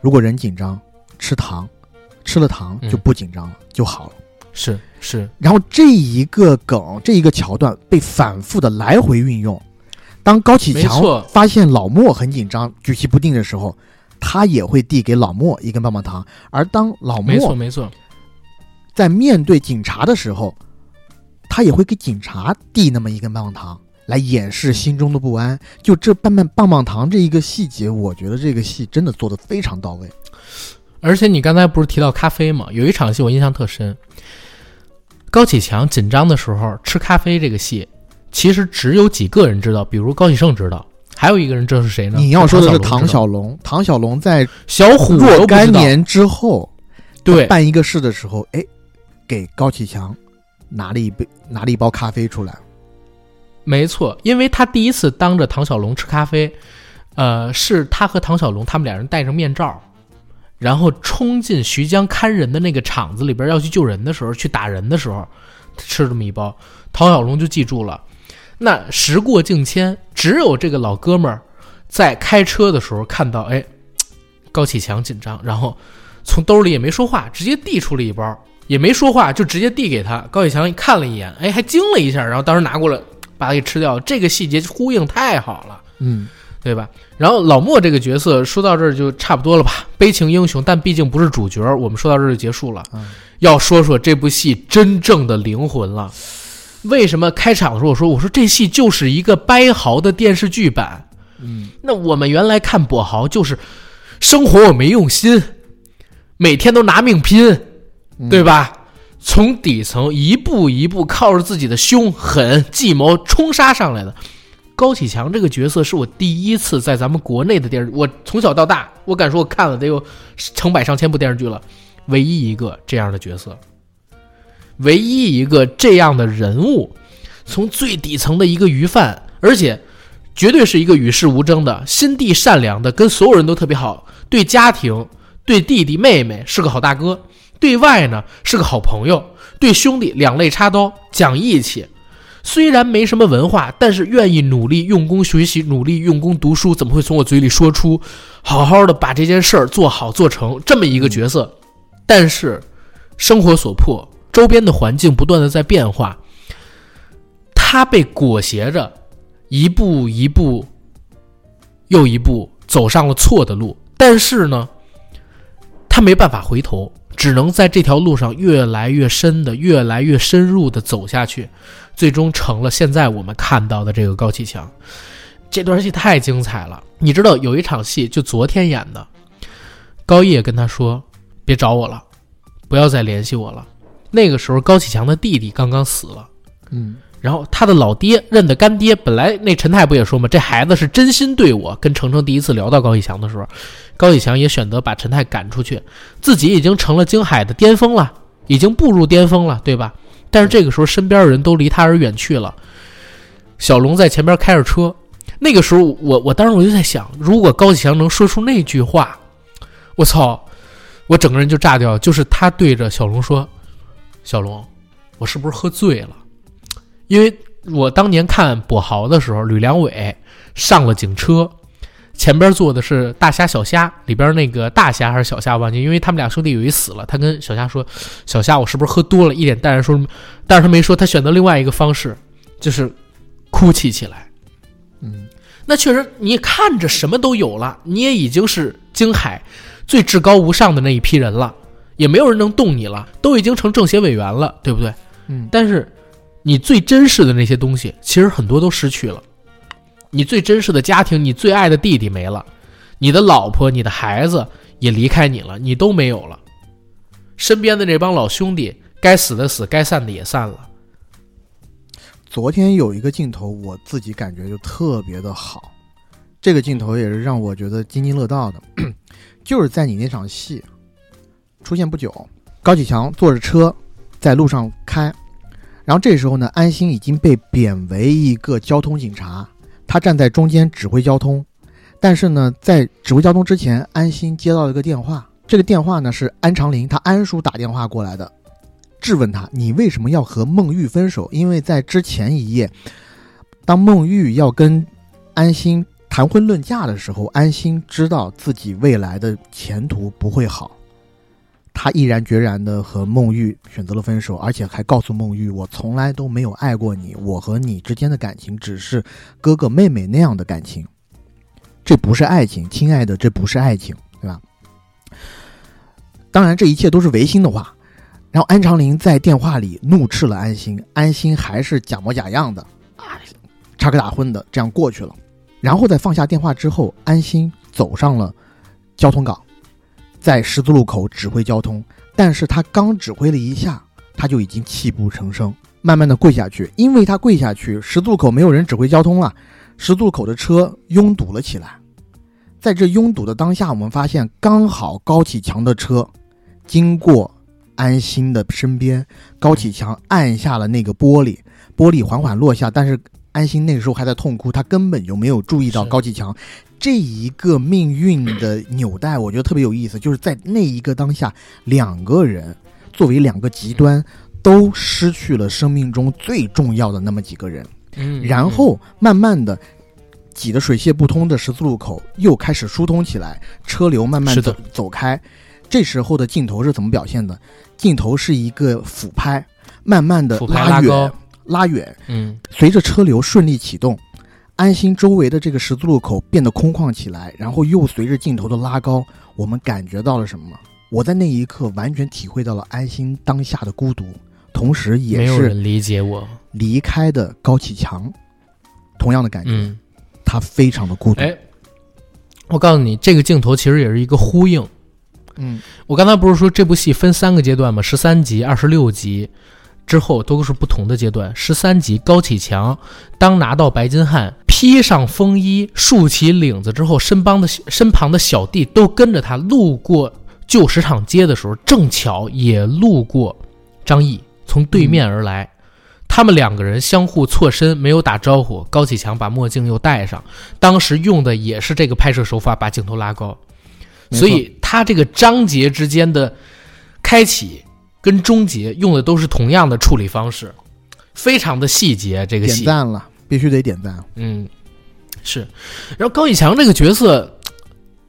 如果人紧张，吃糖，吃了糖就不紧张了，就好了。”是是，然后这一个梗，这一个桥段被反复的来回运用。当高启强发现老莫很紧张、举棋不定的时候，他也会递给老莫一根棒棒糖。而当老莫没错莫没错。在面对警察的时候，他也会给警察递那么一根棒棒糖，来掩饰心中的不安。就这棒棒棒棒糖这一个细节，我觉得这个戏真的做得非常到位。而且你刚才不是提到咖啡吗？有一场戏我印象特深，高启强紧张的时候吃咖啡这个戏，其实只有几个人知道，比如高启盛知道，还有一个人知道是谁呢？你要说的是唐唐小小龙，唐小龙在小虎若干年之后，对办一个事的时候，哎，给高启强拿了一杯拿了一包咖啡出来。没错，因为他第一次当着唐小龙吃咖啡，呃，是他和唐小龙他们俩人戴着面罩，然后冲进徐江看人的那个场子里边要去救人的时候，去打人的时候，吃这么一包，唐小龙就记住了。那时过境迁，只有这个老哥们儿在开车的时候看到，哎，高启强紧张，然后从兜里也没说话，直接递出了一包，也没说话，就直接递给他。高启强看了一眼，哎，还惊了一下，然后当时拿过来把它给吃掉，这个细节呼应太好了。嗯，对吧？然后老莫这个角色说到这儿就差不多了吧，悲情英雄，但毕竟不是主角，我们说到这儿就结束了。嗯要说说这部戏真正的灵魂了。为什么开场的时候我说我说这戏就是一个掰豪的电视剧版？嗯，那我们原来看跛豪就是生活我没用心，每天都拿命拼，对吧？从底层一步一步靠着自己的凶狠计谋冲杀上来的。高启强这个角色是我第一次在咱们国内的电视，我从小到大，我敢说我看了得有成百上千部电视剧了，唯一一个这样的角色，唯一一个这样的人物，从最底层的一个鱼贩，而且绝对是一个与世无争的、心地善良的，跟所有人都特别好，对家庭、对弟弟妹妹是个好大哥，对外呢是个好朋友，对兄弟两肋插刀，讲义气。虽然没什么文化，但是愿意努力用功学习，努力用功读书，怎么会从我嘴里说出好好的把这件事儿做好做成这么一个角色？但是生活所迫，周边的环境不断的在变化，他被裹挟着一步一步又一步走上了错的路，但是呢，他没办法回头，只能在这条路上越来越深的、越来越深入的走下去，最终成了现在我们看到的这个高启强。这段戏太精彩了，你知道有一场戏就昨天演的，高叶跟他说：“别找我了，不要再联系我了。”那个时候高启强的弟弟刚刚死了。嗯，然后他的老爹认的干爹，本来那陈太不也说嘛，这孩子是真心对我。跟程程第一次聊到高启强的时候，高启强也选择把陈太赶出去，自己已经成了京海的巅峰了，已经步入巅峰了，对吧？但是这个时候身边的人都离他而远去了。小龙在前边开着车，那个时候我我当时我就在想，如果高启强能说出那句话，我操，我整个人就炸掉。就是他对着小龙说：“小龙，我是不是喝醉了？”因为我当年看跛豪的时候，吕良伟上了警车，前边坐的是大虾小虾，里边那个大虾还是小虾忘记，因为他们俩兄弟有一死了，他跟小虾说：“小虾，我是不是喝多了？”一脸淡然说，但是他没说，他选择另外一个方式，就是哭泣起来。嗯，那确实，你看着什么都有了，你也已经是京海最至高无上的那一批人了，也没有人能动你了，都已经成政协委员了，对不对？嗯但是你最珍视的那些东西，其实很多都失去了。你最珍视的家庭，你最爱的弟弟没了，你的老婆、你的孩子也离开你了，你都没有了。身边的这帮老兄弟，该死的死，该散的也散了。昨天有一个镜头，我自己感觉就特别的好，这个镜头也是让我觉得津津乐道的，就是在你那场戏出现不久，高启强坐着车在路上开，然后这时候呢，安心已经被贬为一个交通警察，他站在中间指挥交通，但是呢，在指挥交通之前，安心接到了一个电话，这个电话呢是安长林他安叔打电话过来的。质问他：“你为什么要和孟玉分手？”因为在之前一夜，当孟玉要跟安心谈婚论嫁的时候，安心知道自己未来的前途不会好，他毅然决然的和孟玉选择了分手，而且还告诉孟玉：“我从来都没有爱过你，我和你之间的感情只是哥哥妹妹那样的感情，这不是爱情，亲爱的，这不是爱情，对吧？”当然，这一切都是违心的话。然后安长林在电话里怒斥了安心，安心还是假模假样的啊，插科打诨的这样过去了。然后在放下电话之后，安心走上了交通岗，在十字路口指挥交通。但是他刚指挥了一下，他就已经泣不成声，慢慢的跪下去。因为他跪下去，十字路口没有人指挥交通了，十字路口的车拥堵了起来。在这拥堵的当下，我们发现刚好高启强的车经过。安心的身边，高启强按下了那个玻璃，玻璃缓缓落下。但是安心那个时候还在痛哭，他根本就没有注意到高启强这一个命运的纽带。我觉得特别有意思，就是在那一个当下，两个人作为两个极端，都失去了生命中最重要的那么几个人。嗯，然后慢慢的挤得水泄不通的十字路口又开始疏通起来，车流慢慢是的走走开。这时候的镜头是怎么表现的？镜头是一个俯拍，慢慢的拉远，拉远，嗯随着车流顺利启动，安心周围的这个十字路口变得空旷起来，然后又随着镜头的拉高，我们感觉到了什么？我在那一刻完全体会到了安心当下的孤独，同时也是有人理解我。离开的高启强同样的感觉，嗯，他非常的孤独。哎，我告诉你，这个镜头其实也是一个呼应。嗯，我刚才不是说这部戏分三个阶段吗？十三集、二十六集之后都是不同的阶段。十三集，高启强当拿到白金汉，披上风衣，竖起领子之后，身帮的身旁的小弟都跟着他路过旧石场街的时候，正巧也路过张译从对面而来。他们两个人相互错身，没有打招呼。高启强把墨镜又戴上，当时用的也是这个拍摄手法，把镜头拉高。所以他这个章节之间的开启跟终结用的都是同样的处理方式，非常的细节。这个点，赞了，必须得点赞。嗯，是。然后高以强这个角色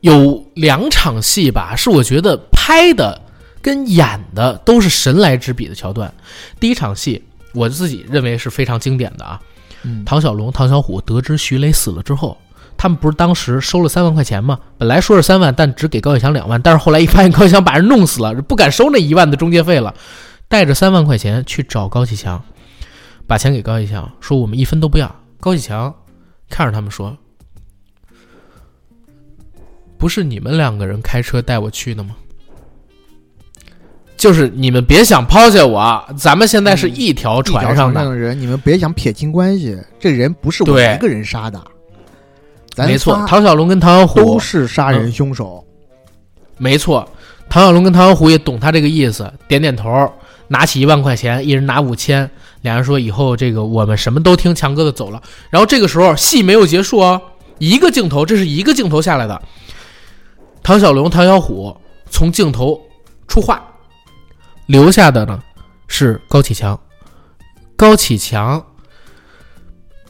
有两场戏吧，是我觉得拍的跟演的都是神来之笔的桥段。第一场戏，我自己认为是非常经典的啊。嗯，唐小龙、唐小虎得知徐磊死了之后，他们不是当时收了三万块钱吗？本来说是三万，但只给高启强两万。但是后来一发现高启强把人弄死了，不敢收那一万的中介费了，带着三万块钱去找高启强，把钱给高启强，说我们一分都不要。高启强看着他们说：“不是你们两个人开车带我去的吗？就是你们别想抛下我，咱们现在是一条船上的。的人，你们别想撇清关系，这人不是我一个人杀的，咱没错，唐小龙跟唐小虎都是杀人凶手。没错，唐小龙跟唐小虎也懂他这个意思，点点头，拿起一万块钱，一人拿五千，两人说以后这个我们什么都听强哥的走了。然后这个时候戏没有结束哦，一个镜头，这是一个镜头下来的。唐小龙、唐小虎从镜头出画，留下的呢是高启强。高启强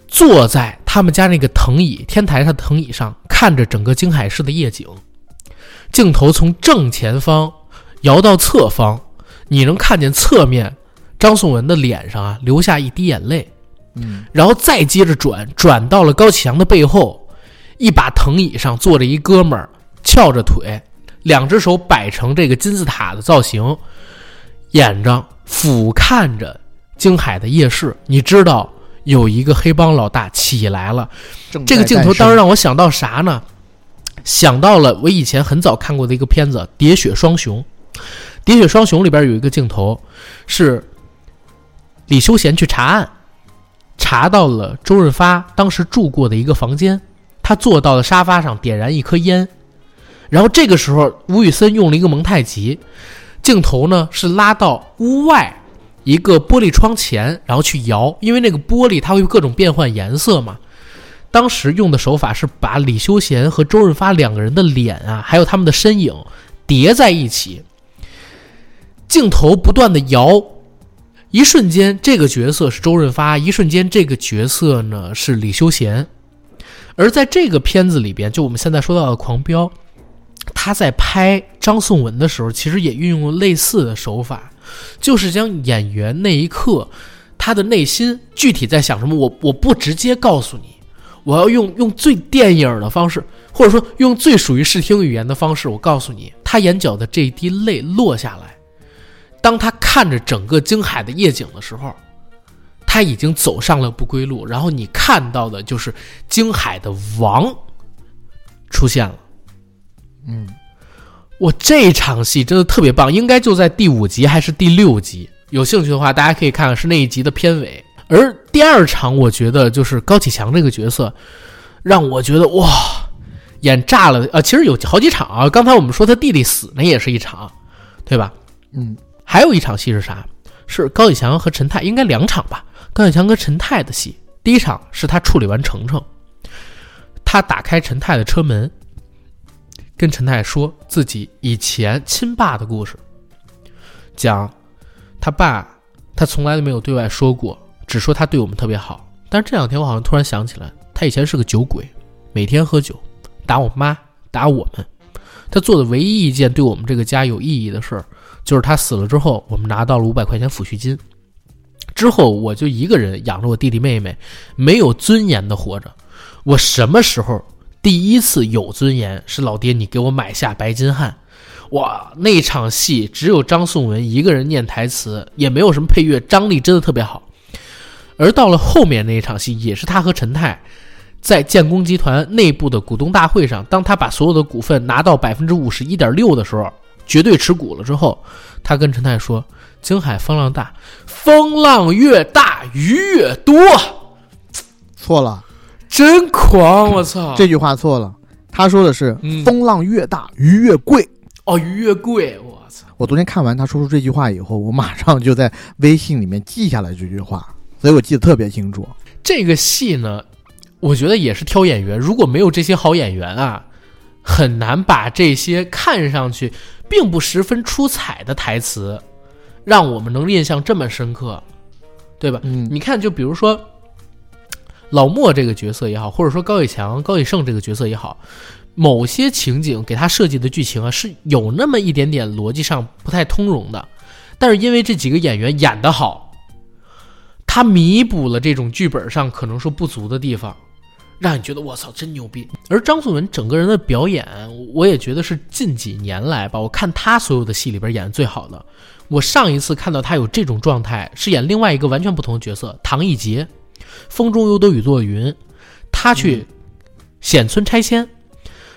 坐在他们家那个藤椅天台上的藤椅上，看着整个京海市的夜景。镜头从正前方摇到侧方，你能看见侧面张颂文的脸上啊流下一滴眼泪，嗯，然后再接着转，转到了高启强的背后，一把藤椅上坐着一哥们儿，翘着腿，两只手摆成这个金字塔的造型，眼着俯瞰着京海的夜市。你知道有一个黑帮老大起来了，这个镜头当时让我想到啥呢？想到了我以前很早看过的一个片子《喋血双雄》。《喋血双雄》里边有一个镜头是李修贤去查案，查到了周润发当时住过的一个房间，他坐到了沙发上，点燃一颗烟，然后这个时候吴宇森用了一个蒙太奇，镜头呢是拉到屋外一个玻璃窗前，然后去摇，因为那个玻璃它会各种变换颜色嘛。当时用的手法是把李修贤和周润发两个人的脸啊，还有他们的身影叠在一起，镜头不断的摇，一瞬间这个角色是周润发，一瞬间这个角色呢是李修贤。而在这个片子里边，就我们现在说到的《狂飙》，他在拍张颂文的时候，其实也运用了类似的手法，就是将演员那一刻他的内心具体在想什么，我我不直接告诉你，我要用用最电影的方式，或者说用最属于视听语言的方式，我告诉你，他眼角的这一滴泪落下来，当他看着整个京海的夜景的时候，他已经走上了不归路，然后你看到的就是京海的王出现了。嗯，我这场戏真的特别棒，应该就在第五集还是第六集？有兴趣的话，大家可以看看，是那一集的片尾。而第二场，我觉得就是高启强这个角色，让我觉得哇，演炸了。呃，其实有好几场啊，刚才我们说他弟弟死那也是一场，对吧？嗯，还有一场戏是啥？是高启强和陈泰，应该两场吧？高启强跟陈泰的戏，第一场是他处理完程程，他打开陈泰的车门，跟陈太说自己以前亲爸的故事，讲他爸他从来都没有对外说过，只说他对我们特别好。但是这两天我好像突然想起来，他以前是个酒鬼，每天喝酒，打我妈，打我们。他做的唯一一件对我们这个家有意义的事儿，就是他死了之后，我们拿到了五百块钱抚恤金。之后我就一个人养着我弟弟妹妹，没有尊严的活着。我什么时候第一次有尊严？是老爹你给我买下白金汉。哇，那场戏只有张颂文一个人念台词，也没有什么配乐，张力真的特别好。而到了后面那一场戏，也是他和陈泰在建工集团内部的股东大会上，当他把所有的股份拿到百分之五十一点六的时候，绝对持股了之后，他跟陈泰说：“京海风浪大，风浪越大鱼越多。错了，”真狂！我操，这句话错了。他说的是嗯“风浪越大，鱼越贵”。哦鱼越贵，我操！我昨天看完他说出这句话以后，我马上就在微信里面记下来这句话，所以我记得特别清楚。这个戏呢，我觉得也是挑演员，如果没有这些好演员啊，很难把这些看上去并不十分出彩的台词，让我们能印象这么深刻，对吧？嗯你看，就比如说老莫这个角色也好，或者说高以强、高以胜这个角色也好，某些情景给他设计的剧情啊，是有那么一点点逻辑上不太通融的，但是因为这几个演员演得好，他弥补了这种剧本上可能说不足的地方，让你觉得我操真牛逼。而张颂文整个人的表演，我也觉得是近几年来吧，我看他所有的戏里边演的最好的。我上一次看到他有这种状态，是演另外一个完全不同的角色唐艺杰，《风中有朵雨做云》，他去显村拆迁，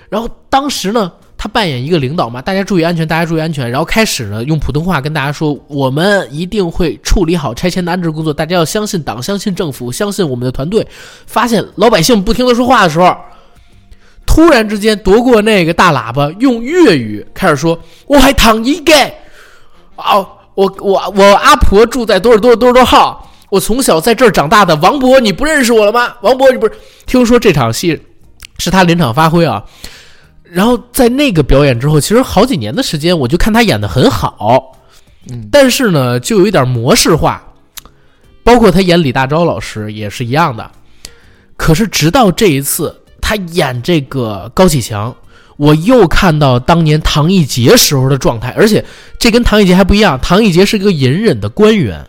然后当时呢。他扮演一个领导嘛，大家注意安全，大家注意安全。然后开始呢，用普通话跟大家说，我们一定会处理好拆迁的安置工作，大家要相信党，相信政府，相信我们的团队。发现老百姓不听他说话的时候，突然之间夺过那个大喇叭，用粤语开始说：“我还躺一盖，哦，我我我阿婆住在多少多少多少多少号，我从小在这儿长大的。王博，你不认识我了吗？王博，你不是听说这场戏是他临场发挥啊？然后在那个表演之后，其实好几年的时间，我就看他演的很好，嗯但是呢，就有一点模式化，包括他演李大钊老师也是一样的。可是直到这一次，他演这个高启强，我又看到当年唐艺杰时候的状态，而且这跟唐艺杰还不一样，唐艺杰是一个隐忍的官员，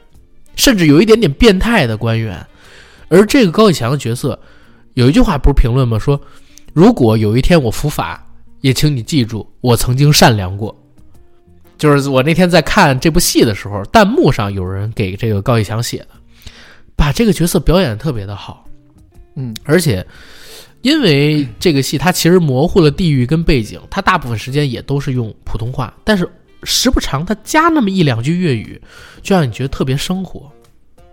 甚至有一点点变态的官员，而这个高启强的角色，有一句话不是评论吗？说如果有一天我伏法，也请你记住，我曾经善良过。就是我那天在看这部戏的时候，弹幕上有人给这个高启强写的，把这个角色表演的特别的好，嗯，而且因为这个戏它其实模糊了地域跟背景，它大部分时间也都是用普通话，但是时不常他加那么一两句粤语，就让你觉得特别生活。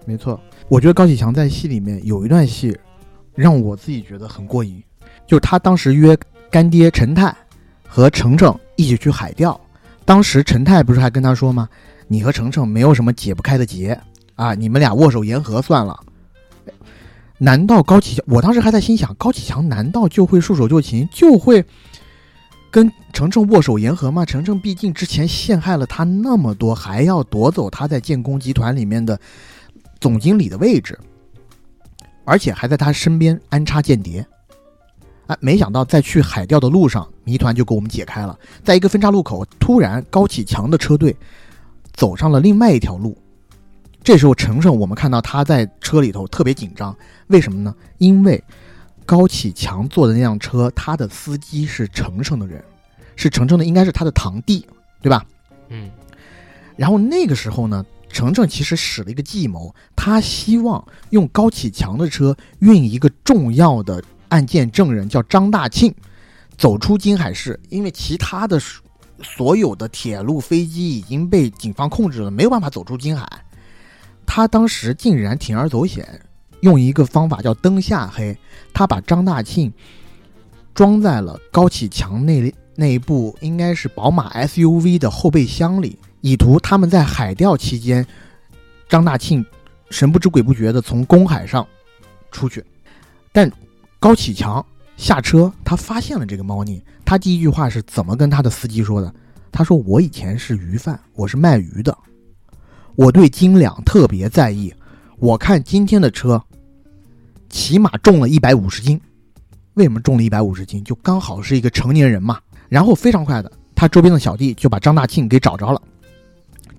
没错，我觉得高启强在戏里面有一段戏，让我自己觉得很过瘾，就是他当时约干爹陈泰和程程一起去海钓，当时陈泰不是还跟他说吗？你和程程没有什么解不开的结啊，你们俩握手言和算了。难道高启强？我当时还在心想，高启强难道就会束手就擒，就会跟程程握手言和吗？程程毕竟之前陷害了他那么多，还要夺走他在建工集团里面的总经理的位置，而且还在他身边安插间谍。啊，没想到在去海钓的路上，谜团就给我们解开了。在一个分岔路口，突然高启强的车队走上了另外一条路。这时候，程程我们看到他在车里头特别紧张，为什么呢？因为高启强坐的那辆车，他的司机是程程的人，是程程的，应该是他的堂弟，对吧？嗯然后那个时候呢，程程其实使了一个计谋，他希望用高启强的车运一个重要的案件证人，叫张大庆，走出金海市，因为其他的所有的铁路、飞机已经被警方控制了，没有办法走出金海。他当时竟然铤而走险，用一个方法叫灯下黑，他把张大庆装在了高启强那那一部应该是宝马 SUV 的后备箱里，以图他们在海钓期间，张大庆神不知鬼不觉的从公海上出去，但高启强下车，他发现了这个猫腻。他第一句话是怎么跟他的司机说的？他说：“我以前是鱼贩，我是卖鱼的，我对斤两特别在意。我看今天的车，起码重了一百五十斤。为什么重了一百五十斤？就刚好是一个成年人嘛。然后非常快的，他周边的小弟就把张大庆给找着了。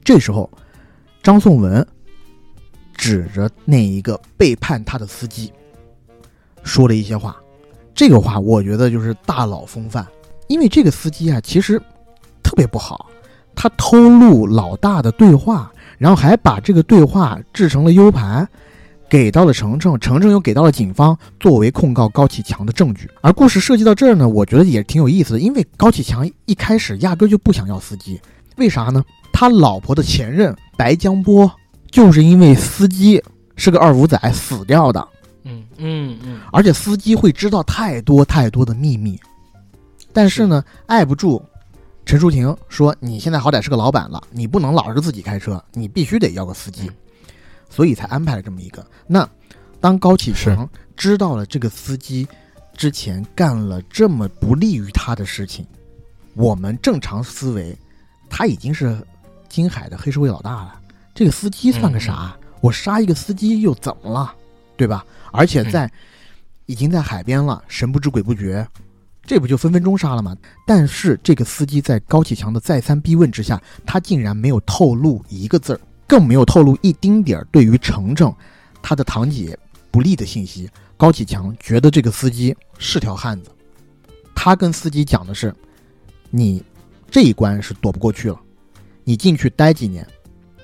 这时候，张颂文指着那一个背叛他的司机，说了一些话。这个话我觉得就是大佬风范，因为这个司机啊，其实特别不好，他偷录老大的对话，然后还把这个对话制成了 U 盘，给到了程程，程程又给到了警方，作为控告高启强的证据。而故事设计到这儿呢，我觉得也挺有意思的，因为高启强一开始压根就不想要司机，为啥呢？他老婆的前任白江波就是因为司机是个二五仔死掉的。嗯嗯嗯，而且司机会知道太多太多的秘密，但是呢，碍不住陈淑婷说：“你现在好歹是个老板了，你不能老是自己开车，你必须得要个司机。”所以才安排了这么一个。那当高启强知道了这个司机之前干了这么不利于他的事情，我们正常思维，他已经是金海的黑社会老大了。这个司机算个啥？我杀一个司机又怎么了？对吧？而且在已经在海边了，神不知鬼不觉，这不就分分钟杀了吗？但是这个司机在高启强的再三逼问之下，他竟然没有透露一个字儿，更没有透露一丁点儿对于程程他的堂姐不利的信息。高启强觉得这个司机是条汉子，他跟司机讲的是：你这一关是躲不过去了，你进去待几年，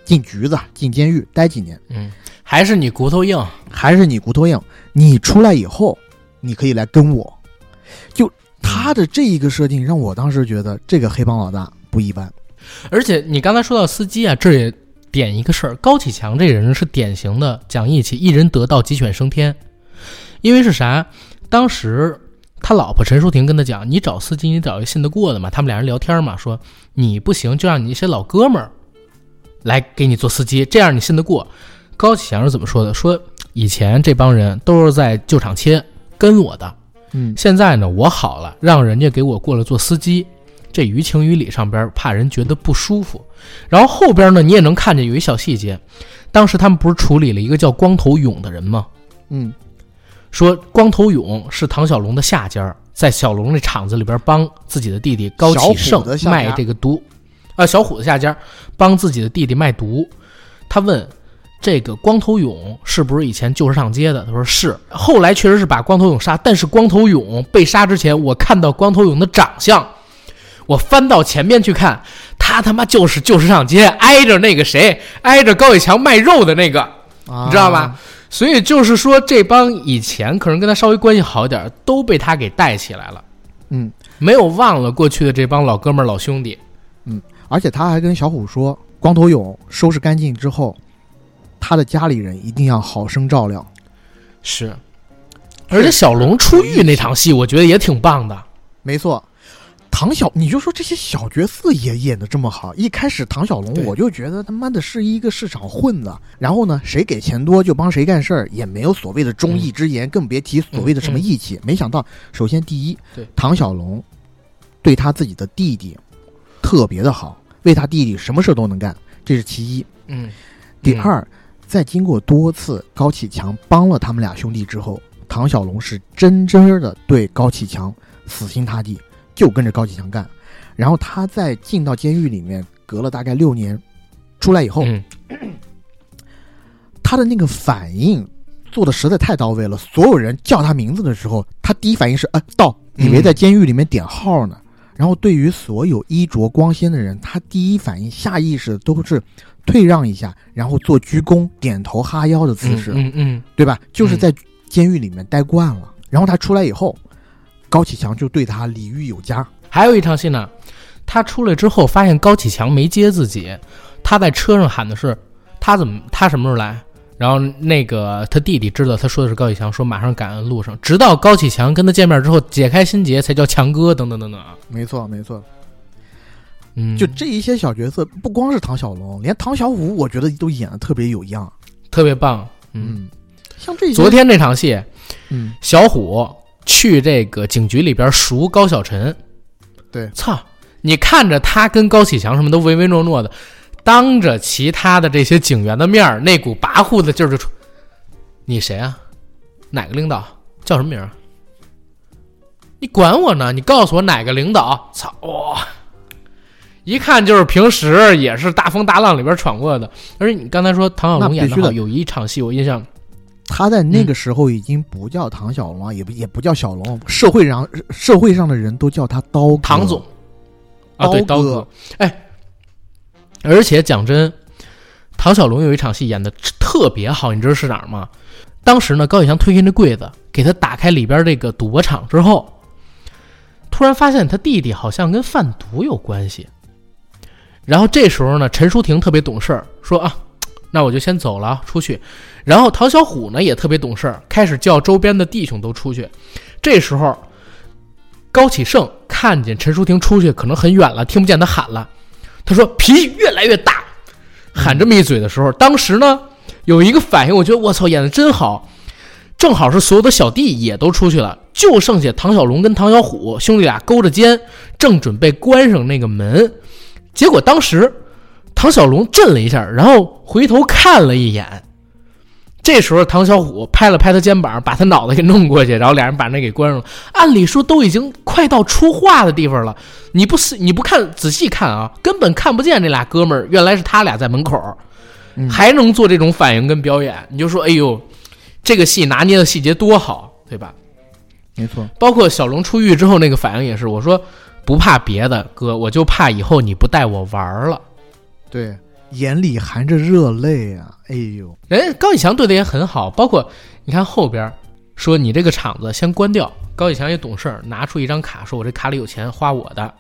进局子、进监狱待几年。嗯，还是你骨头硬。还是你骨头硬，你出来以后，你可以来跟我。就他的这一个设定，让我当时觉得这个黑帮老大不一般。而且你刚才说到司机啊，这也点一个事儿：高启强这人是典型的讲义气，一人得道鸡犬升天。因为是啥？当时他老婆陈淑婷跟他讲：“你找司机，你找一个信得过的嘛。”他们俩人聊天嘛，说你不行，就让你一些老哥们儿来给你做司机，这样你信得过。高启强是怎么说的？说以前这帮人都是在旧厂切跟我的，嗯，现在呢我好了，让人家给我过来做司机，这于情于理上边怕人觉得不舒服。然后后边呢你也能看见有一小细节，当时他们不是处理了一个叫光头勇的人吗？嗯，说光头勇是唐小龙的下家，在小龙那厂子里边帮自己的弟弟高启盛卖这个毒，啊，小虎的下家帮自己的弟弟卖毒。他问这个光头勇是不是以前就是上街的？他说是。后来确实是把光头勇杀，但是光头勇被杀之前，我看到光头勇的长相，我翻到前面去看，他他妈就是就是上街，挨着那个谁，挨着高伟强卖肉的那个。你你知道吧？？所以就是说，这帮以前可能跟他稍微关系好一点，都被他给带起来了，嗯，没有忘了过去的这帮老哥们儿、老兄弟。嗯而且他还跟小虎说，光头勇收拾干净之后，他的家里人一定要好生照料。是，而且小龙出狱那场戏，我觉得也挺棒的。没错，唐小，你就说这些小角色也演的这么好。一开始唐小龙我就觉得他妈的是一个市场混子，然后呢，谁给钱多就帮谁干事儿，也没有所谓的忠义之言，更别提所谓的什么义气。没想到，首先第一对，唐小龙对他自己的弟弟特别的好，为他弟弟什么事都能干，这是其一。嗯，嗯，第二，在经过多次高启强帮了他们俩兄弟之后，唐小龙是真真的对高启强死心塌地，就跟着高启强干。然后他在进到监狱里面，隔了大概六年，出来以后，嗯，他的那个反应做的实在太到位了。所有人叫他名字的时候，他第一反应是啊到，以为在监狱里面点号呢。然后对于所有衣着光鲜的人，他第一反应下意识都是退让一下，然后做鞠躬、点头、哈腰的姿势，嗯嗯对吧？就是在监狱里面待惯了。然后他出来以后，高启强就对他礼遇有加。还有一场戏呢，他出来之后发现高启强没接自己，他在车上喊的是他怎么他什么时候来？然后那个他弟弟知道他说的是高启强，说马上赶路上，直到高启强跟他见面之后解开心结，才叫强哥等等等等啊。没错，没错。嗯，就这一些小角色，不光是唐小龙，连唐小虎，我觉得都演的特别有样。特别棒。嗯，嗯，像这昨，天那场戏，嗯，小虎去这个警局里边赎高晓晨。对操，你看着他跟高启强什么都唯唯诺诺的，当着其他的这些警员的面儿，那股跋扈的劲儿就出。你谁啊？哪个领导？叫什么名儿？你管我呢？你告诉我哪个领导？操！哇、一看就是平时也是大风大浪里边闯过的。而且你刚才说唐小龙演的有一场戏我印象，他在那个时候已经不叫唐小龙啊，也不也不叫小龙，社会上社会上的人都叫他刀哥唐总啊，对刀哥哎，而且讲真，唐小龙有一场戏演的特别好，你知道是哪儿吗？当时呢，高启强推开那柜子，给他打开里边这个赌博场之后，突然发现他弟弟好像跟贩毒有关系。然后这时候呢，陈淑婷特别懂事儿，说啊，那我就先走了，出去。然后唐小虎呢也特别懂事儿，开始叫周边的弟兄都出去。这时候，高启盛看见陈淑婷出去，可能很远了，听不见他喊了。他说脾气越来越大，喊这么一嘴的时候，当时呢有一个反应，我觉得我操演的真好。正好是所有的小弟也都出去了，就剩下唐小龙跟唐小虎兄弟俩勾着肩，正准备关上那个门。结果当时 唐小龙震了一下，然后回头看了一眼。这时候，唐小虎拍了拍他肩膀，把他脑袋给弄过去，然后俩人把那给关上了。按理说都已经快到出话的地方了，你不是你不看仔细看啊，根本看不见这俩哥们儿，原来是他俩在门口，嗯还能做这种反应跟表演，你就说，哎呦，这个戏拿捏的细节多好，对吧？没错，包括小龙出狱之后那个反应也是，我说不怕别的，哥，我就怕以后你不带我玩了。对，眼里含着热泪啊！哎呦，人家高启强对的也很好，包括你看后边说你这个厂子先关掉，高启强也懂事儿，拿出一张卡，说我这卡里有钱，花我的。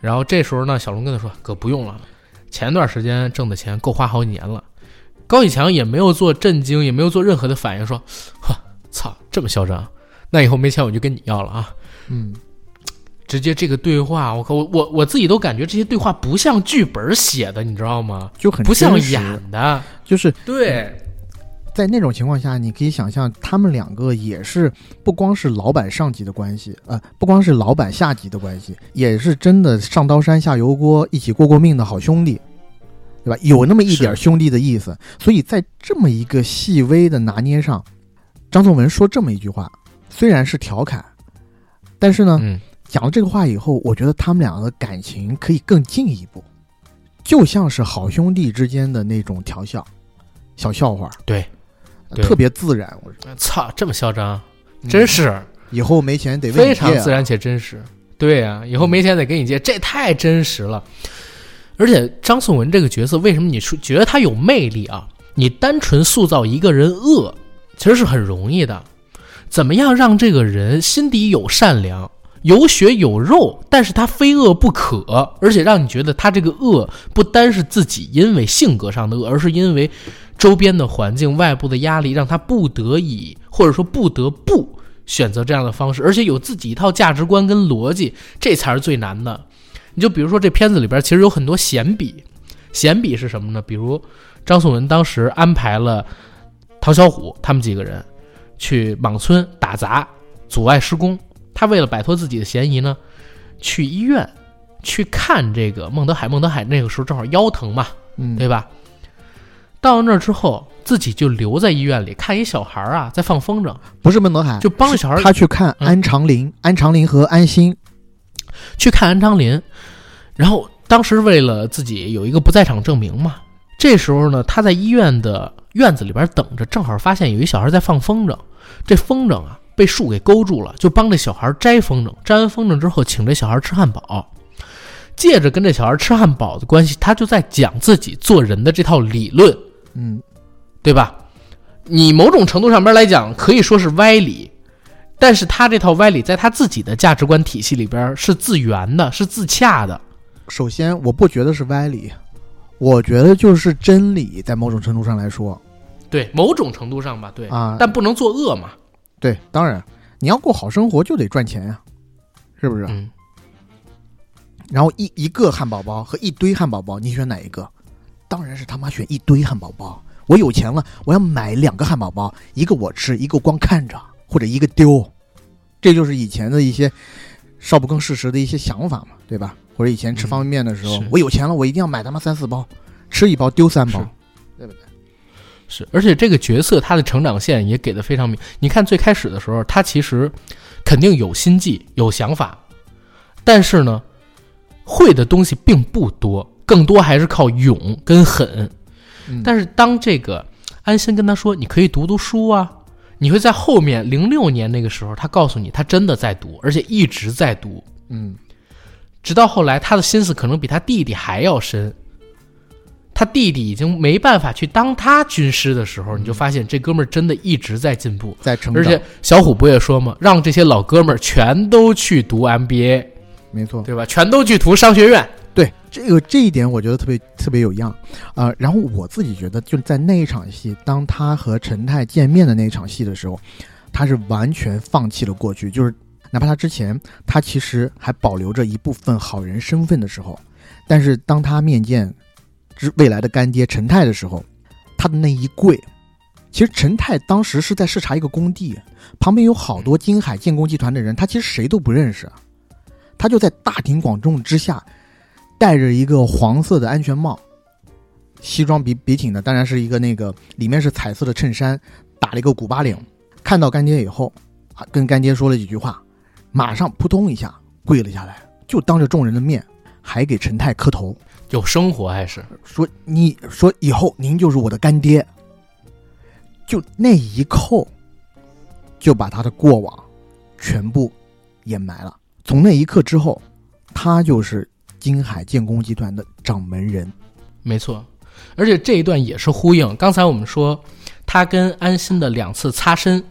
然后这时候呢，小龙跟他说：“哥不用了，前段时间挣的钱够花好几年了。”高启强也没有做震惊，也没有做任何的反应，说：“呵，操，这么嚣张，那以后没钱我就跟你要了啊。”嗯，直接这个对话，我靠，我我我自己都感觉这些对话不像剧本写的，你知道吗？就很不像演的。就是对，在那种情况下，你可以想象他们两个也是不光是老板上级的关系，呃，不光是老板下级的关系，也是真的上刀山下油锅，一起过过命的好兄弟，对吧？有那么一点兄弟的意思。所以在这么一个细微的拿捏上，张颂文说这么一句话，虽然是调侃，但是呢，嗯，讲了这个话以后，我觉得他们俩的感情可以更进一步，就像是好兄弟之间的那种调笑、小笑话，对，对特别自然。我操，这么嚣张，嗯真是以后没钱得问非常自然且真实。对呀、以后没钱得给你借，这太真实了。而且张颂文这个角色，为什么你说觉得他有魅力啊？你单纯塑造一个人恶，其实是很容易的。怎么样让这个人心底有善良，有血有肉，但是他非恶不可，而且让你觉得他这个恶不单是自己因为性格上的恶，而是因为周边的环境、外部的压力，让他不得已或者说不得不选择这样的方式，而且有自己一套价值观跟逻辑，这才是最难的。你就比如说这片子里边其实有很多闲笔，闲笔是什么呢？比如张颂文当时安排了唐小虎他们几个人去莽村打杂，阻碍施工。他为了摆脱自己的嫌疑呢，去医院去看这个孟德海。孟德海那个时候正好腰疼嘛，嗯，对吧？到那儿之后，自己就留在医院里看一小孩儿啊在放风筝，不是孟德海，就帮着小孩儿他去看嗯安长林、安长林和安心，去看安长林，然后当时为了自己有一个不在场证明嘛，这时候呢，他在医院的院子里边等着，正好发现有一小孩在放风筝，这风筝啊被树给勾住了，就帮这小孩摘风筝，摘完风筝之后，请这小孩吃汉堡，借着跟这小孩吃汉堡的关系，他就在讲自己做人的这套理论，嗯，对吧？你某种程度上边来讲，可以说是歪理，但是他这套歪理在他自己的价值观体系里边是自圆的，是自洽的。首先我不觉得是歪理，我觉得就是真理，在某种程度上来说对，某种程度上吧，对，啊，但不能作恶嘛。对，当然你要过好生活就得赚钱呀，是不是？嗯，然后一一个汉堡包和一堆汉堡包，你选哪一个？当然是他妈选一堆汉堡包。我有钱了，我要买两个汉堡包，一个我吃，一个光看着，或者一个丢。这就是以前的一些少不更事实的一些想法嘛，对吧？或者以前吃方便面的时候，嗯我有钱了，我一定要买他妈三四包，吃一包丢三包？是，而且这个角色他的成长线也给的非常明。你看最开始的时候，他其实肯定有心计、有想法，但是呢，会的东西并不多，更多还是靠勇跟狠。嗯但是当这个安心跟他说：“你可以读读书啊。”你会在后面零六年那个时候，他告诉你他真的在读，而且一直在读，嗯，直到后来他的心思可能比他弟弟还要深。他弟弟已经没办法去当他军师的时候，你就发现这哥们儿真的一直在进步。在成长，而且小虎不也说吗？让这些老哥们儿全都去读 MBA，没错，对吧？全都去读商学院。对这个这一点，我觉得特别特别有样啊、然后我自己觉得，就在那一场戏，当他和陈泰见面的那一场戏的时候，他是完全放弃了过去，就是哪怕他之前他其实还保留着一部分好人身份的时候，但是当他面见之未来的干爹陈泰的时候，他的那一跪，其实陈泰当时是在视察一个工地，旁边有好多金海建工集团的人，他其实谁都不认识，他就在大庭广众之下。戴着一个黄色的安全帽，西装笔笔挺的，当然是一个那个里面是彩色的衬衫，打了一个古巴领。看到干爹以后，啊，跟干爹说了几句话，马上扑通一下跪了下来，就当着众人的面，还给陈泰磕头，有生活还是说你说以后您就是我的干爹。就那一扣，就把他的过往全部掩埋了。从那一刻之后，他就是金海建工集团的掌门人。没错，而且这一段也是呼应刚才我们说他跟安心的两次擦身，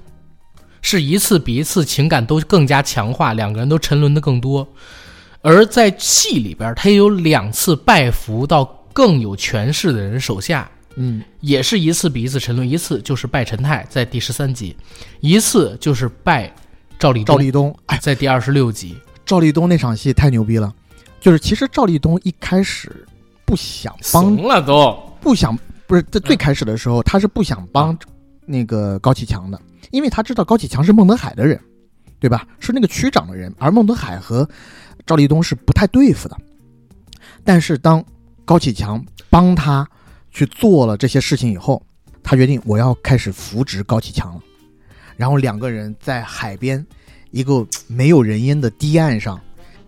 是一次比一次情感都更加强化，两个人都沉沦的更多。而在戏里边，他也有两次拜服到更有权势的人手下，嗯，也是一次比一次沉沦。一次就是拜陈泰，在第十三集；一次就是拜赵立东，赵立东，哎，在第二十六集。赵立东那场戏太牛逼了，就是其实赵立东一开始不想帮怂了都，不想不是在最开始的时候，他是不想帮那个高启强的，因为他知道高启强是孟德海的人，对吧？是那个区长的人，而孟德海和赵立东是不太对付的。但是当高启强帮他去做了这些事情以后，他决定我要开始扶植高启强了。然后两个人在海边一个没有人烟的堤岸上，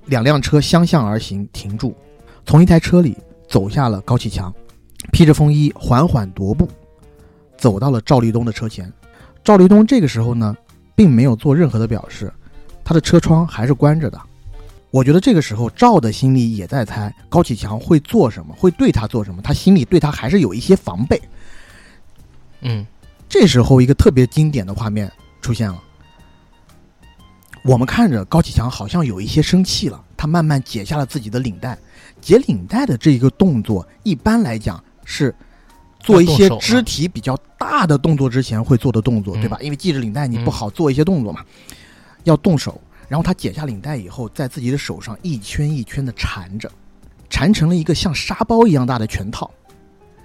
两辆车相向而行，停住，从一台车里走下了高启强。披着风衣，缓缓踱步，走到了赵立东的车前。赵立东这个时候呢，并没有做任何的表示，他的车窗还是关着的。我觉得这个时候赵的心里也在猜高启强会做什么，会对他做什么，他心里对他还是有一些防备。嗯，这时候，一个特别经典的画面出现了。我们看着高启强好像有一些生气了，他慢慢解下了自己的领带。解领带的这一个动作，一般来讲是做一些肢体比较大的动作之前会做的动作，嗯对吧？因为系着领带你嗯不好做一些动作嘛，要动手。然后他解下领带以后，在自己的手上一圈一圈的缠着，缠成了一个像沙包一样大的拳套。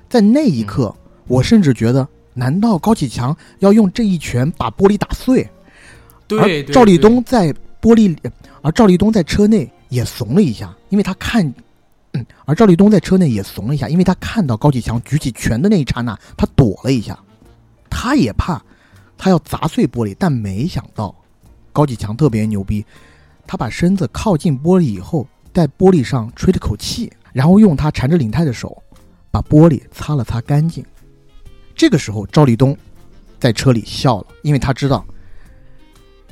在那一刻，我甚至觉得，难道高启强要用这一拳把玻璃打碎？对，而赵立东在玻璃里，而赵立东在车内也怂了一下，因为他看，嗯，而赵立东在车内也怂了一下，因为他看到高启强举起拳的那一刹那，他躲了一下，他也怕他要砸碎玻璃，但没想到高启强特别牛逼，他把身子靠近玻璃以后，在玻璃上吹了口气，然后用他缠着领带的手把玻璃擦了擦干净。这个时候，赵立东在车里笑了，因为他知道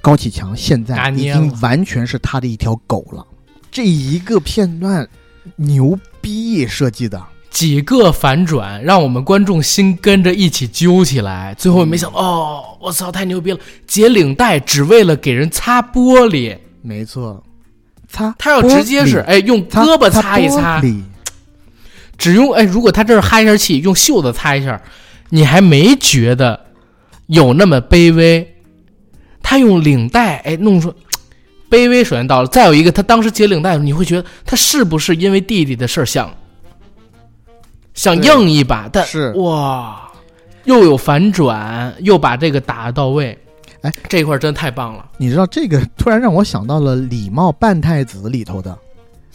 高启强现在已经完全是他的一条狗了。这一个片段牛逼设计的，几个反转，让我们观众心跟着一起揪起来。最后没想到，哦，我操，太牛逼了！解领带只为了给人擦玻璃，没错，擦他要直接是哎用胳膊擦擦一擦只用哎，如果他这儿哈一下气，用袖子擦一下，你还没觉得有那么卑微。他用领带哎弄出卑微，首先到了，再有一个，他当时解领带你会觉得他是不是因为弟弟的事儿想想硬一把？但是哇，又有反转，又把这个打到位，哎，这一块儿真太棒了。你知道这个突然让我想到了《礼貌半太子》里头的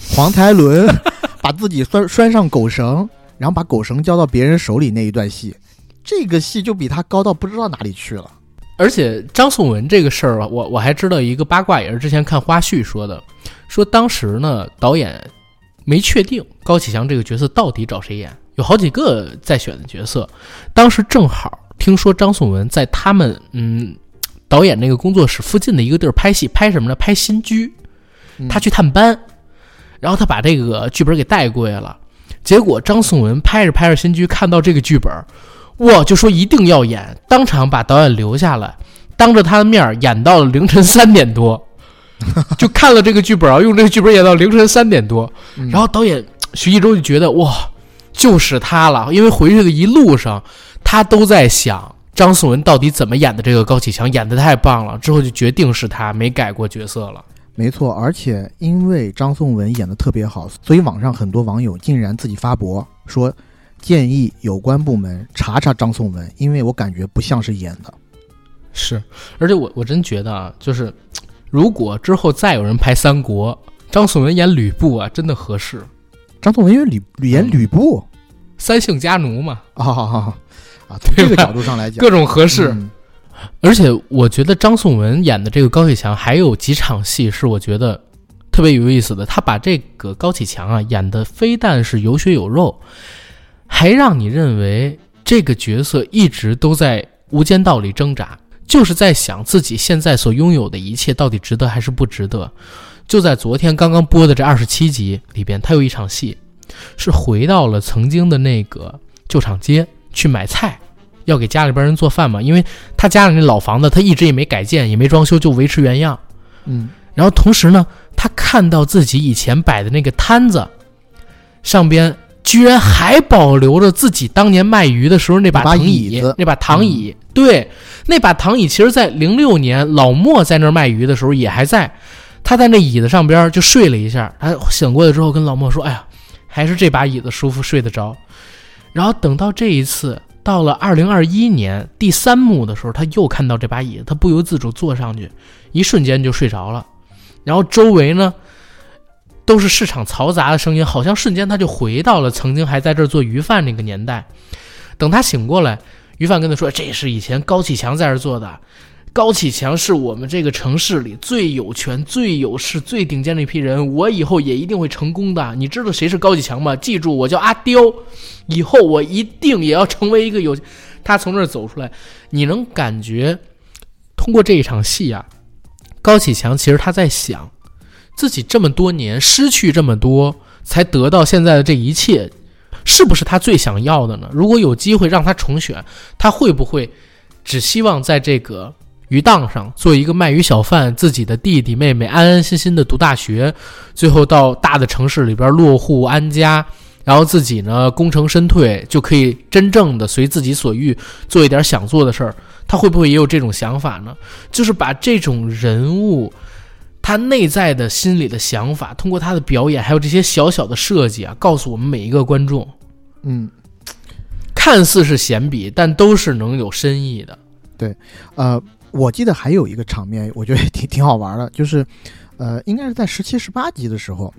黄台伦 把自己拴拴上狗绳，然后把狗绳交到别人手里那一段戏，这个戏就比他高到不知道哪里去了。而且张颂文这个事儿啊，我我还知道一个八卦，也是之前看花絮说的，说当时呢，导演没确定高启强这个角色到底找谁演，有好几个在选的角色。当时正好听说张颂文在他们嗯导演那个工作室附近的一个地儿拍戏，拍什么呢？拍新居。嗯他去探班，然后他把这个剧本给带过来了。结果张颂文拍着拍着新居，看到这个剧本，哇，就说一定要演，当场把导演留下来，当着他的面儿演到了凌晨三点多，就看了这个剧本啊，用这个剧本演到凌晨三点多。嗯然后导演徐纪周就觉得哇，就是他了，因为回去的一路上，他都在想张颂文到底怎么演的这个高启强，演的太棒了，之后就决定是他，没改过角色了。没错，而且因为张颂文演的特别好，所以网上很多网友竟然自己发博说，建议有关部门查查张颂文，因为我感觉不像是演的。是，而且我我真觉得啊，就是如果之后再有人拍三国，张颂文演吕布啊，真的合适。张颂文因为吕演吕布三姓家奴嘛，啊啊啊啊，从这个角度上来讲，各种合适。嗯而且我觉得张颂文演的这个高启强还有几场戏是我觉得特别有意思的，他把这个高启强啊演的非但是有血有肉，还让你认为这个角色一直都在无间道里挣扎，就是在想自己现在所拥有的一切到底值得还是不值得。就在昨天刚刚播的这二十七集里边，他有一场戏是回到了曾经的那个旧厂街去买菜，要给家里边人做饭嘛，因为他家里那老房子他一直也没改建，也没装修，就维持原样。嗯然后同时呢，他看到自己以前摆的那个摊子上边，居然还保留着自己当年卖鱼的时候那把藤椅那把躺椅。对，那把躺椅，其实在零六年老莫在那儿卖鱼的时候也还在。他在那椅子上边就睡了一下，他醒过来之后跟老莫说：“哎呀，还是这把椅子舒服，睡得着。”然后等到这一次到了二零二一年第三幕的时候，他又看到这把椅子，他不由自主坐上去，一瞬间就睡着了。然后周围呢都是市场嘈杂的声音，好像瞬间他就回到了曾经还在这儿做鱼贩那个年代。等他醒过来，鱼贩跟他说：“这是以前高启强在这儿做的。高启强是我们这个城市里最有权、最有势、最顶尖的一批人，我以后也一定会成功的。你知道谁是高启强吗？记住，我叫阿刁，以后我一定也要成为一个有。”他从这儿走出来，你能感觉通过这一场戏啊，高启强其实他在想，自己这么多年失去这么多，才得到现在的这一切，是不是他最想要的呢？如果有机会让他重选，他会不会只希望在这个鱼档上做一个卖鱼小贩，自己的弟弟妹妹安安心心的读大学，最后到大的城市里边落户安家？然后自己呢功成身退，就可以真正的随自己所欲做一点想做的事儿。他会不会也有这种想法呢？就是把这种人物他内在的心理的想法，通过他的表演，还有这些小小的设计啊，告诉我们每一个观众。嗯，看似是闲笔，但都是能有深意的。对呃，我记得还有一个场面，我觉得挺挺好玩的，就是，呃，应该是在十七、十八集的时候，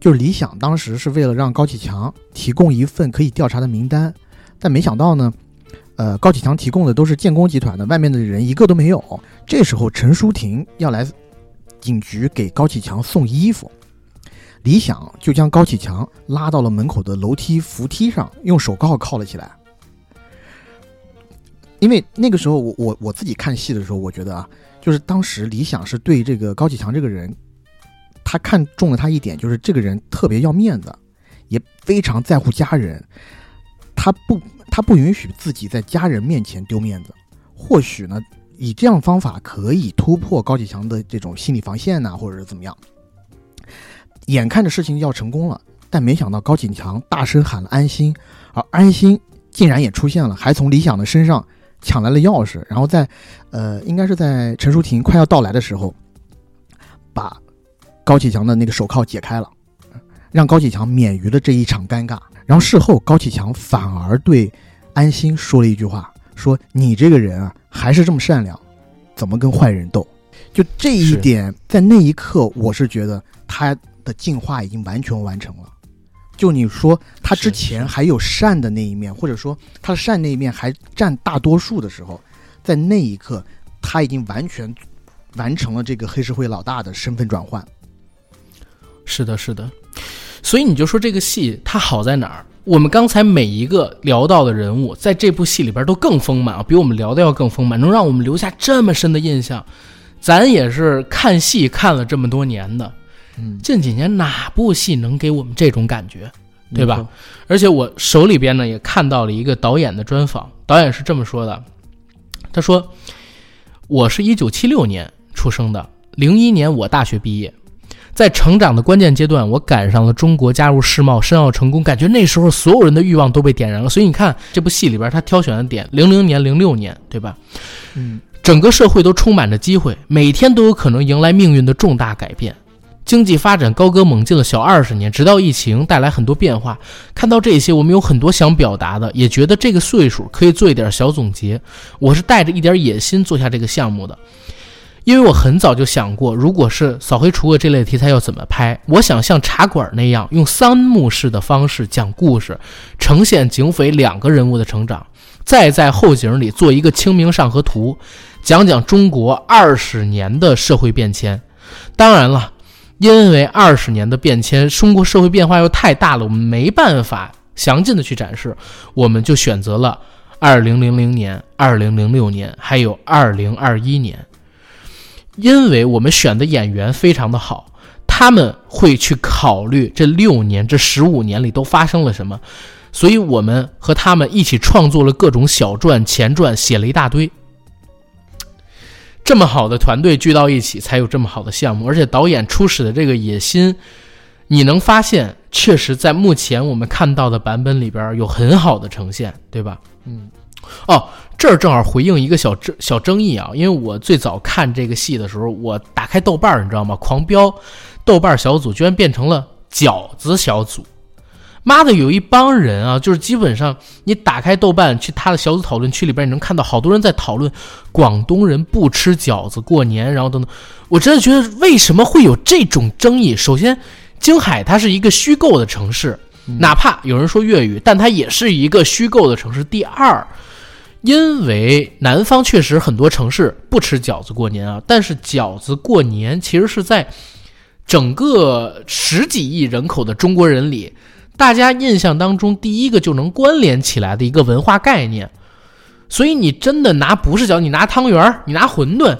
就是李想当时是为了让高启强提供一份可以调查的名单，但没想到呢，呃，高启强提供的都是建工集团的，外面的人一个都没有。这时候陈淑婷要来警局给高启强送衣服，李想就将高启强拉到了门口的楼梯扶梯上，用手铐铐了起来。因为那个时候我我我自己看戏的时候，我觉得啊，就是当时李想是对这个高启强这个人，他看中了他一点，就是这个人特别要面子，也非常在乎家人，他不他不允许自己在家人面前丢面子。或许呢，以这样方法可以突破高启强的这种心理防线呐、或者是怎么样。眼看着事情要成功了，但没想到高启强大声喊了安心，而安心竟然也出现了，还从李想的身上抢来了钥匙，然后在，呃，应该是在陈淑婷快要到来的时候，把高启强的那个手铐解开了，让高启强免于了这一场尴尬。然后事后，高启强反而对安心说了一句话，说：“你这个人啊，还是这么善良，怎么跟坏人斗？”就这一点，在那一刻，我是觉得他的进化已经完全完成了。就你说他之前还有善的那一面，或者说他的善那一面还占大多数的时候，在那一刻他已经完全完成了这个黑社会老大的身份转换。是的，是的。所以你就说这个戏它好在哪儿？我们刚才每一个聊到的人物，在这部戏里边都更丰满啊，比我们聊的要更丰满，能让我们留下这么深的印象。咱也是看戏看了这么多年的，嗯，近几年哪部戏能给我们这种感觉？对吧？而且我手里边呢也看到了一个导演的专访，导演是这么说的：他说，我是一九七六年出生的，零一年我大学毕业，在成长的关键阶段，我赶上了中国加入世贸、申奥成功，感觉那时候所有人的欲望都被点燃了。所以你看这部戏里边他挑选的点，零零年、零六年，对吧？嗯，整个社会都充满着机会，每天都有可能迎来命运的重大改变。经济发展高歌猛进了小二十年，直到疫情带来很多变化。看到这些，我们有很多想表达的，也觉得这个岁数可以做一点小总结。我是带着一点野心做下这个项目的，因为我很早就想过，如果是扫黑除恶这类题材要怎么拍。我想像茶馆那样，用三幕式的方式讲故事，呈现警匪两个人物的成长，再在后景里做一个清明上河图，讲讲中国二十年的社会变迁。当然了。因为二十年的变迁，中国社会变化又太大了，我们没办法详尽的去展示，我们就选择了二零零零年、二零零六年，还有二零二一年。因为我们选的演员非常的好，他们会去考虑这六年、这十五年里都发生了什么，所以我们和他们一起创作了各种小传、前传，写了一大堆。这么好的团队聚到一起，才有这么好的项目。而且导演初始的这个野心，你能发现，确实在目前我们看到的版本里边有很好的呈现，对吧？嗯，哦，这儿正好回应一个小争小争议啊，因为我最早看这个戏的时候，我打开豆瓣儿，你知道吗？狂飙豆瓣小组居然变成了饺子小组。妈的，有一帮人啊，就是基本上你打开豆瓣去他的小组讨论区里边，你能看到好多人在讨论广东人不吃饺子过年，然后等等。我真的觉得为什么会有这种争议？首先，京海它是一个虚构的城市，哪怕有人说粤语，但它也是一个虚构的城市。第二，因为南方确实很多城市不吃饺子过年啊，但是饺子过年其实是在整个十几亿人口的中国人里。大家印象当中第一个就能关联起来的一个文化概念，所以你真的拿不是饺子，你拿汤圆儿，你拿馄饨，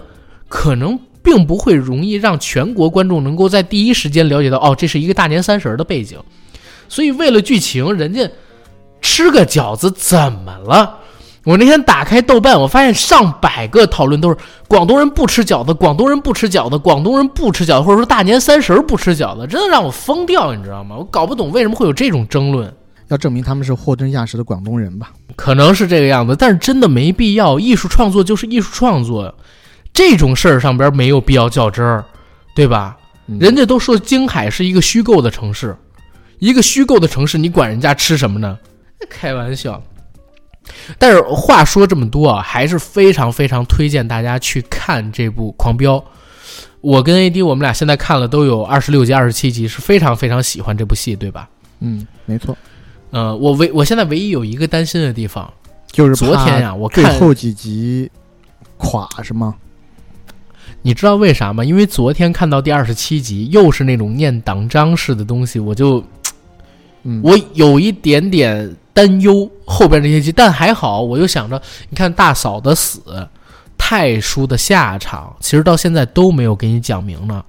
可能并不会容易让全国观众能够在第一时间了解到，哦，这是一个大年三十的背景。所以为了剧情，人家吃个饺子怎么了？我那天打开豆瓣，我发现上百个讨论都是广东人不吃饺子，广东人不吃饺子，广东人不吃饺子，或者说大年三十儿不吃饺子，真的让我疯掉，你知道吗？我搞不懂为什么会有这种争论，要证明他们是货真价实的广东人吧？可能是这个样子，但是真的没必要。艺术创作就是艺术创作，这种事儿上边没有必要较真儿，对吧？嗯人家都说京海是一个虚构的城市，一个虚构的城市，你管人家吃什么呢？开玩笑。但是话说这么多啊，还是非常非常推荐大家去看这部《狂飙》。我跟 AD 我们俩现在看了都有二十六集、二十七集，是非常非常喜欢这部戏，对吧？嗯，没错，呃，我唯我现在唯一有一个担心的地方，就是昨天呀怕我看最后几集垮是吗？你知道为啥吗？因为昨天看到第二十七集，又是那种念党章式的东西，我就嗯，我有一点点担忧后边这些集，但还好，我又想着，你看大嫂的死，太叔的下场，其实到现在都没有给你讲明呢，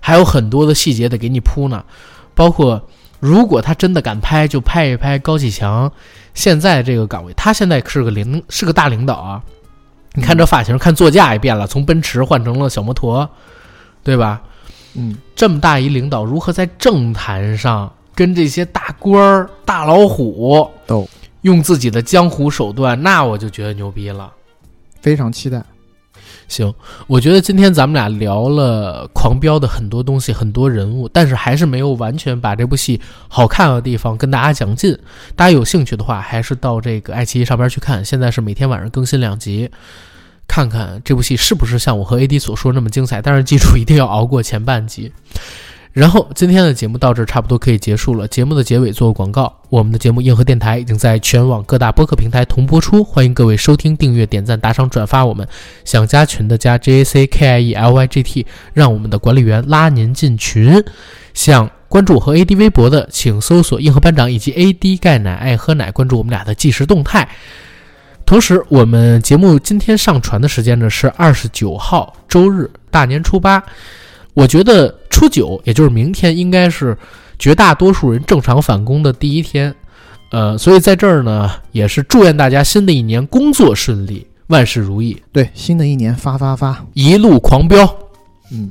还有很多的细节得给你铺呢，包括如果他真的敢拍，就拍一拍高启强现在这个岗位，他现在是个领是个大领导啊，你看这发型，看座驾也变了，从奔驰换成了小摩托，对吧？嗯，这么大一领导，如何在政坛上跟这些大官儿、大老虎斗用自己的江湖手段，那我就觉得牛逼了。非常期待。行，我觉得今天咱们俩聊了《狂飙》的很多东西、很多人物，但是还是没有完全把这部戏好看的地方跟大家讲尽。大家有兴趣的话，还是到这个爱奇艺上边去看。现在是每天晚上更新两集，看看这部戏是不是像我和 AD 所说那么精彩。但是记住，一定要熬过前半集。然后今天的节目到这儿差不多可以结束了。节目的结尾做个广告，我们的节目硬核电台已经在全网各大播客平台同播出，欢迎各位收听、订阅、点赞、打赏、转发我们。想加群的加 J A C K I E L Y G T，让我们的管理员拉您进群。想关注我和 AD 微博的，请搜索“硬核班长”以及 AD 钙奶爱喝奶，关注我们俩的即时动态。同时，我们节目今天上传的时间呢是二十九号周日，大年初八。我觉得初九，也就是明天，应该是绝大多数人正常返工的第一天。呃，所以在这儿呢，也是祝愿大家新的一年工作顺利，万事如意，对，新的一年发发发，一路狂飙。嗯。